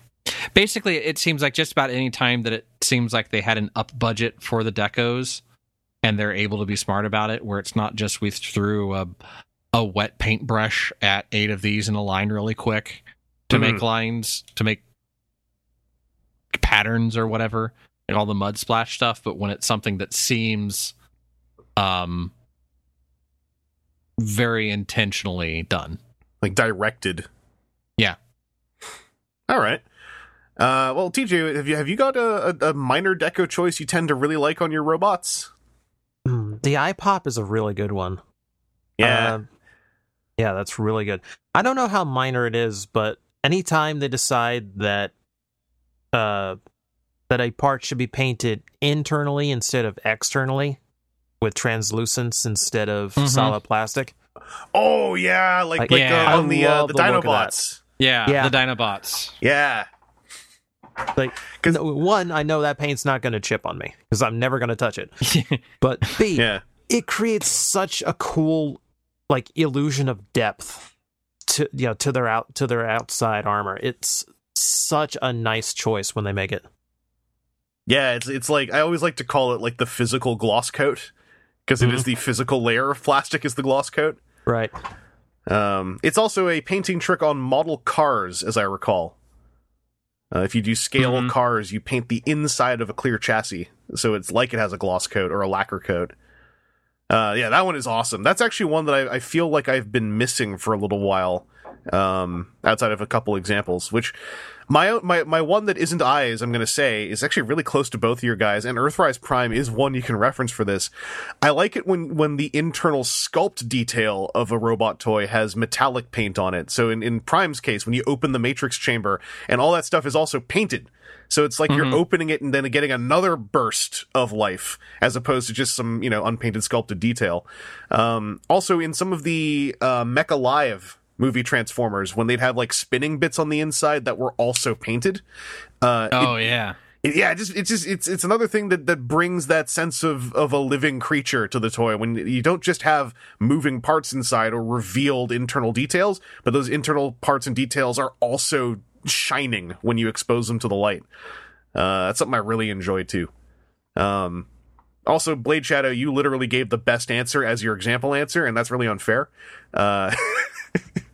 Speaker 2: Basically, it seems like just about any time that it seems like they had an up budget for the decos, and they're able to be smart about it, where it's not just we threw a a wet paintbrush at eight of these in a line really quick to
Speaker 1: Mhm.
Speaker 2: make lines to make patterns or whatever, and all the mud splash stuff. But when it's something that seems um very intentionally done.
Speaker 1: like directed.
Speaker 2: Yeah.
Speaker 1: All right. Uh, well, TJ, have you have you got a, a, a minor deco choice you tend to really like on your robots?
Speaker 4: Mm, The eye pop is a really good one.
Speaker 1: Yeah.
Speaker 4: Um, yeah, that's really good. I don't know how minor it is, but anytime they decide that uh that a part should be painted internally instead of externally with translucence instead of
Speaker 2: Mhm.
Speaker 4: solid plastic.
Speaker 1: oh yeah, like
Speaker 4: Like,
Speaker 1: like
Speaker 2: yeah.
Speaker 1: uh, on the uh, the
Speaker 4: the look of that.
Speaker 1: Dinobots.
Speaker 2: Yeah,
Speaker 4: Yeah.
Speaker 2: the Dinobots.
Speaker 1: Yeah.
Speaker 4: Like cuz one, I know that paint's not going to chip on me because I'm never going to touch it. (laughs) But B,
Speaker 1: Yeah.
Speaker 4: it creates such a cool like illusion of depth to you know to their out to their outside armor. It's such a nice choice when they make it.
Speaker 1: Yeah, it's it's like I always like to call it like the physical gloss coat because it is the physical layer of plastic is the gloss coat.
Speaker 4: Right.
Speaker 1: Um, it's also a painting trick on model cars, as I recall. Uh, if you do scale
Speaker 2: Mhm.
Speaker 1: cars, you paint the inside of a clear chassis, so it's like it has a gloss coat or a lacquer coat. Uh, yeah, that one is awesome. That's actually one that I, I feel like I've been missing for a little while. Um, outside of a couple examples, which my my my one that isn't eyes, I'm going to say, is actually really close to both of your guys. And Earthrise Prime is one you can reference for this. I like it when when the internal sculpt detail of a robot toy has metallic paint on it. So in in Prime's case, when you open the matrix chamber and all that stuff is also painted. So it's like you're opening it and then getting another burst of life as opposed to just some, you know, unpainted sculpted detail. Um, also in some of the uh, Mech Alive movie Transformers, when they'd have like spinning bits on the inside that were also painted. Uh, it-
Speaker 2: Oh yeah.
Speaker 1: it- yeah, it just it's just it's it's another thing that that brings that sense of of a living creature to the toy when you don't just have moving parts inside or revealed internal details, but those internal parts and details are also shining when you expose them to the light. Uh, that's something I really enjoy too. Um, also, Blade Shadow, you literally gave the best answer as your example answer, and that's really unfair. Uh, (laughs)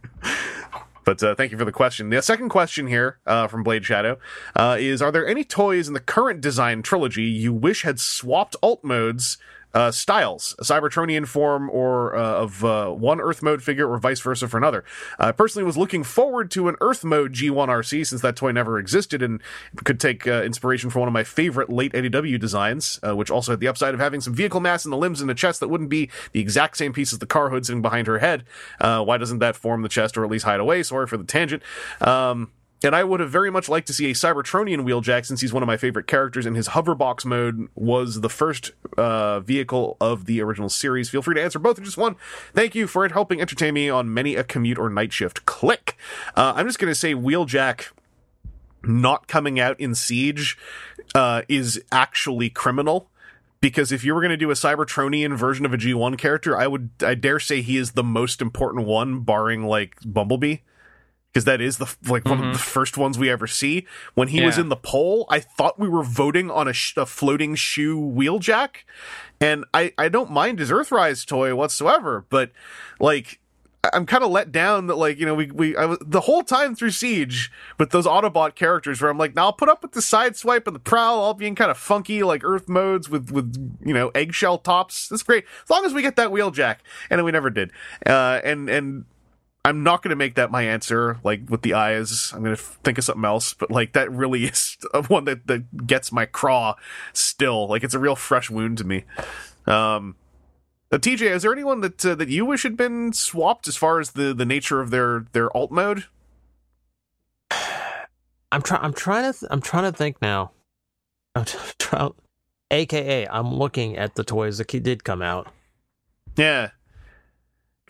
Speaker 1: But uh, thank you for the question. The second question here uh, from Blade Shadow uh, is: Are there any toys in the current design trilogy you wish had swapped alt modes? Uh, styles, a Cybertronian form or uh, of uh, one Earth mode figure, or vice versa for another. I personally was looking forward to an Earth mode G1 Arcee since that toy never existed and could take uh, inspiration from one of my favorite late IDW designs, uh, which also had the upside of having some vehicle mass in the limbs and the chest that wouldn't be the exact same piece as the car hood sitting behind her head. Uh, why doesn't that form the chest or at least hide away? Sorry for the tangent. Um, and I would have very much liked to see a Cybertronian Wheeljack since he's one of my favorite characters, and his hoverbox mode was the first uh, vehicle of the original series. Feel free to answer both or just one. Thank you for helping entertain me on many a commute or night shift. Click. Uh, I'm just going to say Wheeljack not coming out in Siege uh, is actually criminal. Because if you were going to do a Cybertronian version of a G1 character, I would, I dare say he is the most important one, barring like Bumblebee because that is the like one of the first ones we ever see. When he was in the poll, I thought we were voting on a, sh- a floating shoe wheeljack, and I I don't mind his Earthrise toy whatsoever, but like. I'm kind of let down that like you know we we I was the whole time through Siege with those Autobot characters where I'm like now I'll put up with the Sideswipe and the prowl all being kind of funky like Earth modes with with you know eggshell tops. That's great. As long as we get that wheeljack. And we never did. Uh, and and I'm not going to make that my answer, like with the eyes. I'm going to think of something else, but like that really (laughs) is one that, that gets my craw still. Like it's a real fresh wound to me. Um, uh, TJ, is there anyone that uh, that you wish had been swapped as far as the, the nature of their their alt mode? (sighs)
Speaker 4: I'm trying. I'm trying to. Th- I'm trying to think now. (laughs) I'm trying. AKA, I'm looking at the toys that did come out.
Speaker 1: Yeah.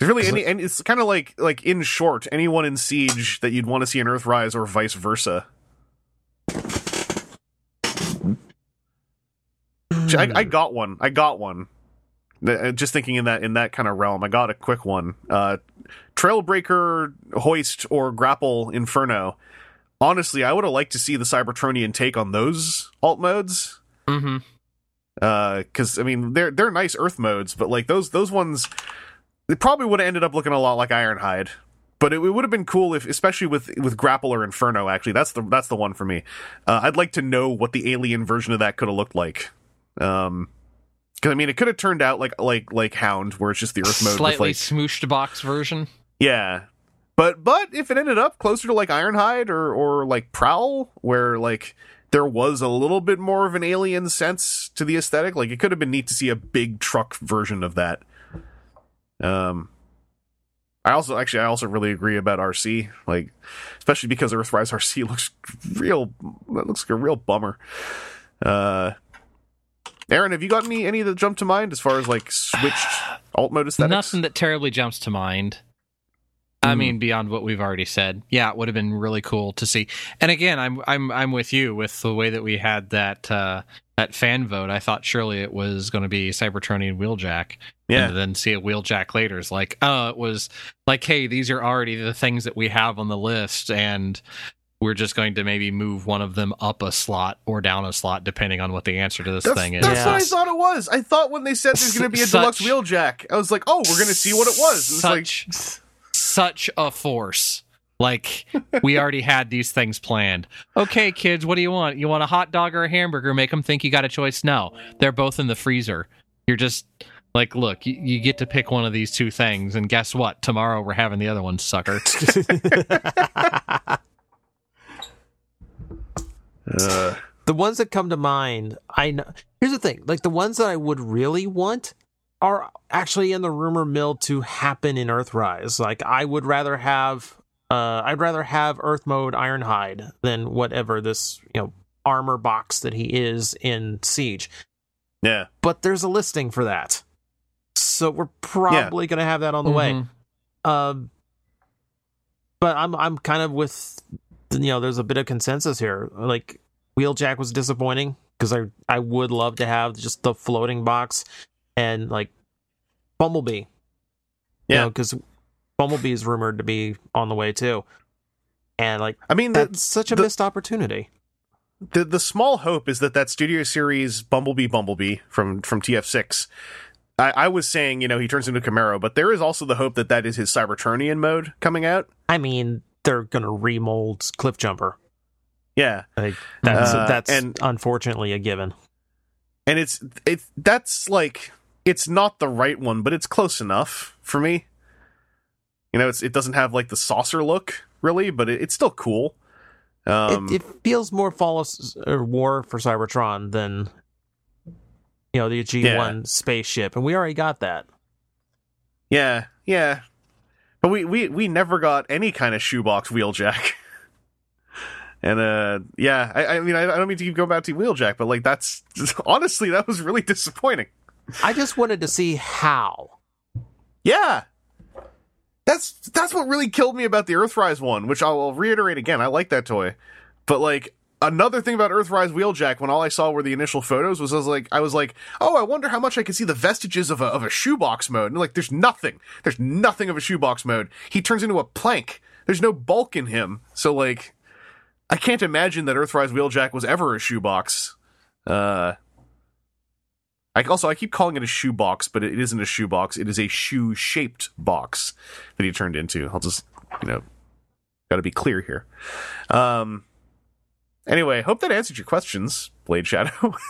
Speaker 1: Really, any and it's kind of like like in short, anyone in Siege that you'd want to see in Earthrise or vice versa. I got one. I got one. Uh, Just thinking in that in that kind of realm, I got a quick one. Uh, Trailbreaker, Hoist, or Grapple Inferno. honestly, I would have liked to see the Cybertronian take on those alt modes.
Speaker 2: Mm-hmm.
Speaker 1: because I mean they're they're nice Earth modes, but like those those ones, they probably would have ended up looking a lot like Ironhide. But it, it would have been cool if, especially with with Grapple or Inferno. Actually, that's the that's the one for me. Uh, I'd like to know what the alien version of that could have looked like. Um, because I mean, it could have turned out like like like Hound, where it's just the Earth mode.
Speaker 2: Slightly
Speaker 1: like,
Speaker 2: smooshed box version.
Speaker 1: yeah, but but if it ended up closer to like Ironhide or or like Prowl, where like there was a little bit more of an alien sense to the aesthetic, like it could have been neat to see a big truck version of that. Um, I also actually I also really agree about Arcee, like especially because Earthrise (laughs) Arcee looks real, that looks like a real bummer. Uh, Aaron, have you got any any that jump to mind as far as like switched (sighs) alt mode aesthetics?
Speaker 2: Nothing that terribly jumps to mind. I
Speaker 1: Hmm.
Speaker 2: mean, beyond what we've already said, yeah, it would have been really cool to see. And again, I'm I'm I'm with you with the way that we had that uh, that fan vote. I thought surely it was going to be Cybertronian Wheeljack,
Speaker 1: Yeah.
Speaker 2: and then see a Wheeljack later is like, oh, it was like, hey, these are already the things that we have on the list, and we're just going to maybe move one of them up a slot or down a slot depending on what the answer to this
Speaker 1: That's,
Speaker 2: thing is.
Speaker 1: that's what I thought it was. I thought when they said there's going to be a
Speaker 2: Such-
Speaker 1: deluxe wheeljack, I was like, oh, we're going to see what it was. And it's like,
Speaker 2: such such a force. Like we already had these things planned. Okay, kids, what do you want? You want a hot dog or a hamburger? Make them think you got a choice. No, they're both in the freezer. You're just like, look, you, you get to pick one of these two things, and guess what? Tomorrow we're having the other one, sucker. (laughs) (laughs)
Speaker 1: uh,
Speaker 4: the ones that come to mind, I know. Here's the thing: like the ones that I would really want are actually in the rumor mill to happen in Earthrise. Like I would rather have, uh, I'd rather have Earth mode Ironhide than whatever this you know armor box that he is in Siege.
Speaker 1: yeah.
Speaker 4: But there's a listing for that, so we're probably gonna have that on the way.
Speaker 2: Mhm.
Speaker 4: Um, but I'm I'm kind of with you know there's a bit of consensus here. Like Wheeljack was disappointing because I I would love to have just the floating box and like Bumblebee.
Speaker 1: Yeah.
Speaker 4: because Bumblebee is rumored to be on the way too, and like
Speaker 1: I mean, the,
Speaker 4: that's such a
Speaker 1: the-
Speaker 4: missed opportunity.
Speaker 1: the the small hope is that that Studio Series Bumblebee Bumblebee from from TF6. I, I was saying, you know, he turns into Camaro, but there is also the hope that that is his Cybertronian mode coming out.
Speaker 4: I mean, they're gonna remold Cliffjumper.
Speaker 1: Yeah,
Speaker 4: Like that's
Speaker 1: Uh,
Speaker 4: that's
Speaker 1: and-
Speaker 4: unfortunately a given.
Speaker 1: and it's it that's like it's not the right one, but it's close enough for me. You know, it's it doesn't have like the saucer look really, but it, it's still cool. Um,
Speaker 4: it, it feels more Fall or War for Cybertron than you know the G one spaceship, and we already got that.
Speaker 1: yeah, yeah, but we we we never got any kind of shoebox wheeljack. (laughs) And uh, yeah, I, I mean, I, I don't mean to keep going back to wheeljack, but like that's (laughs) honestly that was really disappointing.
Speaker 4: I just wanted to see how.
Speaker 1: Yeah. That's that's what really killed me about the Earthrise one, which I will reiterate again. I like that toy. But like another thing about Earthrise Wheeljack, when all I saw were the initial photos, was I was like I was like, oh, I wonder how much I could see the vestiges of a of a shoebox mode. And like there's nothing. There's nothing of a shoebox mode. He turns into a plank. There's no bulk in him. So like I can't imagine that Earthrise Wheeljack was ever a shoebox. Uh I also I keep calling it a shoebox, but it isn't a shoebox. It is a shoe-shaped box that he turned into. I'll just you know, got to be clear here. Um. Anyway, hope that answered your questions, Blade Shadow. (laughs)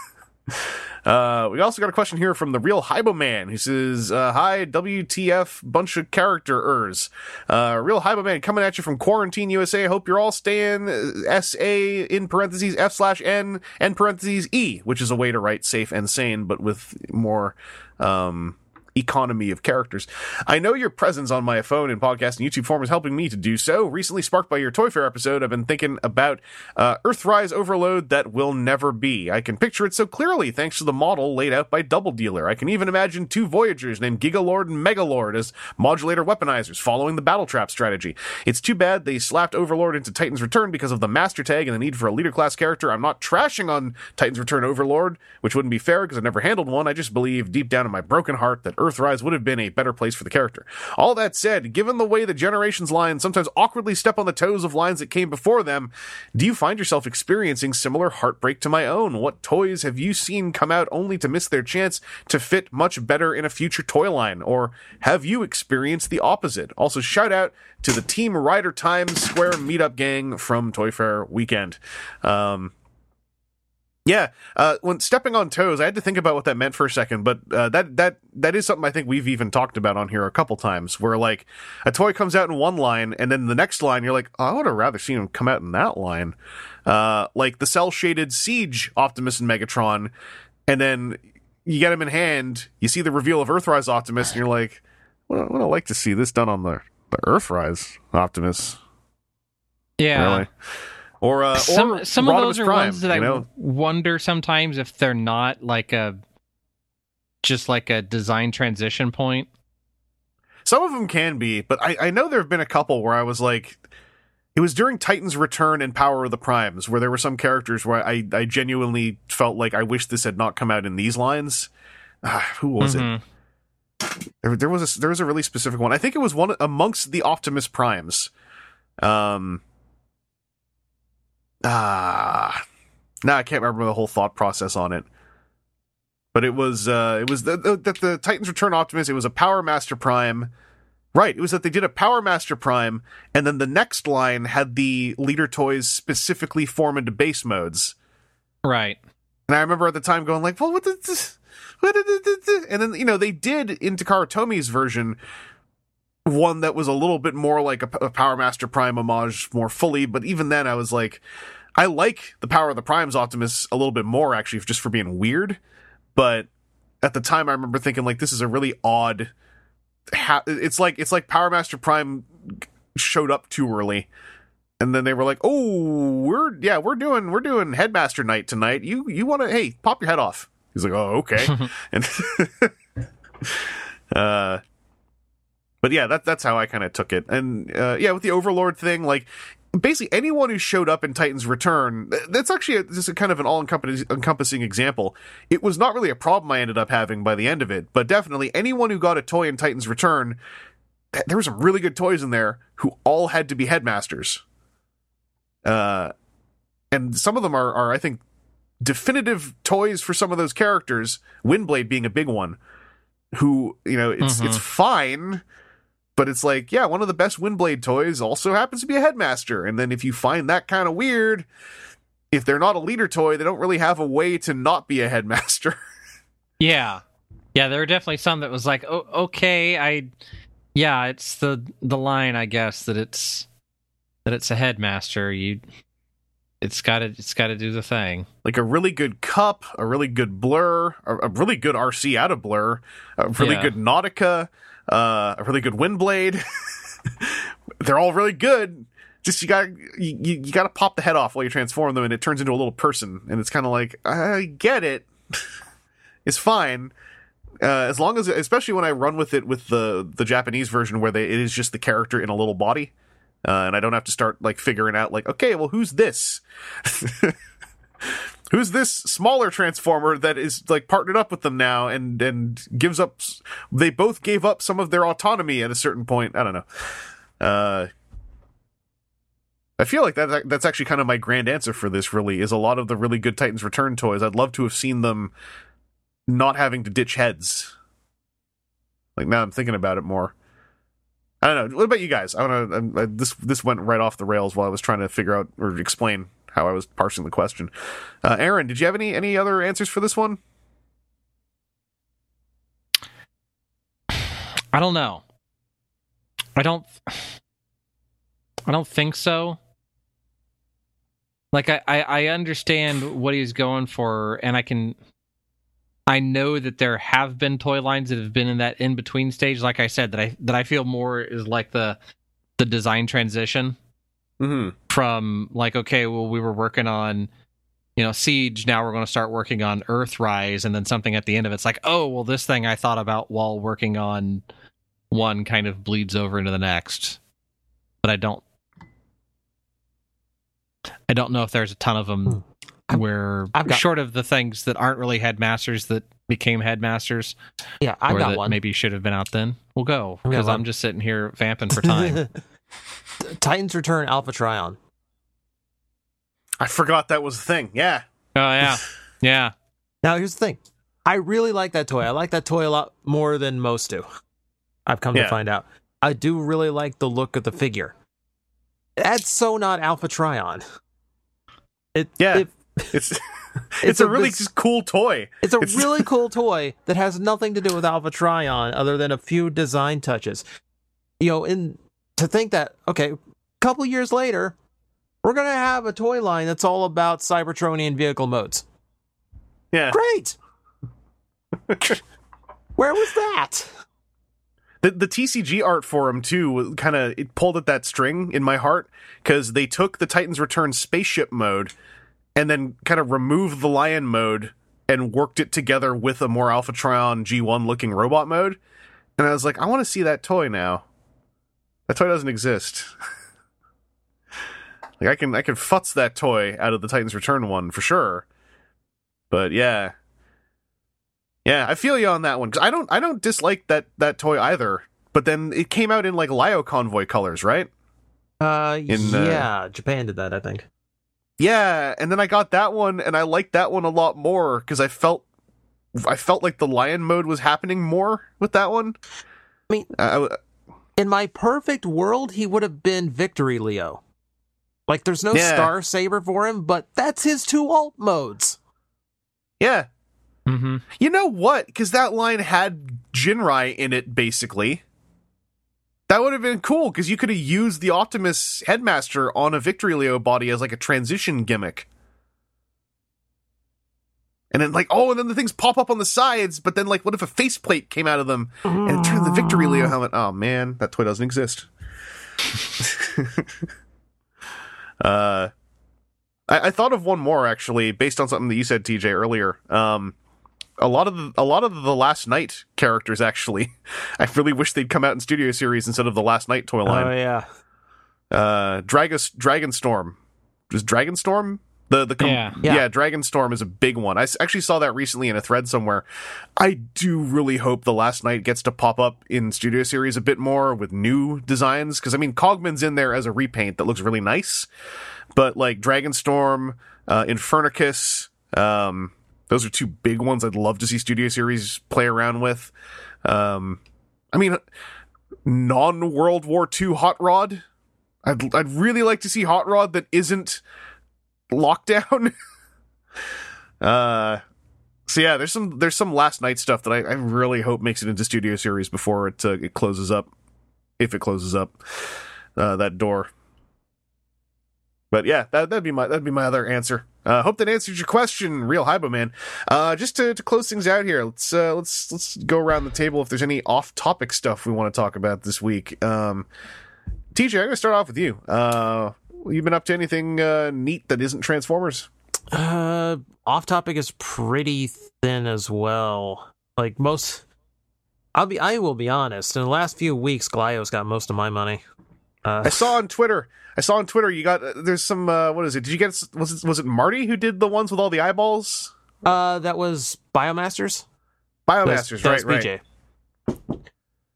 Speaker 1: Uh, we also got a question here from the real Hybo Man who says, uh, Hi, WTF, bunch of character-ers. Uh, real Hybo Man coming at you from Quarantine USA. Hope you're all staying uh, SA in parentheses F slash N and parentheses E, which is a way to write safe and sane, but with more, um, economy of characters. I know your presence on my phone and podcast and YouTube form is helping me to do so. Recently sparked by your Toy Fair episode, I've been thinking about uh, Earthrise Overload that will never be. I can picture it so clearly thanks to the model laid out by Double Dealer. I can even imagine two Voyagers named Gigalord and Megalord as modulator weaponizers following the Battletrap strategy. It's too bad they slapped Overlord into Titan's Return because of the master tag and the need for a leader class character. I'm not trashing on Titan's Return Overlord, which wouldn't be fair because I've never handled one. I just believe deep down in my broken heart that Earthrise would have been a better place for the character. All that said, given the way the Generations line sometimes awkwardly step on the toes of lines that came before them, do you find yourself experiencing similar heartbreak to my own? What toys have you seen come out only to miss their chance to fit much better in a future toy line? Or have you experienced the opposite? Also, shout out to the Team Rider Times Square meetup gang from Toy Fair weekend. Um, yeah, uh, when stepping on toes, I had to think about what that meant for a second, but uh, that that that is something I think we've even talked about on here a couple times, where like a toy comes out in one line, and then the next line you're like, oh, I would have rather seen him come out in that line, uh, like the cell shaded Siege Optimus and Megatron, and then you get him in hand, you see the reveal of Earthrise Optimus, and you're like, well, I would liked to see this done on the the Earthrise Optimus,
Speaker 2: Yeah.
Speaker 1: really, or uh,
Speaker 2: some
Speaker 1: or
Speaker 2: some of those are ones that I
Speaker 1: you know?
Speaker 2: wonder sometimes if they're not like a just like a design transition point.
Speaker 1: Some of them can be, but I, I know there have been a couple where I was like, it was during Titan's Return and Power of the Primes where there were some characters where I, I genuinely felt like I wish this had not come out in these lines. Ah, who was it?
Speaker 2: Mhm.
Speaker 1: There, there was a there was a really specific one. I think it was one amongst the Optimus Primes. Um. Ah, no, I can't remember the whole thought process on it. But it was uh it was that the, the, the Titans Return Optimus. It was a Power Master Prime. Right, it was that they did a Power Master Prime, and then the next line had the leader toys specifically form into base modes.
Speaker 2: Right.
Speaker 1: And I remember at the time going like, "Well, what did this? What did this?" And then you know they did in Takara Tomy's version one that was a little bit more like a, a Power Master Prime homage more fully. But even then, I was like, I like the Power of the Primes Optimus a little bit more actually, just for being weird. But at the time, I remember thinking like, this is a really odd. Ha- it's like it's like Power Master Prime showed up too early and then they were like, "Oh, we're yeah, we're doing we're doing Headmaster Night tonight. You you want to hey pop your head off?" He's like, "Oh, okay." (laughs) and (laughs) uh, but yeah, that that's how I kind of took it. And uh, yeah, with the Overlord thing, like basically anyone who showed up in Titan's Return, that's actually a, just a kind of an all encompassing example. It was not really a problem I ended up having by the end of it, but definitely anyone who got a toy in Titan's Return, there were some really good toys in there who all had to be headmasters. Uh, and some of them are, are I think, definitive toys for some of those characters. Windblade being a big one. Who you know, it's
Speaker 2: Mhm.
Speaker 1: it's fine, but it's like, yeah, one of the best Windblade toys also happens to be a headmaster. And then if you find that kind of weird, if they're not a leader toy, they don't really have a way to not be a headmaster. (laughs)
Speaker 2: Yeah. Yeah, there were definitely some that was like, oh, okay, I, yeah, it's the the line, I guess that it's that it's a headmaster. You, it's got to it's got to do the thing.
Speaker 1: like a really good Kup, a really good Blurr, a, a really good Arcee out of Blurr, a really
Speaker 2: Yeah.
Speaker 1: good Nautica, uh, a really good Windblade. (laughs) They're all really good. Just you got you, you, got to pop the head off while you transform them, and it turns into a little person. And it's kind of like I get it. (laughs) it's fine. Uh, as long as, especially when I run with it with the the Japanese version, where they it is just the character in a little body, uh, and I don't have to start like figuring out like, okay, well, who's this? (laughs) who's this smaller transformer that is like partnered up with them now and and gives up they both gave up some of their autonomy at a certain point i don't know uh I feel like that that's actually kind of my grand answer for this really is a lot of the really good Titans Return toys. I'd love to have seen them not having to ditch heads. Like now I'm thinking about it more. I don't know. What about you guys? I want to. This this went right off the rails while I was trying to figure out or explain how I was parsing the question. Uh, Aaron, did you have any any other answers for this one?
Speaker 2: I don't know. I don't. I don't think so. Like I, I, I understand what he's going for, and I can. I know that there have been toy lines that have been in that in between stage. Like I said, that I that I feel more is like the the design transition
Speaker 1: Mm-hmm.
Speaker 2: from like okay, well we were working on you know siege now we're going to start working on earthrise and then something at the end of it's like oh well this thing i thought about while working on one kind of bleeds over into the next but i don't i don't know if there's a ton of them
Speaker 4: I've-
Speaker 2: where
Speaker 4: I've got-
Speaker 2: short of the things that aren't really headmasters that became headmasters,
Speaker 4: Yeah, I got
Speaker 2: that
Speaker 4: one.
Speaker 2: maybe should have been out then. We'll go because. I'm just sitting here vamping for time. (laughs)
Speaker 4: Titans Return Alpha Trion.
Speaker 1: I forgot that was a thing. Yeah.
Speaker 2: oh yeah, (laughs) yeah.
Speaker 4: Now here's the thing. I really like that toy. I like that toy a lot more than most do. I've come
Speaker 1: Yeah.
Speaker 4: to find out. I do really like the look of the figure. That's so not Alpha Trion. It,
Speaker 1: Yeah.
Speaker 4: it- (laughs)
Speaker 1: It's it's, a,
Speaker 4: a
Speaker 1: really
Speaker 4: bis-
Speaker 1: just cool toy.
Speaker 4: it's a
Speaker 1: It's-
Speaker 4: really (laughs) cool toy that has nothing to do with Alpha Trion other than a few design touches. You know, in to think that okay, a couple years later, we're gonna have a toy line that's all about Cybertronian vehicle modes.
Speaker 1: Yeah.
Speaker 4: Great. (laughs) Where was that?
Speaker 1: The the TCG art for him too kind of it pulled at that string in my heart because they took the Titans Return spaceship mode and then kind of removed the Lion mode and worked it together with a more Alpha Trion G1 looking robot mode. And I was like, I want to see that toy now. That toy doesn't exist. (laughs) like I can I can futz that toy out of the Titans Return one for sure. But yeah, yeah, I feel you on that one cuz I don't I don't dislike that that toy either. But then it came out in like Lio Convoy colors, right?
Speaker 4: Uh,
Speaker 1: In, uh,
Speaker 4: yeah, Japan did that, I think.
Speaker 1: Yeah, and then I got that one and I liked that one a lot more because I felt I felt like the lion mode was happening more with that one.
Speaker 4: I mean-
Speaker 1: I, I-
Speaker 4: In my perfect world, he would have been Victory Leo. Like, there's no
Speaker 1: Yeah.
Speaker 4: Star Saber for him, but that's his two alt modes.
Speaker 1: yeah,
Speaker 2: Mm-hmm.
Speaker 1: you know what? Because that line had Jinrai in it, basically. That would have been cool because you could have used the Optimus Headmaster on a Victory Leo body as like a transition gimmick. And then like, oh, and then the things pop up on the sides, but then like, what if a faceplate came out of them and it turned the Victory Leo helmet? Oh man, that toy doesn't exist. (laughs) uh, I, I thought of one more actually, based on something that you said, TJ, earlier. Um, a lot of the, a lot of the Last Knight characters actually, (laughs) I really wish they'd come out in Studio Series instead of the Last Knight toy line
Speaker 4: Oh, yeah.
Speaker 1: uh Dragos Dragonstorm. Is Dragonstorm? The the com-
Speaker 2: Yeah.
Speaker 1: yeah.
Speaker 4: Yeah.
Speaker 1: Dragonstorm is a big one. I actually saw that recently in a thread somewhere. I do really hope the last knight gets to pop up in Studio Series a bit more with new designs because I mean Cogman's in there as a repaint that looks really nice, but like Dragonstorm, uh, Infernicus, um, those are two big ones I'd love to see Studio Series play around with. Um, I mean, non World War II Hot Rod. I'd I'd really like to see Hot Rod that isn't lockdown. (laughs) uh so yeah, there's some there's some last knight stuff that I, I really hope makes it into studio series before it uh, it closes up, if it closes up uh, that door. But yeah, that that'd be my that'd be my other answer. Uh, hope that answers your question, real Hybo man. Uh, just to, to close things out here, let's uh, let's let's go around the table if there's any off topic stuff we want to talk about this week. Um, TJ, I'm gonna start off with you. Uh, you been up to anything uh, neat that isn't Transformers?
Speaker 4: Uh, off topic is pretty thin as well. Like most, I'll be, I will be honest. In the last few weeks, Glyos got most of my money. Uh,
Speaker 1: I saw on Twitter. I saw on Twitter you got uh, there's some uh, what is it? Did you get was it was it Marty who did the ones with all the eyeballs?
Speaker 4: uh, that was Biomasters.
Speaker 1: Biomasters,
Speaker 4: That was-
Speaker 1: right?
Speaker 4: that
Speaker 1: Right.
Speaker 4: BJ.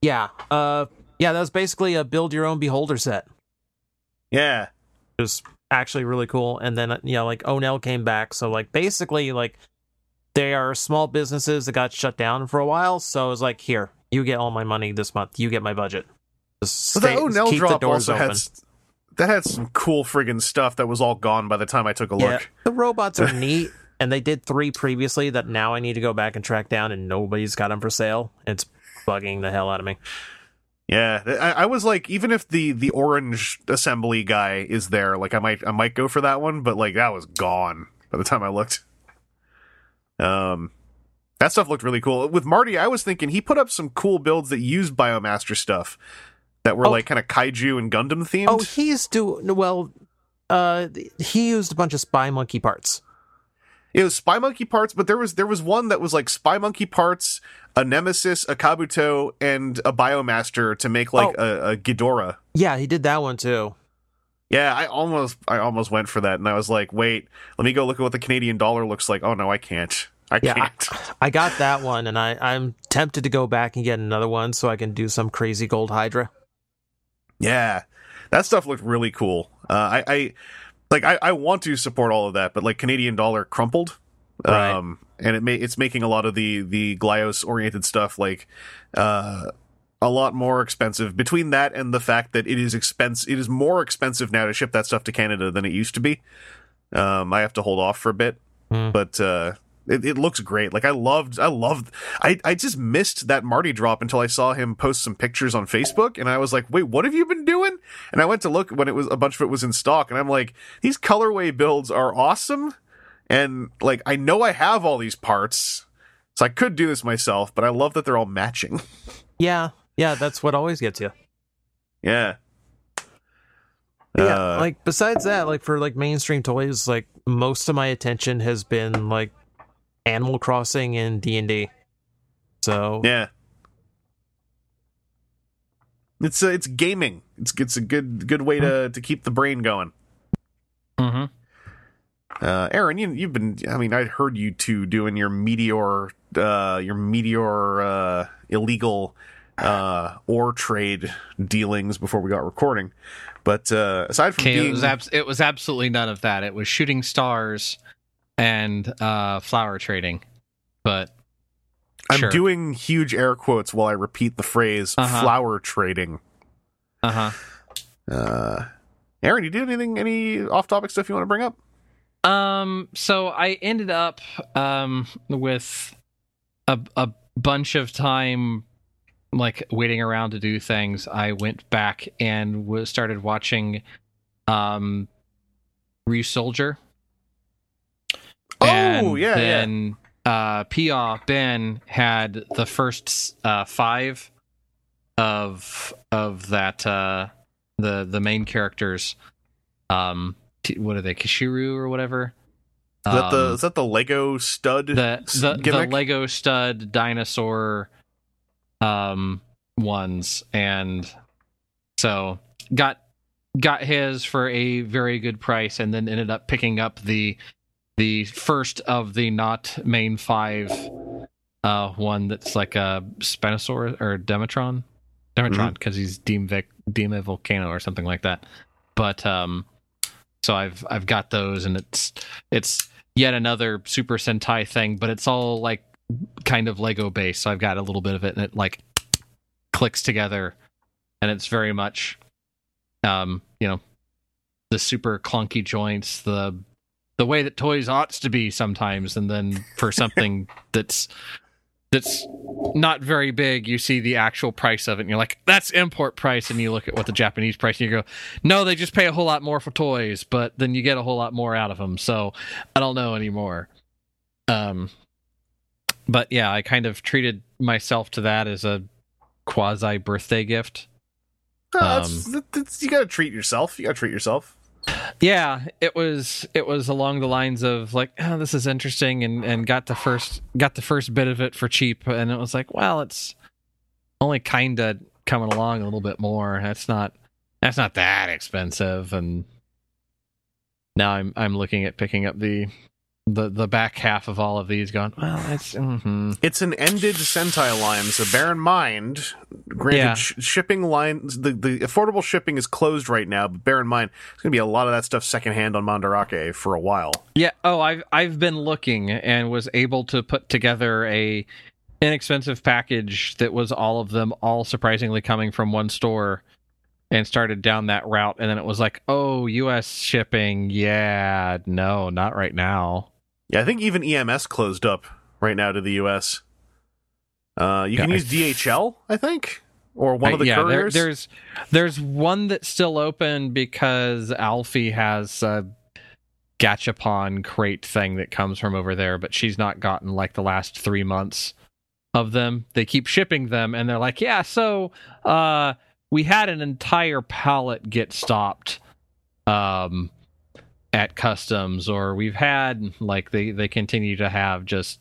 Speaker 4: Yeah. Uh, yeah, that was basically a build your own beholder set.
Speaker 1: Yeah,
Speaker 4: was actually really cool. And then uh, you know, like Onell came back, so like basically like they are small businesses that got shut down for a while. So it was like, here, you get all my money this month. You get my budget. Just stay-
Speaker 1: the
Speaker 4: the
Speaker 1: drop
Speaker 4: doors
Speaker 1: also
Speaker 4: open.
Speaker 1: had that had some cool friggin' stuff that was all gone by the time I took a
Speaker 4: Yeah,
Speaker 1: look.
Speaker 4: the robots are (laughs) neat, and they did three previously that now I need to go back and track down, and nobody's got them for sale. It's bugging the hell out of me.
Speaker 1: Yeah, I, I was like, even if the the orange assembly guy is there, like I might I might go for that one, but like that was gone by the time I looked. Um, that stuff looked really cool. With Marty, I was thinking he put up some cool builds that used Biomaster stuff that were
Speaker 4: Oh.
Speaker 1: like kind of kaiju and Gundam themed.
Speaker 4: Oh, he's do well. Uh, he used a bunch of spy monkey parts.
Speaker 1: It was Spy Monkey parts, but there was there was one that was like Spy Monkey parts, a Nemesis, a Kabuto, and a Biomaster to make like a, a Ghidorah.
Speaker 4: Yeah, he did that one too.
Speaker 1: Yeah, I almost I almost went for that, and I was like, wait, let me go look at what the Canadian dollar looks like. Oh no, I can't. I
Speaker 4: Yeah,
Speaker 1: can't. (laughs)
Speaker 4: I got that one, and I, I'm tempted to go back and get another one so I can do some crazy gold Hydra.
Speaker 1: Yeah, that stuff looked really cool. Uh, I, I like I, I want to support all of that, but like Canadian dollar crumpled,
Speaker 4: Right.
Speaker 1: um, and it may it's making a lot of the the Glyos oriented stuff like uh a lot more expensive. Between that and the fact that it is expense, it is more expensive now to ship that stuff to Canada than it used to be. Um, I have to hold off for a bit,
Speaker 4: Hmm.
Speaker 1: but uh, it, it looks great. Like I loved, I loved, I, I just missed that Marty drop until I saw him post some pictures on Facebook, and I was like, wait, what have you been doing? And I went to look when it was a bunch of it was in stock, and I'm like, these colorway builds are awesome, and like I know I have all these parts, so I could do this myself, but I love that they're all matching. (laughs)
Speaker 4: Yeah, yeah, that's what always gets you.
Speaker 1: yeah.
Speaker 4: yeah,
Speaker 1: Uh,
Speaker 4: like besides that, like for like mainstream toys, like most of my attention has been like Animal Crossing and D and D. So
Speaker 1: Yeah. It's uh, it's gaming. It's it's a good good way to to keep the brain going.
Speaker 2: Mm-hmm.
Speaker 1: Uh, Aaron, you you've been. I mean, I heard you two doing your meteor, uh, your meteor uh, illegal uh, ore trade dealings before we got recording. But uh, aside from
Speaker 2: Okay,
Speaker 1: being,
Speaker 2: it was abs- it was absolutely none of that. It was shooting stars and uh, flower trading. But
Speaker 1: I'm
Speaker 2: sure.
Speaker 1: doing huge air quotes while I repeat the phrase
Speaker 2: Uh-huh.
Speaker 1: "flower trading."
Speaker 2: uh huh.
Speaker 1: Uh, Aaron, you do anything? Any off-topic stuff you want to bring up?
Speaker 2: Um, so I ended up um with a a bunch of time like waiting around to do things. I went back and was started watching um Ryusoulger.
Speaker 1: Oh,
Speaker 2: And
Speaker 1: yeah, yeah.
Speaker 2: then uh Pia Ben had the first uh five of of that uh the the main characters um what are they Kishiryu or whatever
Speaker 1: Is that the
Speaker 2: Um,
Speaker 1: is that the Lego stud
Speaker 2: the the, the? Lego stud dinosaur um ones and so got got his for a very good price and then ended up picking up the the first of the not main five uh one that's like a Spinosaurus or Demetron Demetron because he's Deem Vic Dima Volcano or something like that. But um so I've I've got those and it's it's yet another Super Sentai thing, but it's all like kind of Lego based. So I've got a little bit of it, and it like clicks together, and it's very much, um, you know, the super clunky joints, the the way that toys ought to be sometimes, and then for something (laughs) that's that's not very big, you see the actual price of it, and you're like, "That's import price," and you look at what the Japanese price, and you go, "No, they just pay a whole lot more for toys, but then you get a whole lot more out of them." So I don't know anymore. Um, but yeah, I kind of treated myself to that as a quasi birthday gift.
Speaker 1: That's-
Speaker 2: um,
Speaker 1: that- that's- you got to treat yourself. You got to treat yourself.
Speaker 2: Yeah, it was it was along the lines of like, oh, this is interesting, and and got the first got the first bit of it for cheap, and it was like, well, it's only kind of coming along a little bit more. That's not that's not that expensive, and now I'm I'm looking at picking up the the the back half of all of these, going, well, it's hmm
Speaker 1: It's an ended Sentai line, so bear in mind. Granted,
Speaker 2: Yeah.
Speaker 1: sh- shipping lines, the, the affordable shipping is closed right now, but bear in mind, there's going to be a lot of that stuff secondhand on Mandarake for a while.
Speaker 2: Yeah. Oh, I've I've been looking and was able to put together a inexpensive package that was all of them all surprisingly coming from one store and started down that route and then it was like, "Oh, US shipping. Yeah, no, not right now."
Speaker 1: Yeah, I think even EMS closed up right now to the US. Uh, you
Speaker 2: Yeah,
Speaker 1: can
Speaker 2: I
Speaker 1: use DHL, I think, or one of the
Speaker 2: yeah, there-
Speaker 1: couriers.
Speaker 2: there's there's one that's still open because Alfie has a Gachapon crate thing that comes from over there, but she's not gotten like the last three months of them. They keep shipping them, and they're like, "Yeah, so uh, we had an entire pallet get stopped." Um, at customs or we've had like they they continue to have just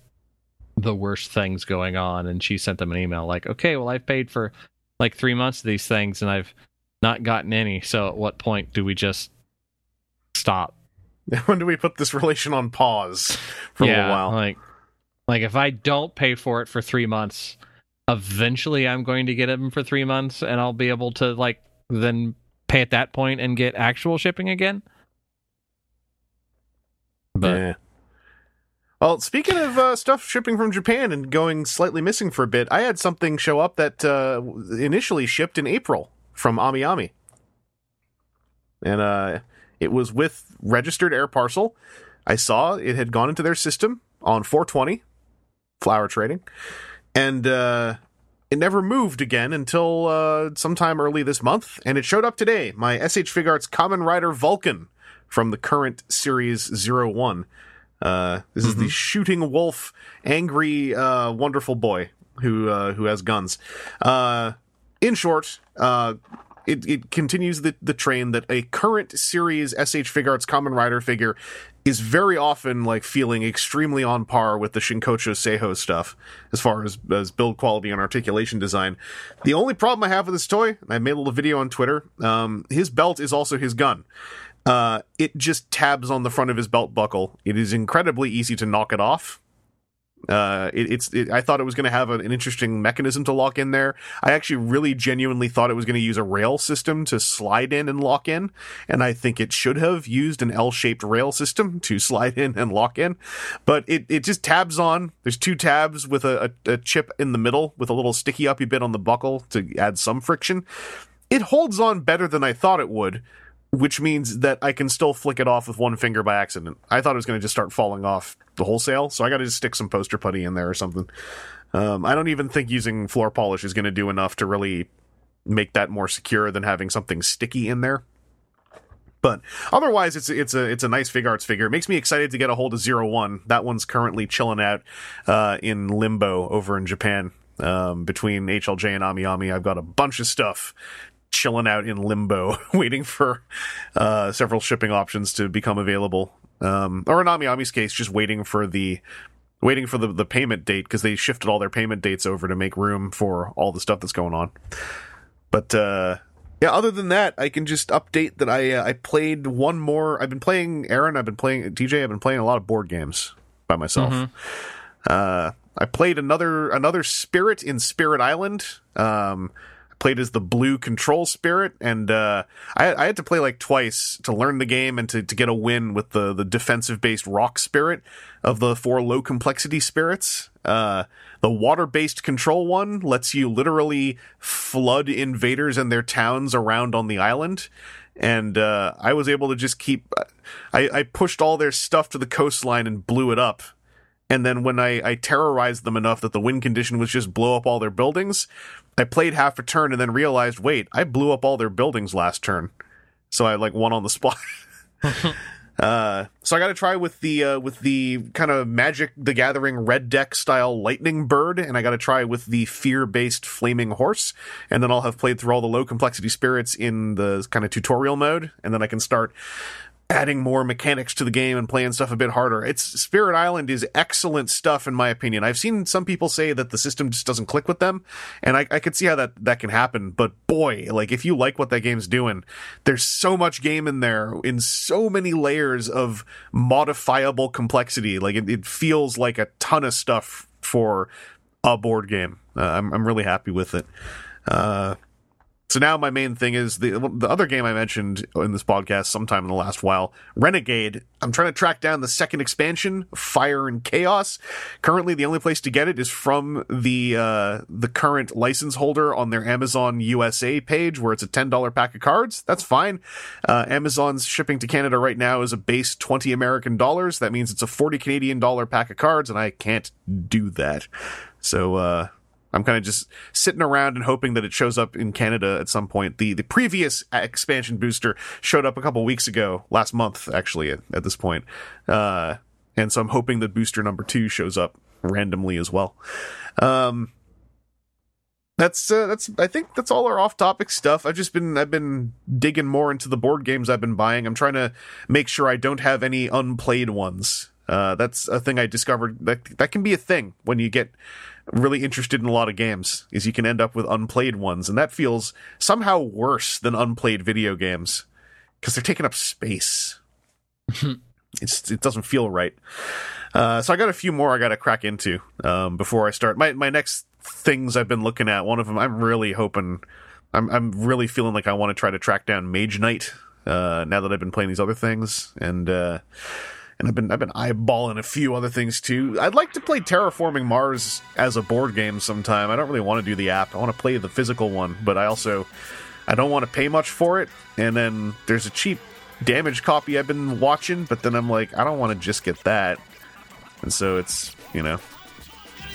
Speaker 2: the worst things going on and she sent them an email like okay well i've paid for like three months of these things and i've not gotten any so at what point do we just stop (laughs)
Speaker 1: when do we put this relation on pause for a
Speaker 2: yeah
Speaker 1: little while?
Speaker 2: like Like if I don't pay for it for three months, eventually I'm going to get them for three months, and I'll be able to like then pay at that point and get actual shipping again. But
Speaker 1: Yeah. Well, speaking of uh, stuff shipping from Japan and going slightly missing for a bit, I had something show up that uh, initially shipped in April from Ami Ami. And uh, it was with registered air parcel. I saw it had gone into their system on 420, flower trading, and uh, it never moved again until uh, sometime early this month. And it showed up today. My SH Figuarts Kamen Rider Vulcan from the current Series 01. Uh, this is the shooting wolf, angry, uh, wonderful boy who uh, who has guns. Uh, in short, uh, it, it continues the, the train that a current series SH Figuarts Kamen Rider figure is very often like feeling extremely on par with the Shinkocchou Seihou stuff as far as, as build quality and articulation design. The only problem I have with this toy, and I made a little video on Twitter, um, his belt is also his gun. Uh, it just tabs on the front of his belt buckle. It is incredibly easy to knock it off. Uh, it, it's. It, I thought it was going to have an, an interesting mechanism to lock in there. I actually really genuinely thought it was going to use a rail system to slide in and lock in, and I think it should have used an L-shaped rail system (laughs) to slide in and lock in. But it, it just tabs on. There's two tabs with a, a, a chip in the middle with a little sticky uppy bit on the buckle to add some friction. It holds on better than I thought it would which means that I can still flick it off with one finger by accident. I thought it was going to just start falling off the wholesale, so I got to just stick some poster putty in there or something. Um, I don't even think using floor polish is going to do enough to really make that more secure than having something sticky in there. But otherwise, it's it's a it's a nice Figuarts figure. It makes me excited to get a hold of Zero One. That one's currently chilling out uh, in limbo over in Japan. Um, between HLJ and Ami Ami, I've got a bunch of stuff chilling out in limbo, (laughs) waiting for uh, several shipping options to become available. Um, or in Ami Ami's case, just waiting for the waiting for the, the payment date because they shifted all their payment dates over to make room for all the stuff that's going on. But uh, yeah, other than that, I can just update that I uh, I played one more. I've been playing Aaron. I've been playing TJ. I've been playing a lot of board games by myself. Uh, I played another another Spirit in Spirit Island. Um, played as the blue control spirit and uh, I, I, had to play like twice to learn the game and to, to get a win with the, the defensive based rock spirit of the four low complexity spirits. Uh, the water based control one lets you literally flood invaders and their towns around on the island and uh, i was able to just keep I, I pushed all their stuff to the coastline and blew it up. And then when I, I terrorized them enough that the win condition was just blow up all their buildings, I played half a turn and then realized, wait, I blew up all their buildings last turn. So I like won on the (laughs) spot. (laughs) uh, so I got to try with the uh, with the kind of Magic the Gathering red deck style lightning bird, and I got to try with the fear based flaming horse, and then I'll have played through all the low complexity spirits in the kind of tutorial mode, and then I can start adding more mechanics to the game and playing stuff a bit harder. It's Spirit Island is excellent stuff in my opinion. I've seen some people say that the system just doesn't click with them, and I, I could see how that that can happen. But boy, like if you like what that game's doing, there's so much game in there in so many layers of modifiable complexity. Like it, it feels like a ton of stuff for a board game. Uh, I'm I'm really happy with it. Uh, so now my main thing is the the other game I mentioned in this podcast sometime in the last while, Renegade. I'm trying to track down the second expansion, Fire and Chaos. Currently, the only place to get it is from the uh, the current license holder on their Amazon USA page, where it's a ten dollar pack of cards. That's fine. Uh, Amazon's shipping to Canada right now is a base twenty American dollars. That means it's a forty Canadian dollar pack of cards, and I can't do that. So. Uh, I'm kind of just sitting around and hoping that it shows up in Canada at some point. The the previous expansion booster showed up a couple weeks ago, last month actually. At, at this point, uh, and so I'm hoping that booster number two shows up randomly as well. Um, that's uh, that's I think that's all our off topic stuff. I've just been I've been digging more into the board games I've been buying. I'm trying to make sure I don't have any unplayed ones. Uh, that's a thing I discovered that that can be a thing when you get really interested in a lot of games is you can end up with unplayed ones and that feels somehow worse than unplayed video games because they're taking up space (laughs) it's it doesn't feel right Uh, so I got a few more I got to crack into um, before I start. My my next things I've been looking at. One of them I'm really hoping. I'm I'm really feeling like I want to try to track down Mage Knight. Uh, now that I've been playing these other things, and uh, and I've been I've been eyeballing a few other things too. I'd like to play Terraforming Mars as a board game sometime. I don't really want to do the app. I want to play the physical one, but I also I don't want to pay much for it. And then there's a cheap damage copy I've been watching, but then I'm like, I don't want to just get that. And so it's, you know,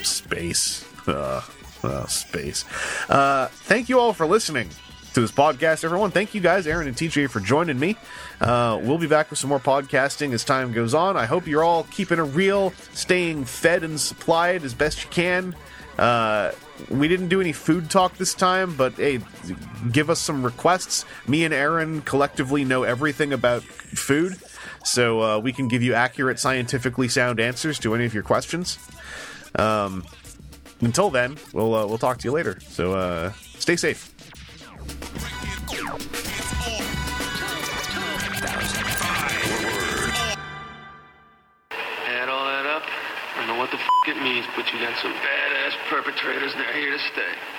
Speaker 1: space. Uh, uh, space. Uh, thank you all for listening to this podcast, everyone. Thank you guys, Aaron and TJ, for joining me. Uh, we'll be back with some more podcasting as time goes on. I hope you're all keeping it real, staying fed and supplied as best you can. Uh, we didn't do any food talk this time, but hey, give us some requests. Me and Aaron collectively know everything about food, so uh, we can give you accurate, scientifically sound answers to any of your questions. Um, until then, we'll uh, we'll talk to you later. So uh, stay safe.
Speaker 5: Add all that up. I don't know what the f it means, but you got some badass perpetrators, and they're here to stay.